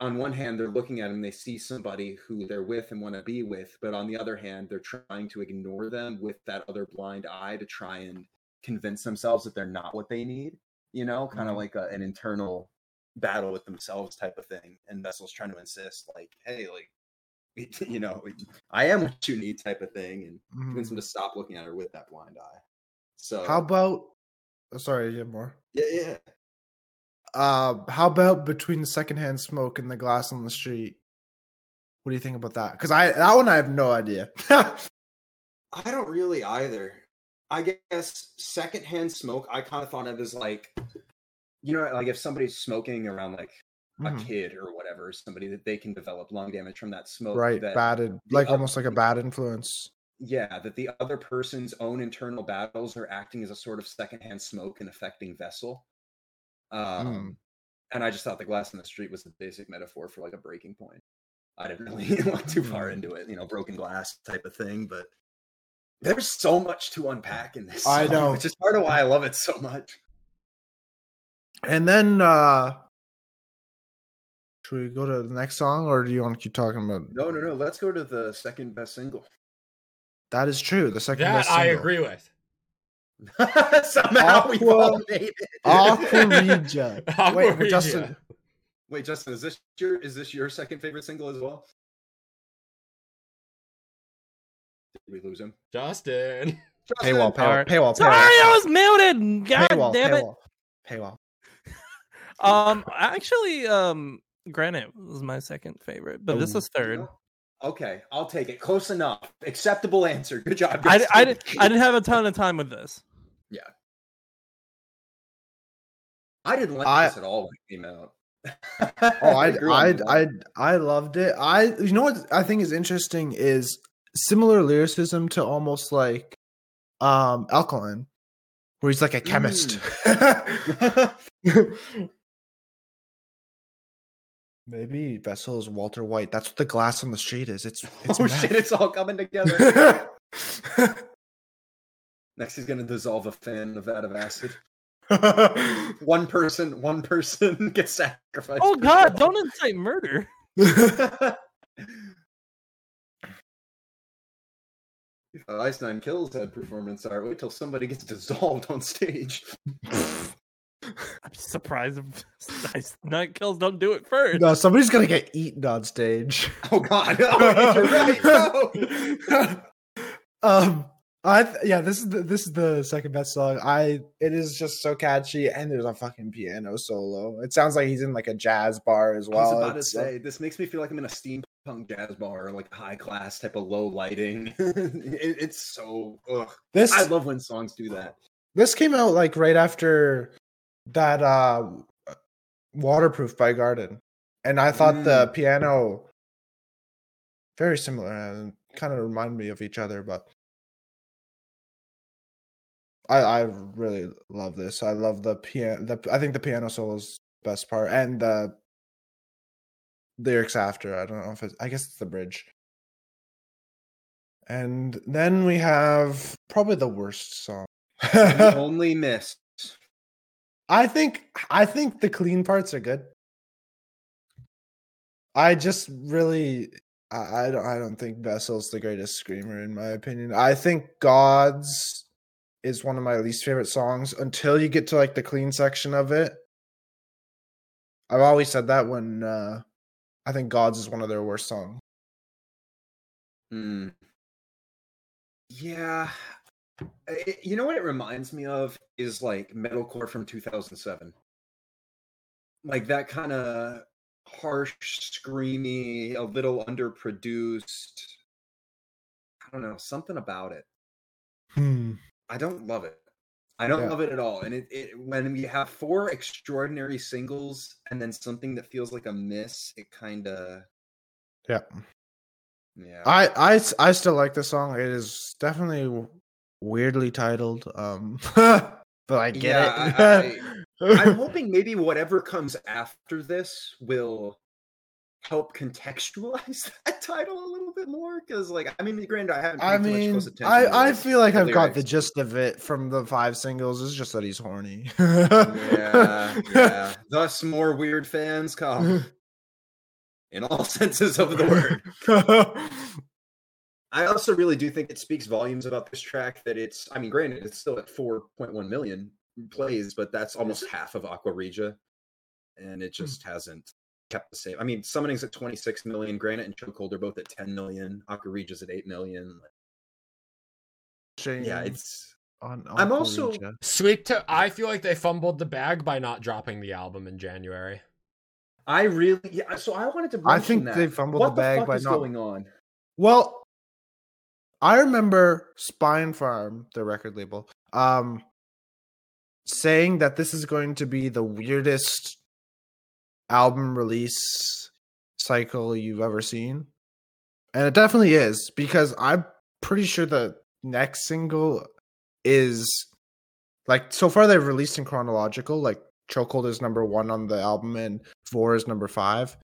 on one hand they're looking at them they see somebody who they're with and want to be with but on the other hand they're trying to ignore them with that other blind eye to try and convince themselves that they're not what they need you know kind of Mhm. like a, an internal battle with themselves type of thing and vessel's trying to insist like hey like you know i am what you need type of thing and convince them to stop looking at her with that blind eye so How about? oh, sorry, yeah, more. yeah yeah Uh, how about between the secondhand smoke and the glass on the street? What do you think about that? Because I that one I have no idea. I don't really either. I guess secondhand smoke, I kind of thought of as like, you know, like if somebody's smoking around like a Mhm. kid or whatever, somebody that they can develop lung damage from that smoke. right, That, batted, like oth- almost like a bad influence. yeah, that the other person's own internal battles are acting as a sort of secondhand smoke and affecting vessel. Um, Mm. and I just thought the glass in the street was the basic metaphor for like a breaking point. I didn't really look too far Mm. into it, you know, broken glass type of thing, but there's so much to unpack in this. I song, know. which is part of why I love it so much. And then, uh should we go to the next song, or do you want to keep talking about? No, no, no. Let's go to the second best single. That is true. The second That best I single. agree with. Somehow we all Aqua- made it. Aqua Regia. Aqua Wait, Regia. Justin. Wait, Justin, is this your is this your second favorite single as well? Did we lose him? Justin. Paywall, paywall, Alright. paywall, Sorry, paywall. I was muted. God paywall, damn it. paywall, paywall. Um, actually, um, Granite was my second favorite, but this Oh. is third. No? Okay, I'll take it. Close enough. Acceptable answer. Good job. I, Justin. I, di- I didn't have a ton of time with this. Yeah. I didn't like I- this at all when it came out. Oh, I, I. I, I loved it. I, you know what I think is interesting is similar lyricism to almost like, um, Alkaline, where he's like a chemist. Maybe Vessel is Walter White. That's what the glass on the street is. It's, it's oh meth. shit! It's all coming together. Next, he's gonna dissolve a fan of that of acid. One person, one person gets sacrificed. Oh God! Don't incite murder. If Ice Nine Kills had performance art, wait till somebody gets dissolved on stage. I'm surprised Ice Nine Kills don't do it first. no, somebody's gonna get eaten on stage. Oh god! Oh, you're right. No. um, I th- yeah, this is the, this is the second best song. I it is just so catchy, and there's a fucking piano solo. It sounds like he's in like a jazz bar as well. I was about to It's, uh, say this makes me feel like I'm in a steampunk jazz bar, like high class type of low lighting. it, it's so. Ugh. this I love when songs do that. this came out like right after that uh waterproof by garden and i thought the piano very similar and kind of remind me of each other but I I really love this. I love the piano. The I think the piano solo is best part, and the lyrics after. I don't know if it's. I guess it's the bridge. And then we have probably the worst song. The only miss. I think I think the clean parts are good. I just really I, I don't I don't think Vessel's the greatest screamer in my opinion. I think Gods is one of my least favorite songs until you get to like the clean section of it. I've always said that when uh I think Gods is one of their worst songs. Hmm. Yeah. I- you know what it reminds me of is like metalcore from 2007. Like that kind of harsh, screamy, a little underproduced. I don't know, something about it. Hmm. I don't love it. I don't Yeah. love it at all. And it, it when you have four extraordinary singles and then something that feels like a miss, it kind of Yeah. yeah. I, I I still like the song. It is definitely weirdly titled. Um but I get Yeah, it. I'm hoping maybe whatever comes after this will help contextualize that title a little bit more. Because, like, I mean, granted, I haven't. I paid too much mean, close attention I, I feel like I've got the gist of it from the five singles. It's just that he's horny. Yeah, yeah. Thus, more weird fans come in all senses of the word. I also really do think it speaks volumes about this track that it's. I mean, granted, it's still at 4.1 million plays, but that's almost half of Aqua Regia, and it hmm. just hasn't kept the same. I mean, Summoning's at 26 million, Granite and Chokehold are both at 10 million, Aqua Regia's at 8 million. Yeah, it's. on, I'm also- Sweet to I feel like they fumbled the bag by not dropping the album in January. I really. Yeah, so I wanted to. I think that. they fumbled what the bag fuck by is not- going on? Well, I remember Spinefarm, the record label, um, saying that this is going to be the weirdest album release cycle you've ever seen. And it definitely is because I'm pretty sure the next single is like so far they've released in chronological, like Chokehold is number one on the album and Vore is number five.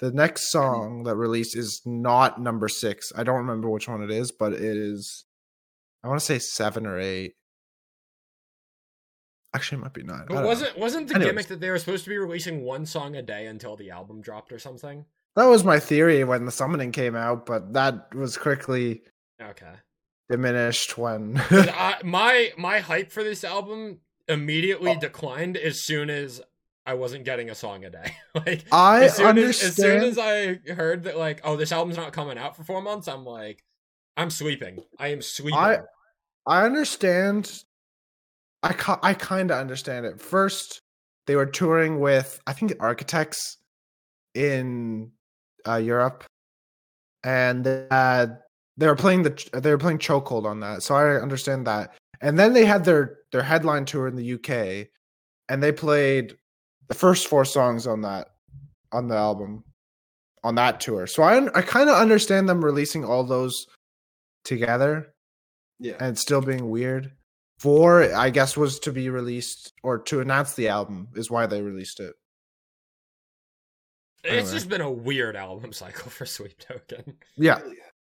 The next mm-hmm. song that released is not number six. I don't remember which one it is, but it is. I want to say seven or eight. Actually, it might be nine. But don't know. wasn't wasn't the Anyways. gimmick that they were supposed to be releasing one song a day until the album dropped or something? that was my theory when the summoning came out, but that was quickly Okay. diminished when I, my my hype for this album immediately Oh. declined as soon as I wasn't getting a song a day. like I as soon understand. as, as soon as I heard that like oh this album's not coming out for four months, I'm like I'm sleeping. I am sleeping. I I understand. I ca- I kind of understand it. First, they were touring with I think Architects in uh, Europe, and they had, they were playing the they were playing Chokehold on that, so I understand that. And then they had their their headline tour in the UK, and they played the first four songs on that on the album on that tour. So I I kind of understand them releasing all those together Yeah. and still being weird. Vore, I guess, was to be released or to announce the album is why they released it. it's just been a weird album cycle for Sleep Token. Yeah,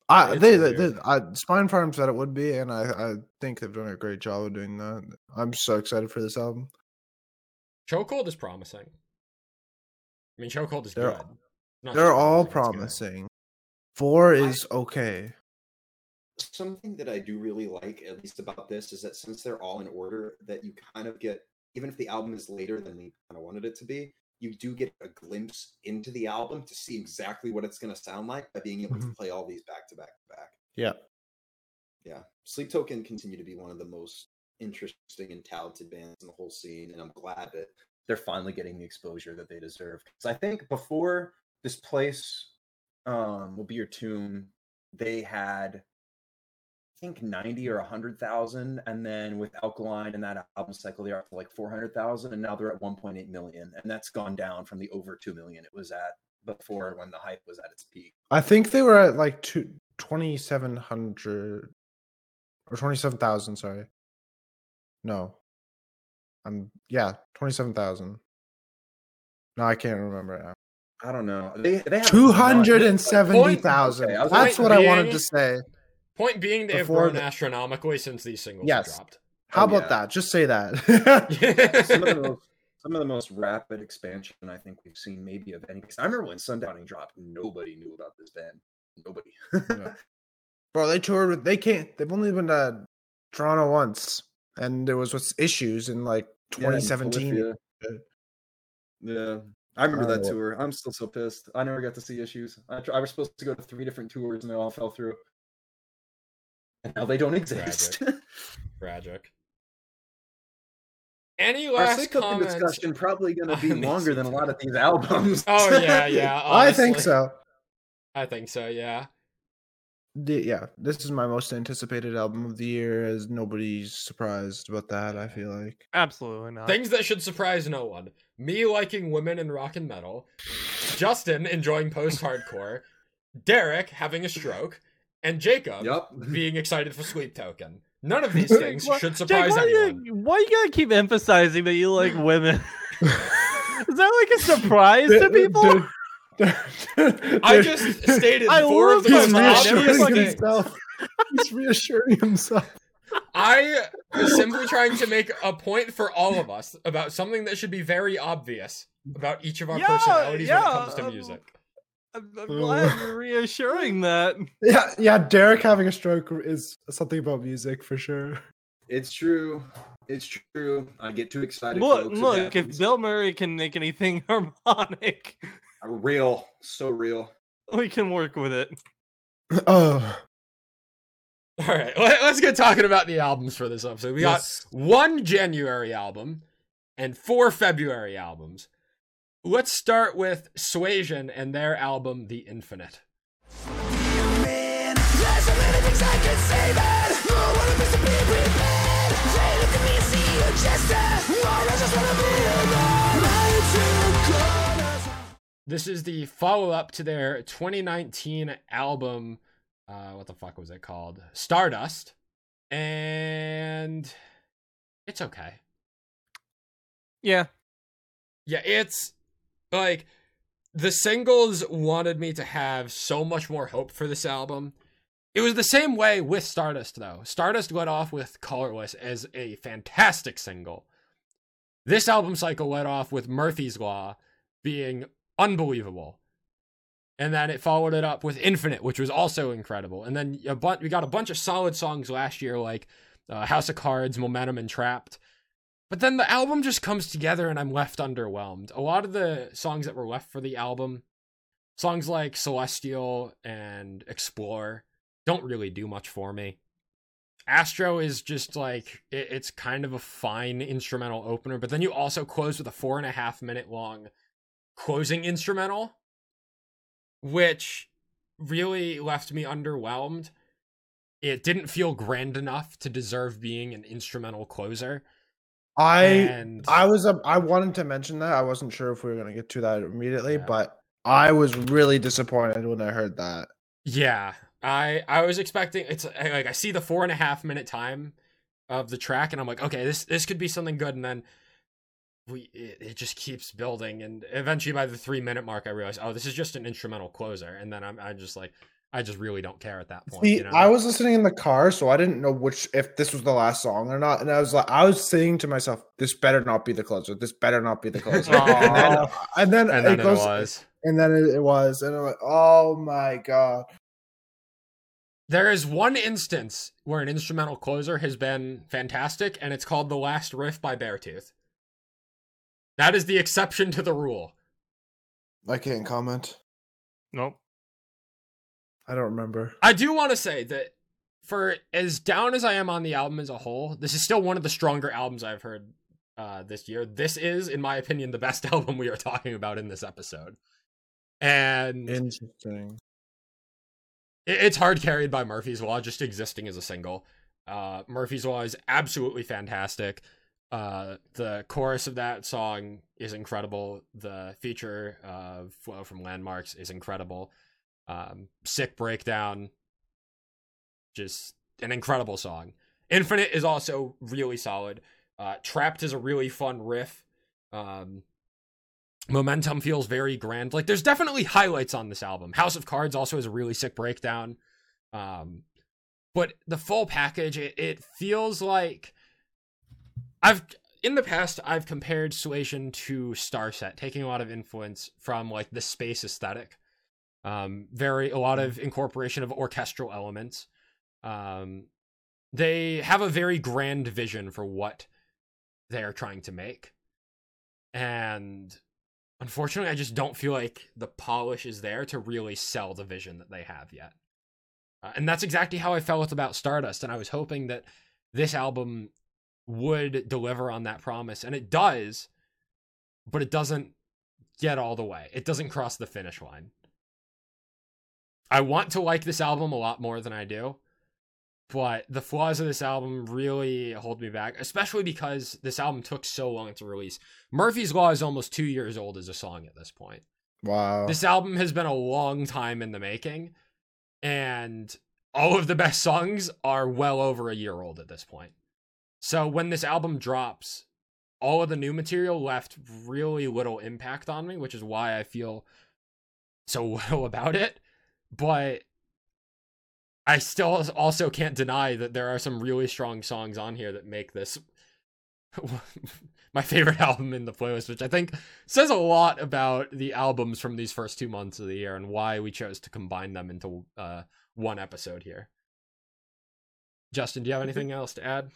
I, It's they, they, I, Spinefarm said it would be, and I, I think they've done a great job of doing that. I'm so excited for this album. Chokehold is promising. I mean, Chokehold is They're- good. Not They're all promising. Vore is okay. Something that I do really like, at least about this, is that since they're all in order, that you kind of get, even if the album is later than we kind of wanted it to be, you do get a glimpse into the album to see exactly what it's going to sound like by being able to Mhm. play all these back to back to back. Yeah. Yeah. Sleep Token continue to be one of the most interesting and talented bands in the whole scene, and I'm glad that they're finally getting the exposure that they deserve. Because I think before this place um, will be your tomb, they had think 90 or 100,000. And then with Alkaline and that album cycle, they're up to like 400,000. And now they're at 1.8 million. And that's gone down from the over 2 million it was at before when the hype was at its peak. I think they were at like two, 2,700 or 27,000, sorry. No. I'm yeah, twenty seven thousand. No, I can't remember it now. I don't know. They they Two hundred and seventy thousand. Okay, That's what I wanted to say. Point being, they have grown the- astronomically since these singles Yes. dropped. How Oh, about yeah. that? Just say that. some of the most some of the most rapid expansion I think we've seen maybe of any. 'cause I remember when Sundowning dropped, nobody knew about this band. Nobody. Yeah. Bro, they toured with they can't they've only been to Toronto once. And there was what's issues in like Yeah, in 2017. Polyphia. Yeah, I remember that tour. I'm still so pissed. I never got to see issues. I, I was supposed to go to three different tours and they all fell through. And now they don't exist. Tragic. Any Our last sicko comments? discussion probably going to be longer than a lot of these albums. Oh yeah, yeah. I think so. I think so. Yeah. The- yeah, this is my most anticipated album of the year, as nobody's surprised about that. I feel like Absolutely not. Things that should surprise no one. Me liking women in rock and metal. Justin enjoying post-hardcore. Derek having a stroke, and Jacob Yep. being excited for Sleep Token. None of these things Why- should Jake, surprise why anyone. You, why you gotta keep emphasizing that you like women? Is that like a surprise to people? I just stated I four of love the he's most obvious reassuring things. himself. He's reassuring himself. I was simply trying to make a point for all of us about something that should be very obvious about each of our Yeah, personalities when it comes to um, music. I'm, I'm glad you're reassuring that. Yeah, yeah. Derek having a stroke is something about music for sure. It's true. It's true. I get too excited. Look, look, if. Bill Murray can make anything harmonic, uh, real, so real. we can work with it. Oh, All right, let- let's get talking about the albums for this episode. We yes. got one January album and four February albums. Let's start with Suasion and their album, The Infinite. Man, there's so many things I could say, but I wanna be so be prepared. They look at me and see a jester, or I just wanna be alone. My true colors. This is the follow up to their 2019 album. Uh, what the fuck was it called? Stardust. And it's okay. Yeah, Yeah, it's like the singles wanted me to have so much more hope for this album. It was the same way with Stardust, though. Stardust led off with Colorless as a fantastic single. This album cycle led off with Murphy's Law being unbelievable. And then it followed it up with Infinite, which was also incredible. And then a bu- we got a bunch of solid songs last year, like uh, House of Cards, Momentum, and Trapped. But then the album just comes together and I'm left underwhelmed. A lot of the songs that were left for the album, songs like Celestial and Explore, don't really do much for me. Astro is just like, it, it's kind of a fine instrumental opener, but then you also close with a four and a half minute long closing instrumental, which really left me underwhelmed. It didn't feel grand enough to deserve being an instrumental closer. I and I was a, I wanted to mention that. I wasn't sure if we were gonna get to that immediately, Yeah. but I was really disappointed when I heard that. Yeah, I I was expecting it's like I see the four and a half minute time of the track, and I'm like, okay, this this could be something good, and then we it, it just keeps building, and eventually by the three minute mark, I realized, oh, this is just an instrumental closer, and then I'm I just like I just really don't care at that point. See, you know? I was listening in the car, so I didn't know which if this was the last song or not, and I was like, I was saying to myself, "This better not be the closer. This better not be the closer." and then, and then, and then it it, goes, was. and then it, it was, and I'm like, "Oh my god!" There is one instance where an instrumental closer has been fantastic, and it's called "The Last Riff" by Beartooth. That is the exception to the rule. I can't comment. nope. I don't remember. I do want to say that for as down as I am on the album as a whole, this is still one of the stronger albums I've heard uh, this year. This is, in my opinion, the best album we are talking about in this episode. And it, Interesting. it's hard carried by Murphy's Law just existing as a single. Uh, Murphy's Law is absolutely fantastic. Uh, the chorus of that song is incredible. The feature of Flow from Landmarks is incredible. Um, Sick Breakdown, just an incredible song. Infinite is also really solid. Uh, Trapped is a really fun riff. Um, Momentum feels very grand. Like there's definitely highlights on this album. House of Cards also has a really sick breakdown. Um, but the full package, it, it feels like I've in the past I've compared Suasion to Starset, taking a lot of influence from like the space aesthetic. Um, very a lot of incorporation of orchestral elements. Um, they have a very grand vision for what they are trying to make. And unfortunately, I just don't feel like the polish is there to really sell the vision that they have yet. Uh, and that's exactly how I felt about Stardust. And I was hoping that this album would deliver on that promise. And it does, but it doesn't get all the way. It doesn't cross the finish line. I want to like this album a lot more than I do, but the flaws of this album really hold me back, especially because this album took so long to release. Murphy's Law is almost two years old as a song at this point. Wow. This album has been a long time in the making, and all of the best songs are well over a year old at this point. So when this album drops, all of the new material left really little impact on me, which is why I feel so little about it. But I still also can't deny that there are some really strong songs on here that make this my favorite album in the playlist, which I think says a lot about the albums from these first two months of the year and why we chose to combine them into uh, one episode here. Justin, do you have anything else to add?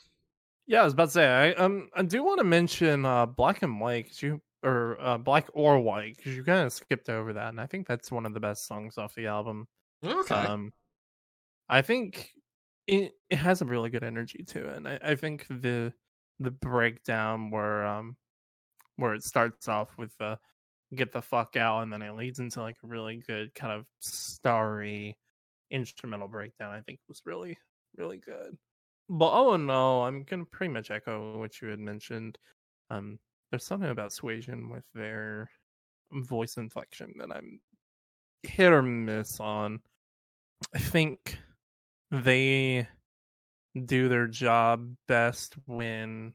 Yeah, I was about to say I um I do want to mention uh Black and White 'cause you or uh Black or White because you kind of skipped over that, and I think that's one of the best songs off the album. Okay. Um, I think it it has a really good energy to it, and I, I think the the breakdown where um where it starts off with the get the fuck out, and then it leads into like a really good kind of starry instrumental breakdown. I think was really really good. But oh no, I'm gonna pretty much echo what you had mentioned. Um, there's something about Suasion with their voice inflection that I'm hit or miss on. I think they do their job best when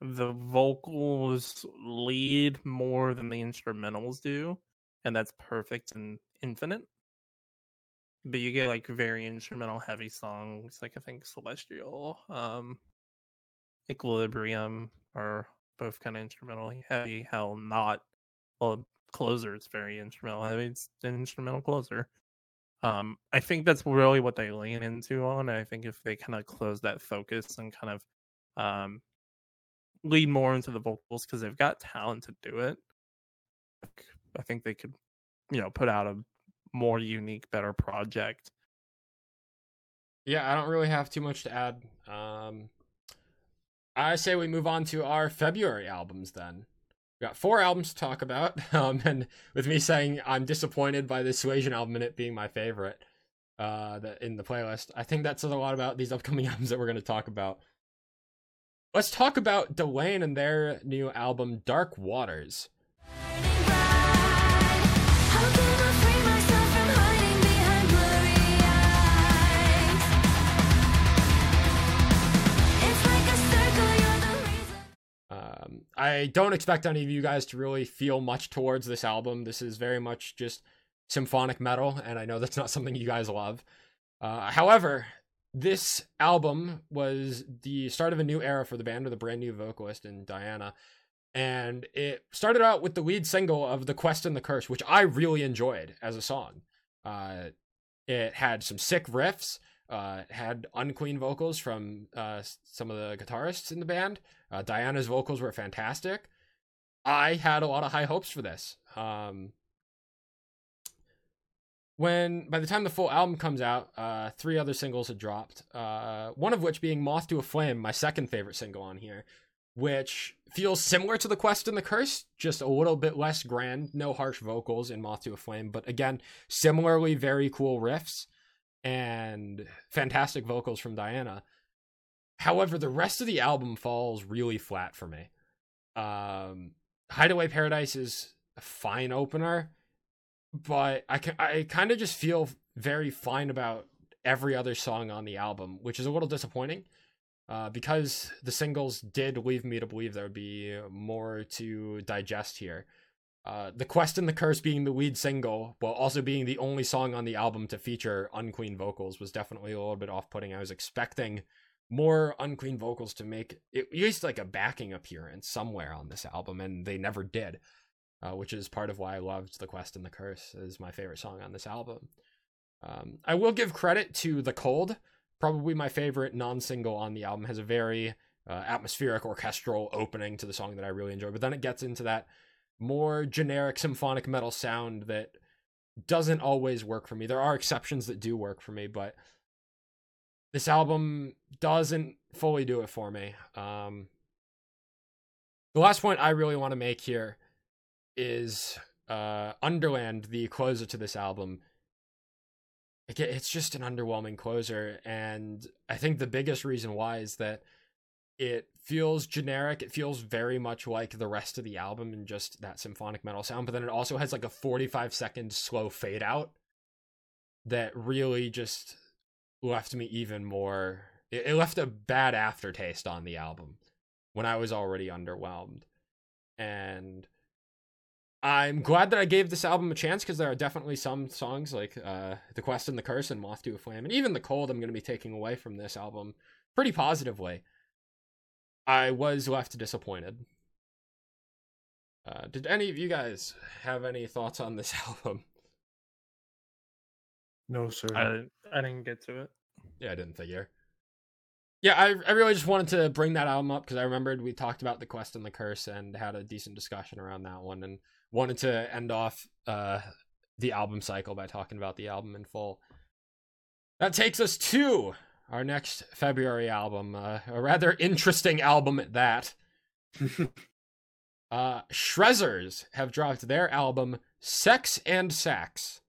the vocals lead more than the instrumentals do, and that's perfect and infinite. But you get like very instrumental heavy songs, like I think Celestial, um, Equilibrium are both kind of instrumental heavy. Hell, not well, closer is very instrumental heavy. It's an instrumental closer. Um, I think that's really what they lean into on. I think if they kind of close that focus and kind of um, lead more into the vocals because they've got talent to do it, I think they could, you know, put out a more unique, better project. Yeah, I don't really have too much to add. Um, I say we move on to our February albums then. We got four albums to talk about, um, and with me saying I'm disappointed by the Suasion album and it being my favorite uh, in the playlist, I think that says a lot about these upcoming albums that we're going to talk about. Let's talk about Delain and their new album, Dark Waters. Um, I don't expect any of you guys to really feel much towards this album. This is very much just symphonic metal, and I know that's not something you guys love. Uh, however, this album was the start of a new era for the band with a brand new vocalist in Diana. And it started out with the lead single of The Quest and the Curse, which I really enjoyed as a song. Uh, it had some sick riffs, uh, had unclean vocals from uh, some of the guitarists in the band. Uh, Diana's vocals were fantastic. I had a lot of high hopes for this. Um, when by the time the full album comes out, uh, three other singles had dropped. Uh, one of which being "Moth to a Flame," my second favorite single on here, which feels similar to "The Quest and the Curse," just a little bit less grand. No harsh vocals in "Moth to a Flame," but again, similarly very cool riffs and fantastic vocals from Diana. However, the rest of the album falls really flat for me. Um, Hideaway Paradise is a fine opener, but I can, I kind of just feel very fine about every other song on the album, which is a little disappointing. uh, because the singles did leave me to believe there would be more to digest here. Uh, the Quest and the Curse being the lead single, while also being the only song on the album to feature unclean vocals, was definitely a little bit off putting. I was expecting more unclean vocals to make at least like a backing appearance somewhere on this album, and they never did, uh, which is part of why I loved The Quest and the Curse is my favorite song on this album. Um, I will give credit to The Cold, probably my favorite non-single on the album, has a very uh, atmospheric orchestral opening to the song that I really enjoy, but then it gets into that more generic symphonic metal sound that doesn't always work for me. There are exceptions that do work for me, but this album doesn't fully do it for me. Um, the last point I really want to make here is uh, Underland, the closer to this album. It's just an underwhelming closer, and I think the biggest reason why is that it feels generic. It feels very much like the rest of the album and just that symphonic metal sound, but then it also has like a 45 second slow fade out that really just left me even more. It, it left a bad aftertaste on the album when I was already underwhelmed. And I'm glad that I gave this album a chance because there are definitely some songs like uh, The Quest and the Curse and Moth to a Flame, and even The Cold, I'm going to be taking away from this album pretty positively. I was left disappointed. Uh, did any of you guys have any thoughts on this album? No, sir. I didn't, I didn't get to it. Yeah, I didn't figure. Yeah, I I really just wanted to bring that album up because I remembered we talked about the quest and the curse and had a decent discussion around that one, and wanted to end off uh the album cycle by talking about the album in full. That takes us to our next February album, uh, a rather interesting album at that. uh, Shrezzers have dropped their album Sex and Sax.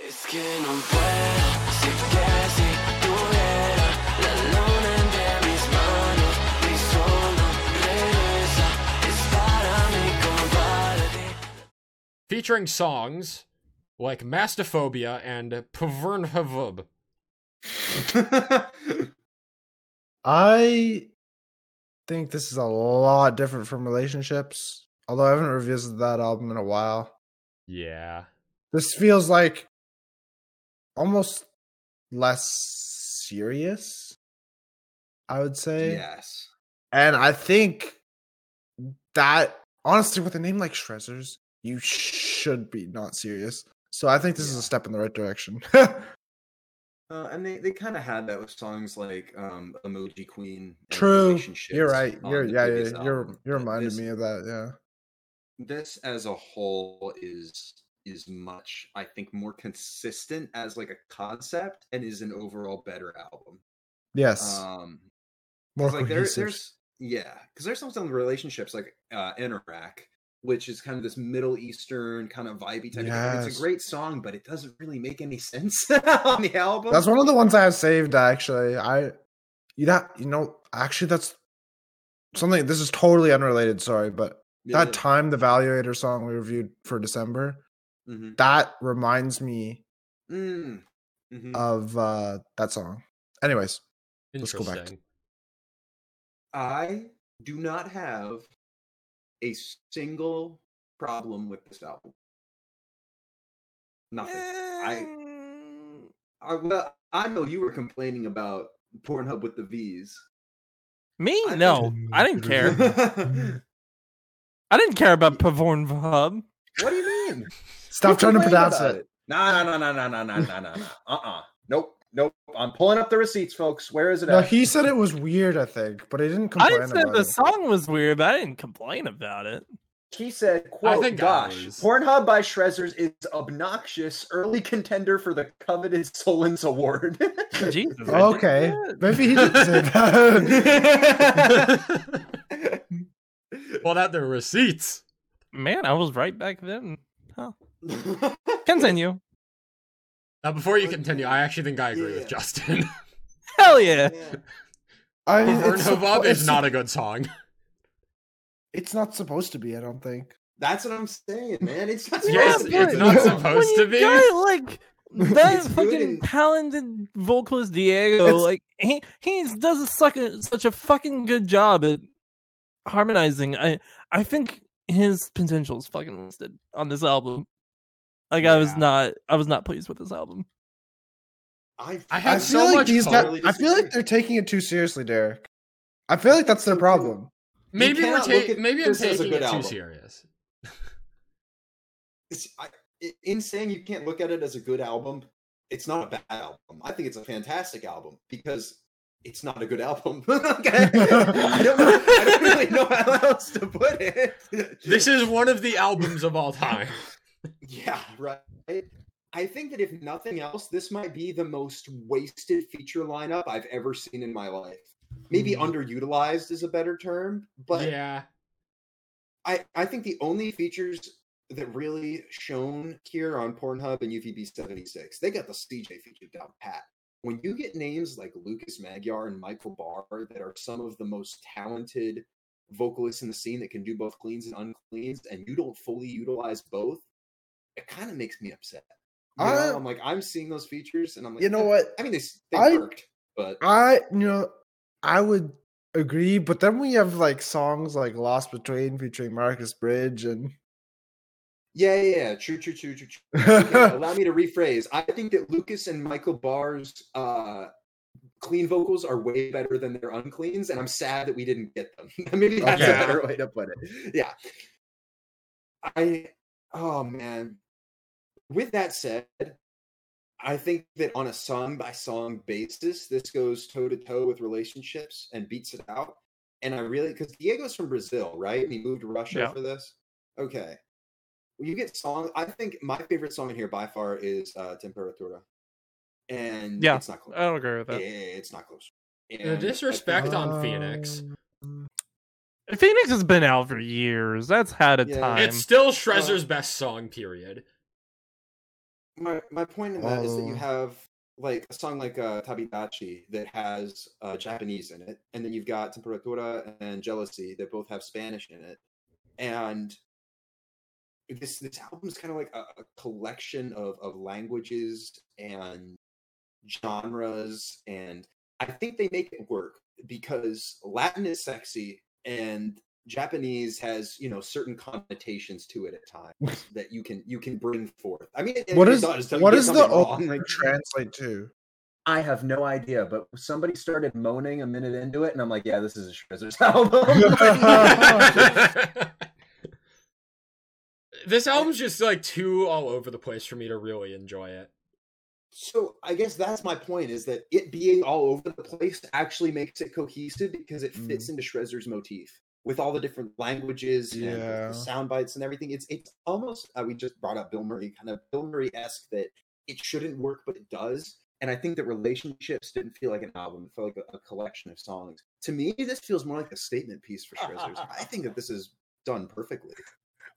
Es que no puedo, si que si tuviera la luna entre mis manos, mi solo regresa, es para mí compartir. featuring songs like Mastophobia and Pavernhavub. I think this is a lot different from relationships. Although I haven't revisited that album in a while. Yeah. This feels like almost less serious, I would say. yes. And I think that honestly, with a name like Shrezzers, you should be not serious. So I think this is a step in the right direction. Uh, and they, they kind of had that with songs like um, Emoji Queen. True. You're right. You're yeah, yeah you're album. you're reminding this- me of that, yeah. This as a whole is is much, I think, more consistent as like a concept and is an overall better album. Yes. Um, more like there, there's yeah, because there's some some relationships like uh Anorak, which is kind of this Middle Eastern kind of vibey type. of thing. It's a great song, but it doesn't really make any sense on the album. That's one of the ones I have saved actually. I you that you know actually that's something this is totally unrelated, sorry, but Yeah, that time the Valuator song we reviewed for December, mhm. that reminds me Mm, mhm. of uh that song. Anyways, Let's go back to- I do not have a single problem with this album. Nothing. I, I well, I know you were complaining about Pornhub with the V's. Me? I No, think- I didn't care. I didn't care about Pavorn Hub. do you mean? stop You trying to pronounce it. No, no, no, no, no, no, no, no, no. Uh-uh. Nope. Nope. I'm pulling up the receipts, folks. Where is it at? No, at? he said it was weird, I think, but he didn't I complain didn't say about the it. song was weird, but I didn't complain about it. He said, quote, think gosh, was- Pornhub by Shrezzers is obnoxious, early contender for the coveted Solens Award. Jesus. Okay. Maybe he did say that. Well, out the receipts. Man, I was right back then. Huh. Continue. Now, before you continue, I actually think I agree Yeah. with Justin. Hell yeah. I mean, Pornhub it's, is not a good song. It's not supposed to be, I don't think. That's what I'm saying, man. It's not Yes, supposed to it's be. not supposed to be. got, like that It's fucking and- talented vocalist Diego, It's- like he he does a such a fucking good job at harmonizing. I I think his potential is fucking listed on this album. Like I was not I was not pleased with this album. I, I I had feel so like much these hope. guys. Totally I feel like they're taking it too seriously, Derek. I feel like that's their problem. Maybe we're cannot ta- maybe I'm this a taking good it too serious. it's, I, i- in saying you can't look at it as a good album, it's not a bad album. I think it's a fantastic album because it's not a good album. Okay? I don't. I don't really know how else to put it. This is one of the albums of all time. yeah, right. I think that if nothing else, this might be the most wasted feature lineup I've ever seen in my life. Maybe hmm. underutilized is a better term, but yeah. I, I think the only features that really shown here on Pornhub and UVB 76, they got the CJ feature down pat. When you get names like Lukas Magyar and Michael Barr that are some of the most talented vocalists in the scene that can do both cleans and uncleans, and you don't fully utilize both, it kind of makes me upset. You know, I- I'm like, I'm seeing those features, and I'm like, You know what? I mean, they, they I- worked, but I you know I would agree, but then we have like songs like "Lost Between" featuring Marcus Bridge and yeah, yeah, yeah, true, true, true, true, true. Okay, allow me to rephrase. I think that Lukas and Michael Barr's uh, clean vocals are way better than their uncleans, and I'm sad that we didn't get them. Maybe that's Okay. a better way to put it. Yeah. I oh man. With that said, I think that on a song by song basis, this goes toe to toe with relationships and beats it out. And I really because Diego's from Brazil, right? And he moved to Russia Yeah. for this. Okay. When you get song, I think my favorite song in here by far is uh Temperatura. And Yeah, it's not close. I don't agree with that. It's not close. The And I disrespect think- on Phoenix. Phoenix has been out for years. That's had a Yeah. time. It's still Shrezzer's best song, period. my my point in that is that you Oh. have like a song like uh, Tabidachi that has uh, Japanese in it, and then you've got Temperatura and Jealousy that both have Spanish in it, and this this album is kind of like a, a collection of of languages and genres, and I think they make it work because Latin is sexy and Japanese has you know certain connotations to it at times that you can you can bring forth. I mean, it, what it is does, don't what get is the something like- translate to? I have no idea, but somebody started moaning a minute into it, and I'm like, yeah, this is a Shrezzers album. this album's just like too all over the place for me to really enjoy it. so I guess that's my point: is that it being all over the place actually makes it cohesive because it fits into Shrezzer's motif with all the different languages and the- sound bites and everything. It's it's almost uh, we just brought up Bill Murray, kind of Bill Murray esque that it shouldn't work, but it does. And I think that relationships didn't feel like an album; it felt like a, a collection of songs. To me, this feels more like a statement piece for Shrezzers. I think that this is done perfectly.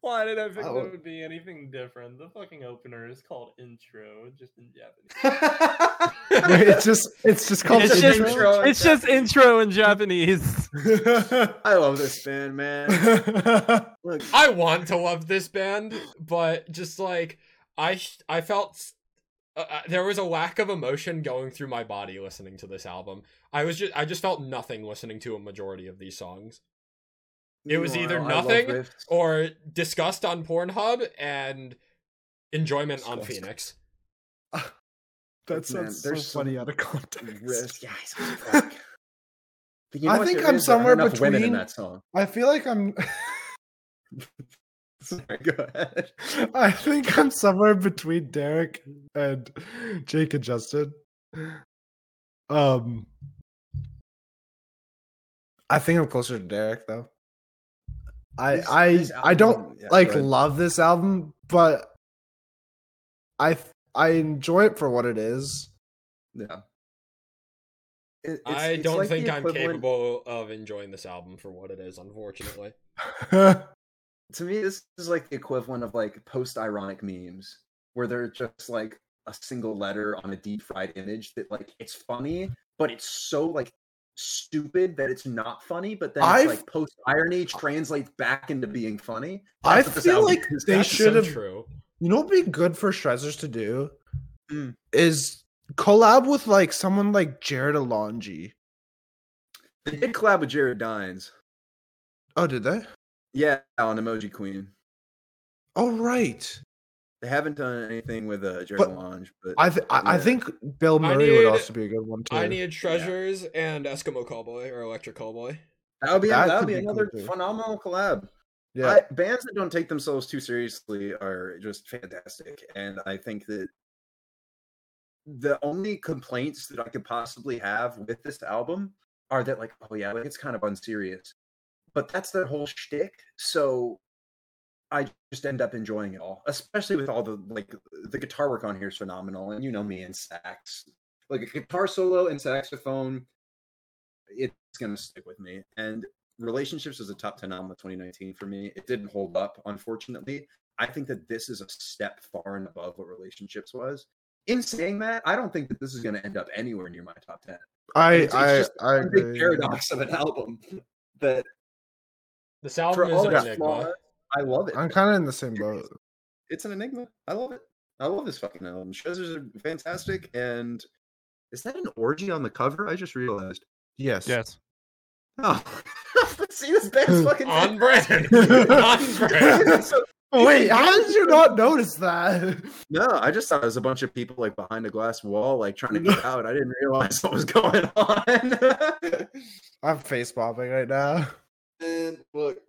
Why did I think Oh. that would be anything different? The fucking opener is called intro, just in Japanese. it's just it's just called It's just, intro. it's just intro in Japanese. I love this band, man. Look, I want to love this band, but just like I, I felt uh, uh, there was a lack of emotion going through my body listening to this album. I was just, I just felt nothing listening to a majority of these songs, It was either Meanwhile, nothing or disgust on Pornhub and enjoyment on Phoenix. that Man, sounds so there's some funny out of context. riffs. Yeah, he's a. But you I think I'm is? Somewhere enough women in between- that song. I feel like I'm. Sorry, go ahead. I think I'm somewhere between Derek and Jake and Justin. Um, I think I'm closer to Derek though. I This- I this I don't yeah, like go love this album, but I I enjoy it for what it is. Yeah. It- it's- I it's don't like think I'm equivalent- capable of enjoying this album for what it is, unfortunately. To me, this is like the equivalent of like post-ironic memes, where they're just like a single letter on a deep fried image that like it's funny, but it's so like stupid that it's not funny. But then I've- like post irony translates back into being funny. I That's this feel like they should have. true. You know, what would be good for Shrezzers to do Mm. is collab with like someone like Jarrod Alonge. They did collab with Jared Dines. Oh, did they? Yeah, on Emoji Queen. Oh, right. They haven't done anything with uh, Jared But Lange, but I th- I, I think Bill I Murray would also be a good one too. I need Shrezzers and Eskimo Callboy or Electric Callboy. that would be That that would be be another too. phenomenal collab. yeah, I, bands that don't take themselves too seriously are just fantastic, and I think that the only complaints that I could possibly have with this album are that, like, oh yeah, like it's kind of unserious, but that's their whole shtick. So I just end up enjoying it all, especially with all the like the guitar work on here is phenomenal, and you know me and sax, like a guitar solo and saxophone, it's gonna stick with me. And relationships was a top 10 album of 2019 for me it didn't hold up unfortunately i think that this is a step far and above what relationships was in saying that i don't think that this is going to end up anywhere near my top 10 I it's, it's I just I a big agree. paradox of an album that This for album is all an its enigma. flaws i love it I'm kind of in the same boat. it's an enigma i love it i love this fucking album Shrezzers are fantastic and is that an orgy on the cover i just realized Yes. Yes. oh see this band's fucking On brand. On brand. So- Wait, how did you not notice that? No, I just thought it was a bunch of people like behind a glass wall, like trying to get out. I didn't realize what was going on. I'm face popping right now. and look,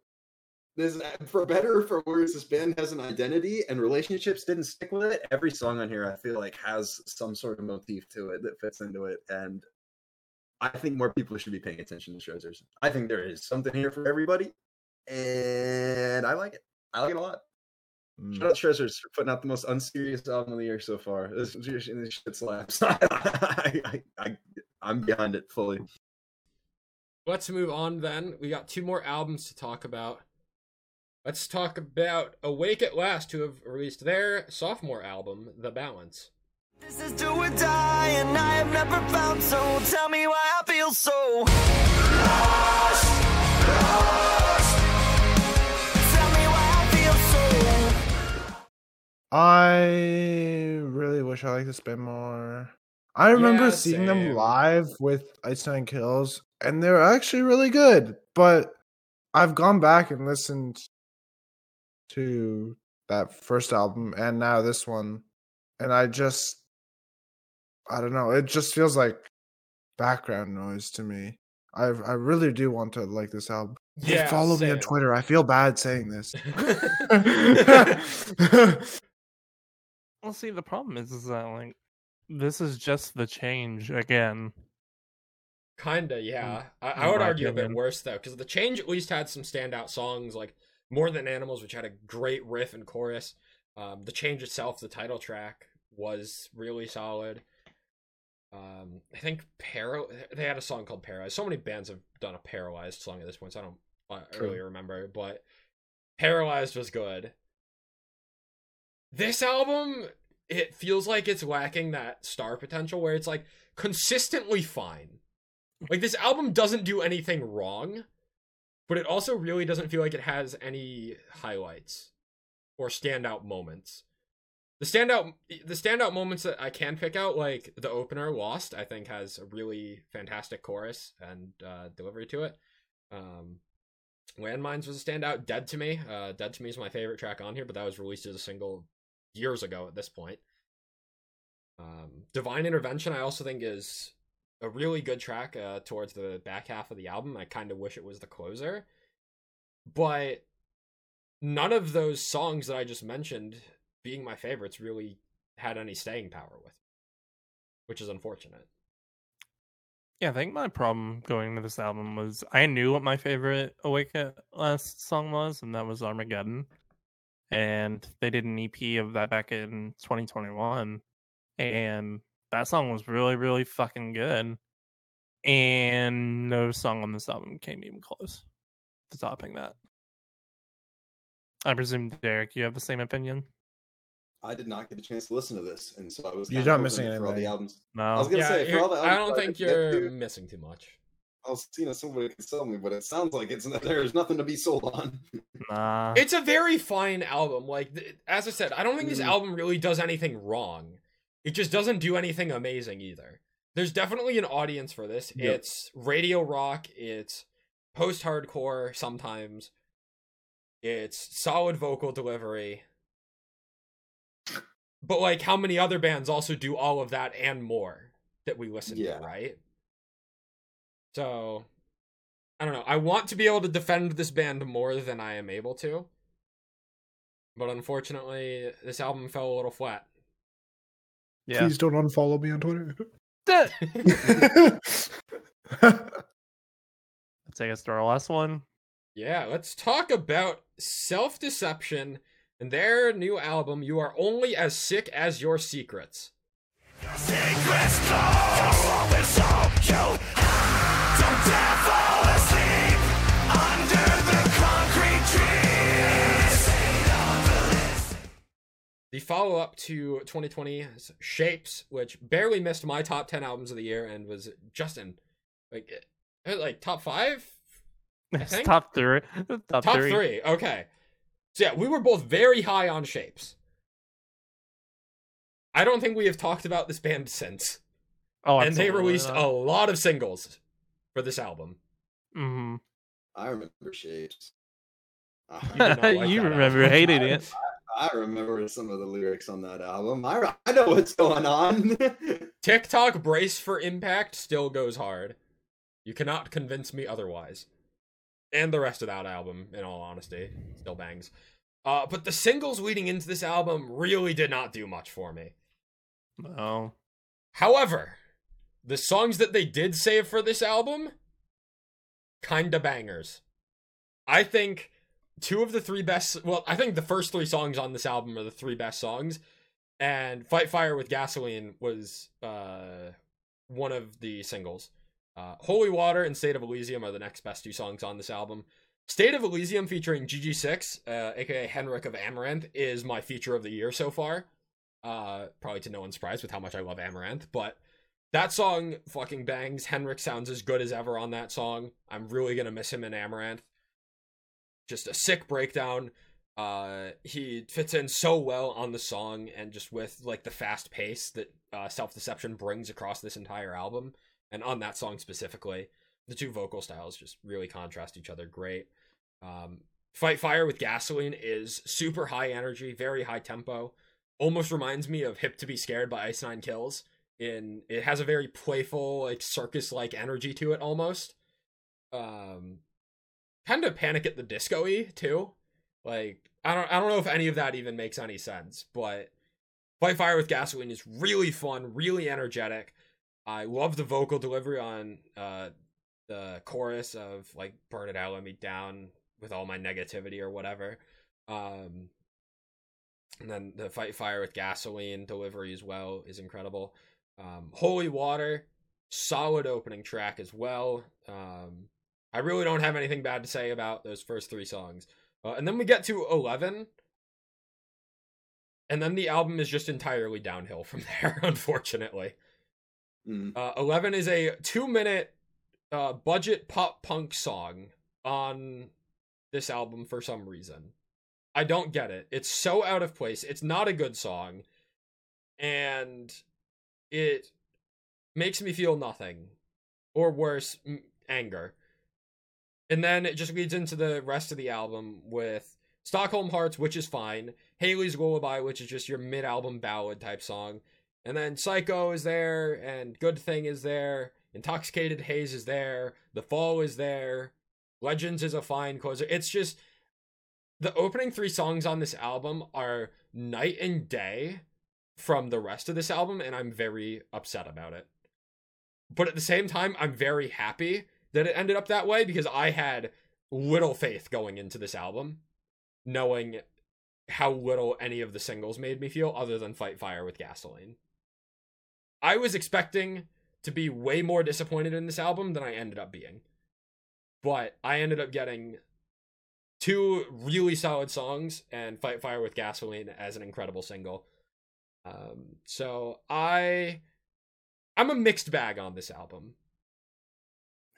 this for better or for worse, this band has an identity, and relationships didn't stick with it. Every song on here, I feel like, has some sort of motif to it that fits into it, and I think more people should be paying attention to Shrezzers. I think there is something here for everybody, and I like it. I like it a lot. Mm. Shout out Shrezzers for putting out the most unserious album of the year so far. This, this shit slaps. I, I, I, I'm behind it fully. Let's move on then. We got two more albums to talk about. Let's talk about Awake at Last, who have released their sophomore album, The Balance. This is do or die, and I have never found so. Tell me why I feel so lost, lost. Tell me why I feel so. I really wish I liked this band more. I remember Yeah, seeing them live with Ice Nine Kills, and they were actually really good. But I've gone back and listened to that first album and now this one, and I just, I don't know. It just feels like background noise to me. I I really do want to like this album. Hey, Yeah, follow me on same. Twitter. I feel bad saying this. Well, see, the problem is, is that like this is just the change again. Kinda, mm, yeah. I, I in would my argue a bit worse though, because the change at least had some standout songs, like More Than Animals, which had a great riff and chorus. Um, the change itself, the title track, was really solid. Um, I think Paral they had a song called Paralyzed. So many bands have done a Paralyzed song at this point, so I don't uh, really remember. But Paralyzed was good. This album, it feels like it's lacking that star potential where it's like consistently fine. Like this album doesn't do anything wrong, but it also really doesn't feel like it has any highlights or standout moments. The standout the standout moments that I can pick out, like the opener Lost, I think has a really fantastic chorus and uh, delivery to it. Um, Landmines was a standout. Dead to Me, uh, Dead to Me is my favorite track on here, but that was released as a single years ago at this point. Um, Divine Intervention, I also think is a really good track uh, towards the back half of the album. I kind of wish it was the closer, but none of those songs that I just mentioned, being my favorites, really had any staying power with, which is unfortunate. Yeah, I think my problem going into this album was I knew what my favorite Awake Last song was, and that was Armageddon. And they did an EP of that back in 2021. And that song was really, really fucking good. And no song on this album came even close to topping that. I presume, Derek, you have the same opinion? I did not get a chance to listen to this, and so I was. You're not missing that for all the albums. No. I was gonna yeah, say for all the I don't I think you're to, missing too much. I was seeing if somebody could sell me, but it sounds like it's there's nothing to be sold on. Nah. It's a very fine album. Like as I said, I don't think this Mhm. album really does anything wrong. It just doesn't do anything amazing either. There's definitely an audience for this. Yep. It's radio rock, it's post hardcore sometimes. It's solid vocal delivery. But like how many other bands also do all of that and more that we listen Yeah. to, right? So I don't know. I want to be able to defend this band more than I am able to. But unfortunately, this album fell a little flat. Yeah. Please don't unfollow me on Twitter. Let's take us to our last one. Yeah, let's talk about Self Deception and their new album, You Are Only As Sick as Your Secrets. The follow up to 2020's Shapes, which barely missed my top 10 albums of the year and was just in like, eh, like top five? It's think- top three. Top, Top three. three. Okay. So yeah, we were both very high on Shapes. I don't think we have talked about this band since. Oh, and they released absolutely a lot of singles for this album. not. Mhm. I remember shapes. You like you remember album. hating it. I remember some of the lyrics on that album. I, I know what's going on. TikTok Brace for Impact still goes hard. You cannot convince me otherwise. And the rest of that album, in all honesty, still bangs. Uh, but the singles leading into this album really did not do much for me. No. However, the songs that they did save for this album, kinda bangers. I think two of the three best. Well, I think the first three songs on this album are the three best songs, and "Fight Fire with Gasoline" was uh, one of the singles. Uh, "Holy Water" and "State of Elysium" are the next best two songs on this album. "State of Elysium" featuring GG6, uh, aka Henrik of Amaranthe, is my feature of the year so far. Uh, probably to no one's surprise with how much I love Amaranthe, but that song fucking bangs. Henrik sounds as good as ever on that song. I'm really gonna miss him in Amaranthe. Just a sick breakdown. Uh, he fits in so well on the song and just with like the fast pace that uh, Self Deception brings across this entire album, and on that song specifically, the two vocal styles just really contrast each other great. Um, Fight Fire with Gasoline is super high energy, very high tempo. Almost reminds me of Hip to Be Scared by Ice Nine Kills. In it has a very playful, like circus like energy to it almost. Um kind of panic at the disco y too. Like I don't I don't know if any of that even makes any sense, but Fight Fire with Gasoline is really fun, really energetic. I love the vocal delivery on uh the chorus of like burn it out, let me down with all my negativity or whatever. Um and then the fight fire with gasoline delivery as well is incredible. Um, Holy Water, solid opening track as well. Um, I really don't have anything bad to say about those first three songs. Uh, and then we get to 11. And then the album is just entirely downhill from there, unfortunately. Mm. Uh, 11 is a two minute uh, budget pop punk song on this album for some reason. I don't get it. It's so out of place. It's not a good song. And it makes me feel nothing. Or worse, m- anger. And then it just leads into the rest of the album with Stockholm Hearts, which is fine. Haley's Lullaby, which is just your mid album ballad type song. And then Psycho is there, and Good Thing is there. Intoxicated Haze is there. The Fall is there. Legends is a fine closer. It's just the opening three songs on this album are night and day from the rest of this album, and I'm very upset about it. But at the same time, I'm very happy that it ended up that way because I had little faith going into this album, knowing how little any of the singles made me feel other than Fight Fire with Gasoline. I was expecting to be way more disappointed in this album than I ended up being. But I ended up getting two really solid songs and Fight Fire with Gasoline as an incredible single. Um, so I I'm a mixed bag on this album.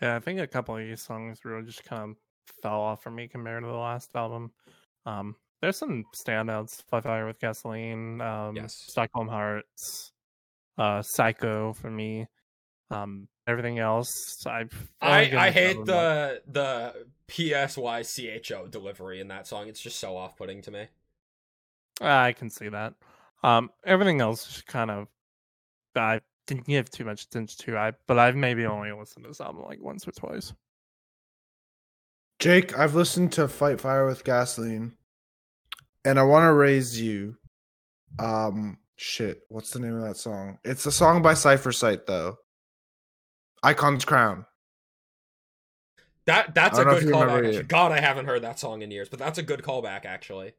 Yeah, I think a couple of these songs really just kind of fell off for me compared to the last album. Um, there's some standouts: "Fight Fire with Gasoline," um, Yes. "Stockholm Hearts," uh, Psycho for me. Um, everything else, I've I, I hate the the P S Y C H O delivery in that song. It's just so off putting to me. I can see that. Um, everything else is kind of I didn't give too much attention to. I but I've maybe only listened to this album like once or twice. Jake, I've listened to Fight Fire with Gasoline, and I want to raise you. Um, shit, what's the name of that song? It's a song by Cypher Sight, though. Icon's Crown. That that's I a don't know if good callback. remember actually. it. God, I haven't heard that song in years, but that's a good callback actually.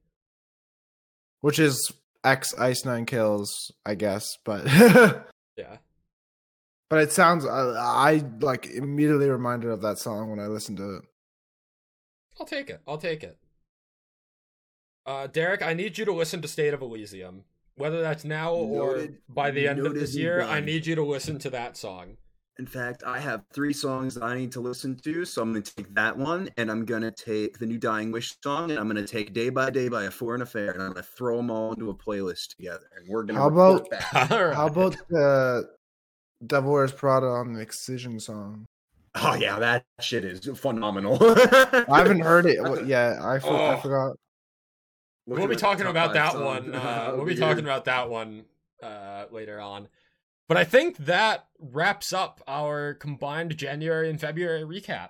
which is X Ice Nine Kills, I guess. But Yeah. but it sounds I, I like immediately reminded of that song when I listened to it. I'll take it. I'll take it. Uh, Derek, I need you to listen to State of Elysium. Whether that's now or Noted- by the end of this year, I need you to listen to that song. In fact, I have three songs that I need to listen to, so I'm going to take that one, and I'm going to take the new Dying Wish song, and I'm going to take Day by Day by A Foreign Affair, and I'm going to throw them all into a playlist together, and we're going to How about- back. All right. How about the Devil Wears Prada on the Excision song? Oh yeah, that shit is phenomenal. I haven't heard it w- yet. I, for- I Oh. forgot. We'll be my talking top about five that song one. Uh, of we'll be talking about that one uh, later on. But I think that wraps up our combined January and February recap.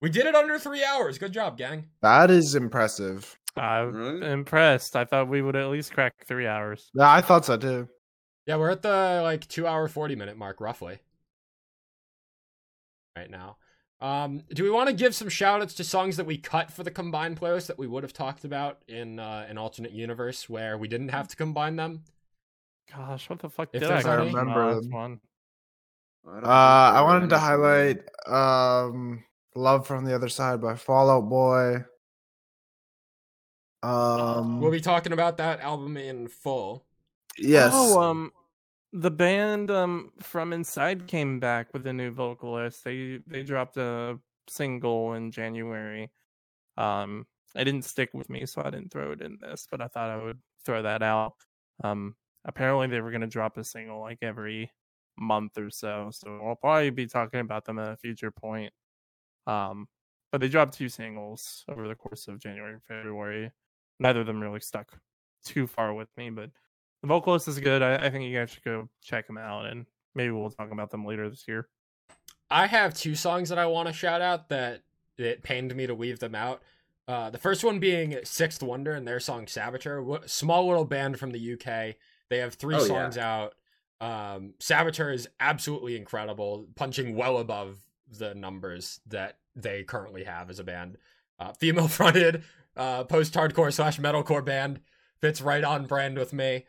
We did it under three hours. Good job, gang. That is impressive. I'm Right? impressed. I thought we would at least crack three hours. Yeah, I thought so too. Yeah, we're at the like two hour forty minute mark roughly. Right now. Um, do we want to give some shout outs to songs that we cut for the combined playlist that we would have talked about in uh, an alternate universe where we didn't have to combine them? Gosh, what the fuck If did I there's any- mention remember this one? I Uh, I wanted to highlight um, "Love from the Other Side" by Fall Out Boy. Um, We'll be talking about that album in full. yes. Oh, um, the band um from Inside came back with a new vocalist. They they dropped a single in January. Um, it didn't stick with me, so I didn't throw it in this. But I thought I would throw that out. Um, apparently they were gonna drop a single like every month or so. So I'll probably be talking about them at a future point. Um, but they dropped two singles over the course of January and February. Neither of them really stuck too far with me, but the vocalist is good. I, I think you guys should go check them out, and maybe we'll talk about them later this year. I have two songs that I want to shout out that it pained me to leave them out. Uh, the first one being Sixth Wonder and their song Saboteur. Small little band from the UK. They have three Oh, yeah. songs out. Um, Saboteur is absolutely incredible, punching well above the numbers that they currently have as a band. Uh, female fronted, uh, post hardcore slash metalcore band fits right on brand with me.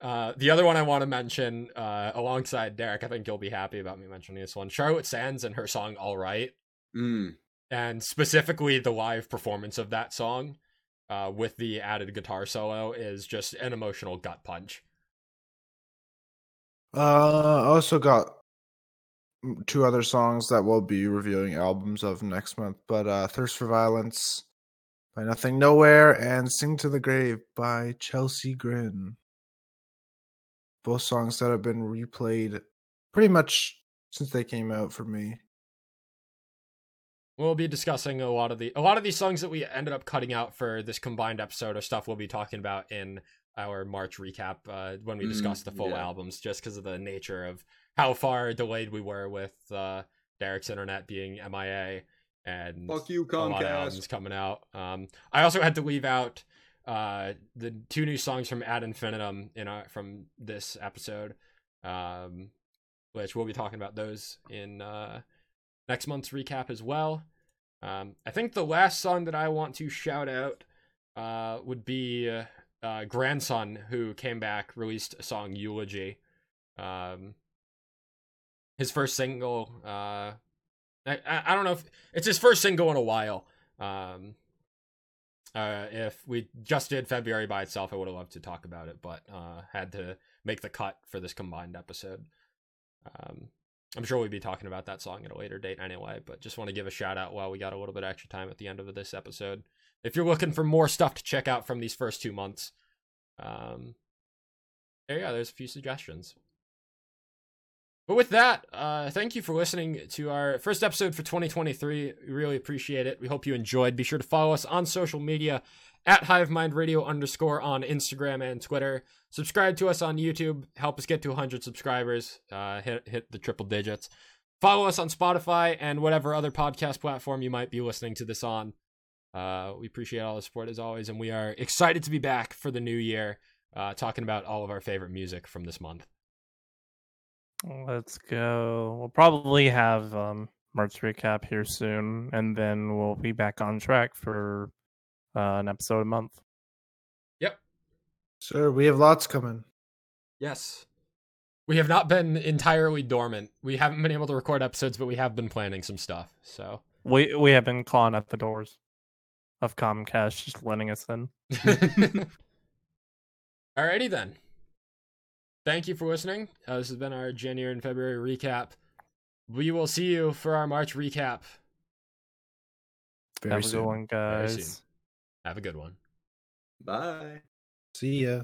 Uh, the other one I want to mention, uh, alongside Derek, I think you'll be happy about me mentioning this one. Charlotte Sands and her song "All Right," Mm. and specifically the live performance of that song, uh, with the added guitar solo, is just an emotional gut punch. Uh, I also got two other songs that we'll be reviewing albums of next month. But uh, "Thirst for Violence" by Nothing Nowhere and "Sing to the Grave" by Chelsea Grin. Both songs that have been replayed pretty much since they came out for me. We'll be discussing a lot of the a lot of these songs that we ended up cutting out for this combined episode of stuff we'll be talking about in our March recap uh, when we Mm, the full yeah. albums, just because of the nature of how far delayed we were with uh, Derek's internet being MIA and Fuck you, a lot of albums coming out. Um, I also had to leave out uh, the two new songs from Ad Infinitum in our, from this episode, um, which we'll be talking about those in uh, next month's recap as well. Um, I think the last song that I want to shout out uh, would be uh, uh, Grandson, who came back, released a song Eulogy. Um, his first single. Uh, I, I don't know if it's his first single in a while. Um, uh, if we just did February by itself, I would have loved to talk about it, but uh, had to make the cut for this combined episode. Um, I'm sure we'll be talking about that song at a later date anyway, but just want to give a shout out while we got a little bit extra time at the end of this episode. If you're looking for more stuff to check out from these first two months, um, there you go. There's a few suggestions. But with that, uh, thank you for listening to our first episode for 2023. We really appreciate it. We hope you enjoyed. Be sure to follow us on social media at Hive Mind Radio underscore on Instagram and Twitter. Subscribe to us on YouTube. Help us get to 100 subscribers. Uh, hit hit the triple digits. Follow us on Spotify and whatever other podcast platform you might be listening to this on. Uh, we appreciate all the support as always, and we are excited to be back for the new year, uh, talking about all of our favorite music from this month. Let's go. We'll probably have um March recap here soon, and then we'll be back on track for uh, an episode a month. Yep. Sir, we have lots coming. Yes. We have not been entirely dormant. We haven't been able to record episodes, but we have been planning some stuff. So, We we have been clawing at the doors of Comcast, just letting us in. alrighty then. Thank you for listening. Uh, this has been our January and February recap. We will see you for our March recap. Very have a soon. good one, guys. Have a good one. Bye. See ya.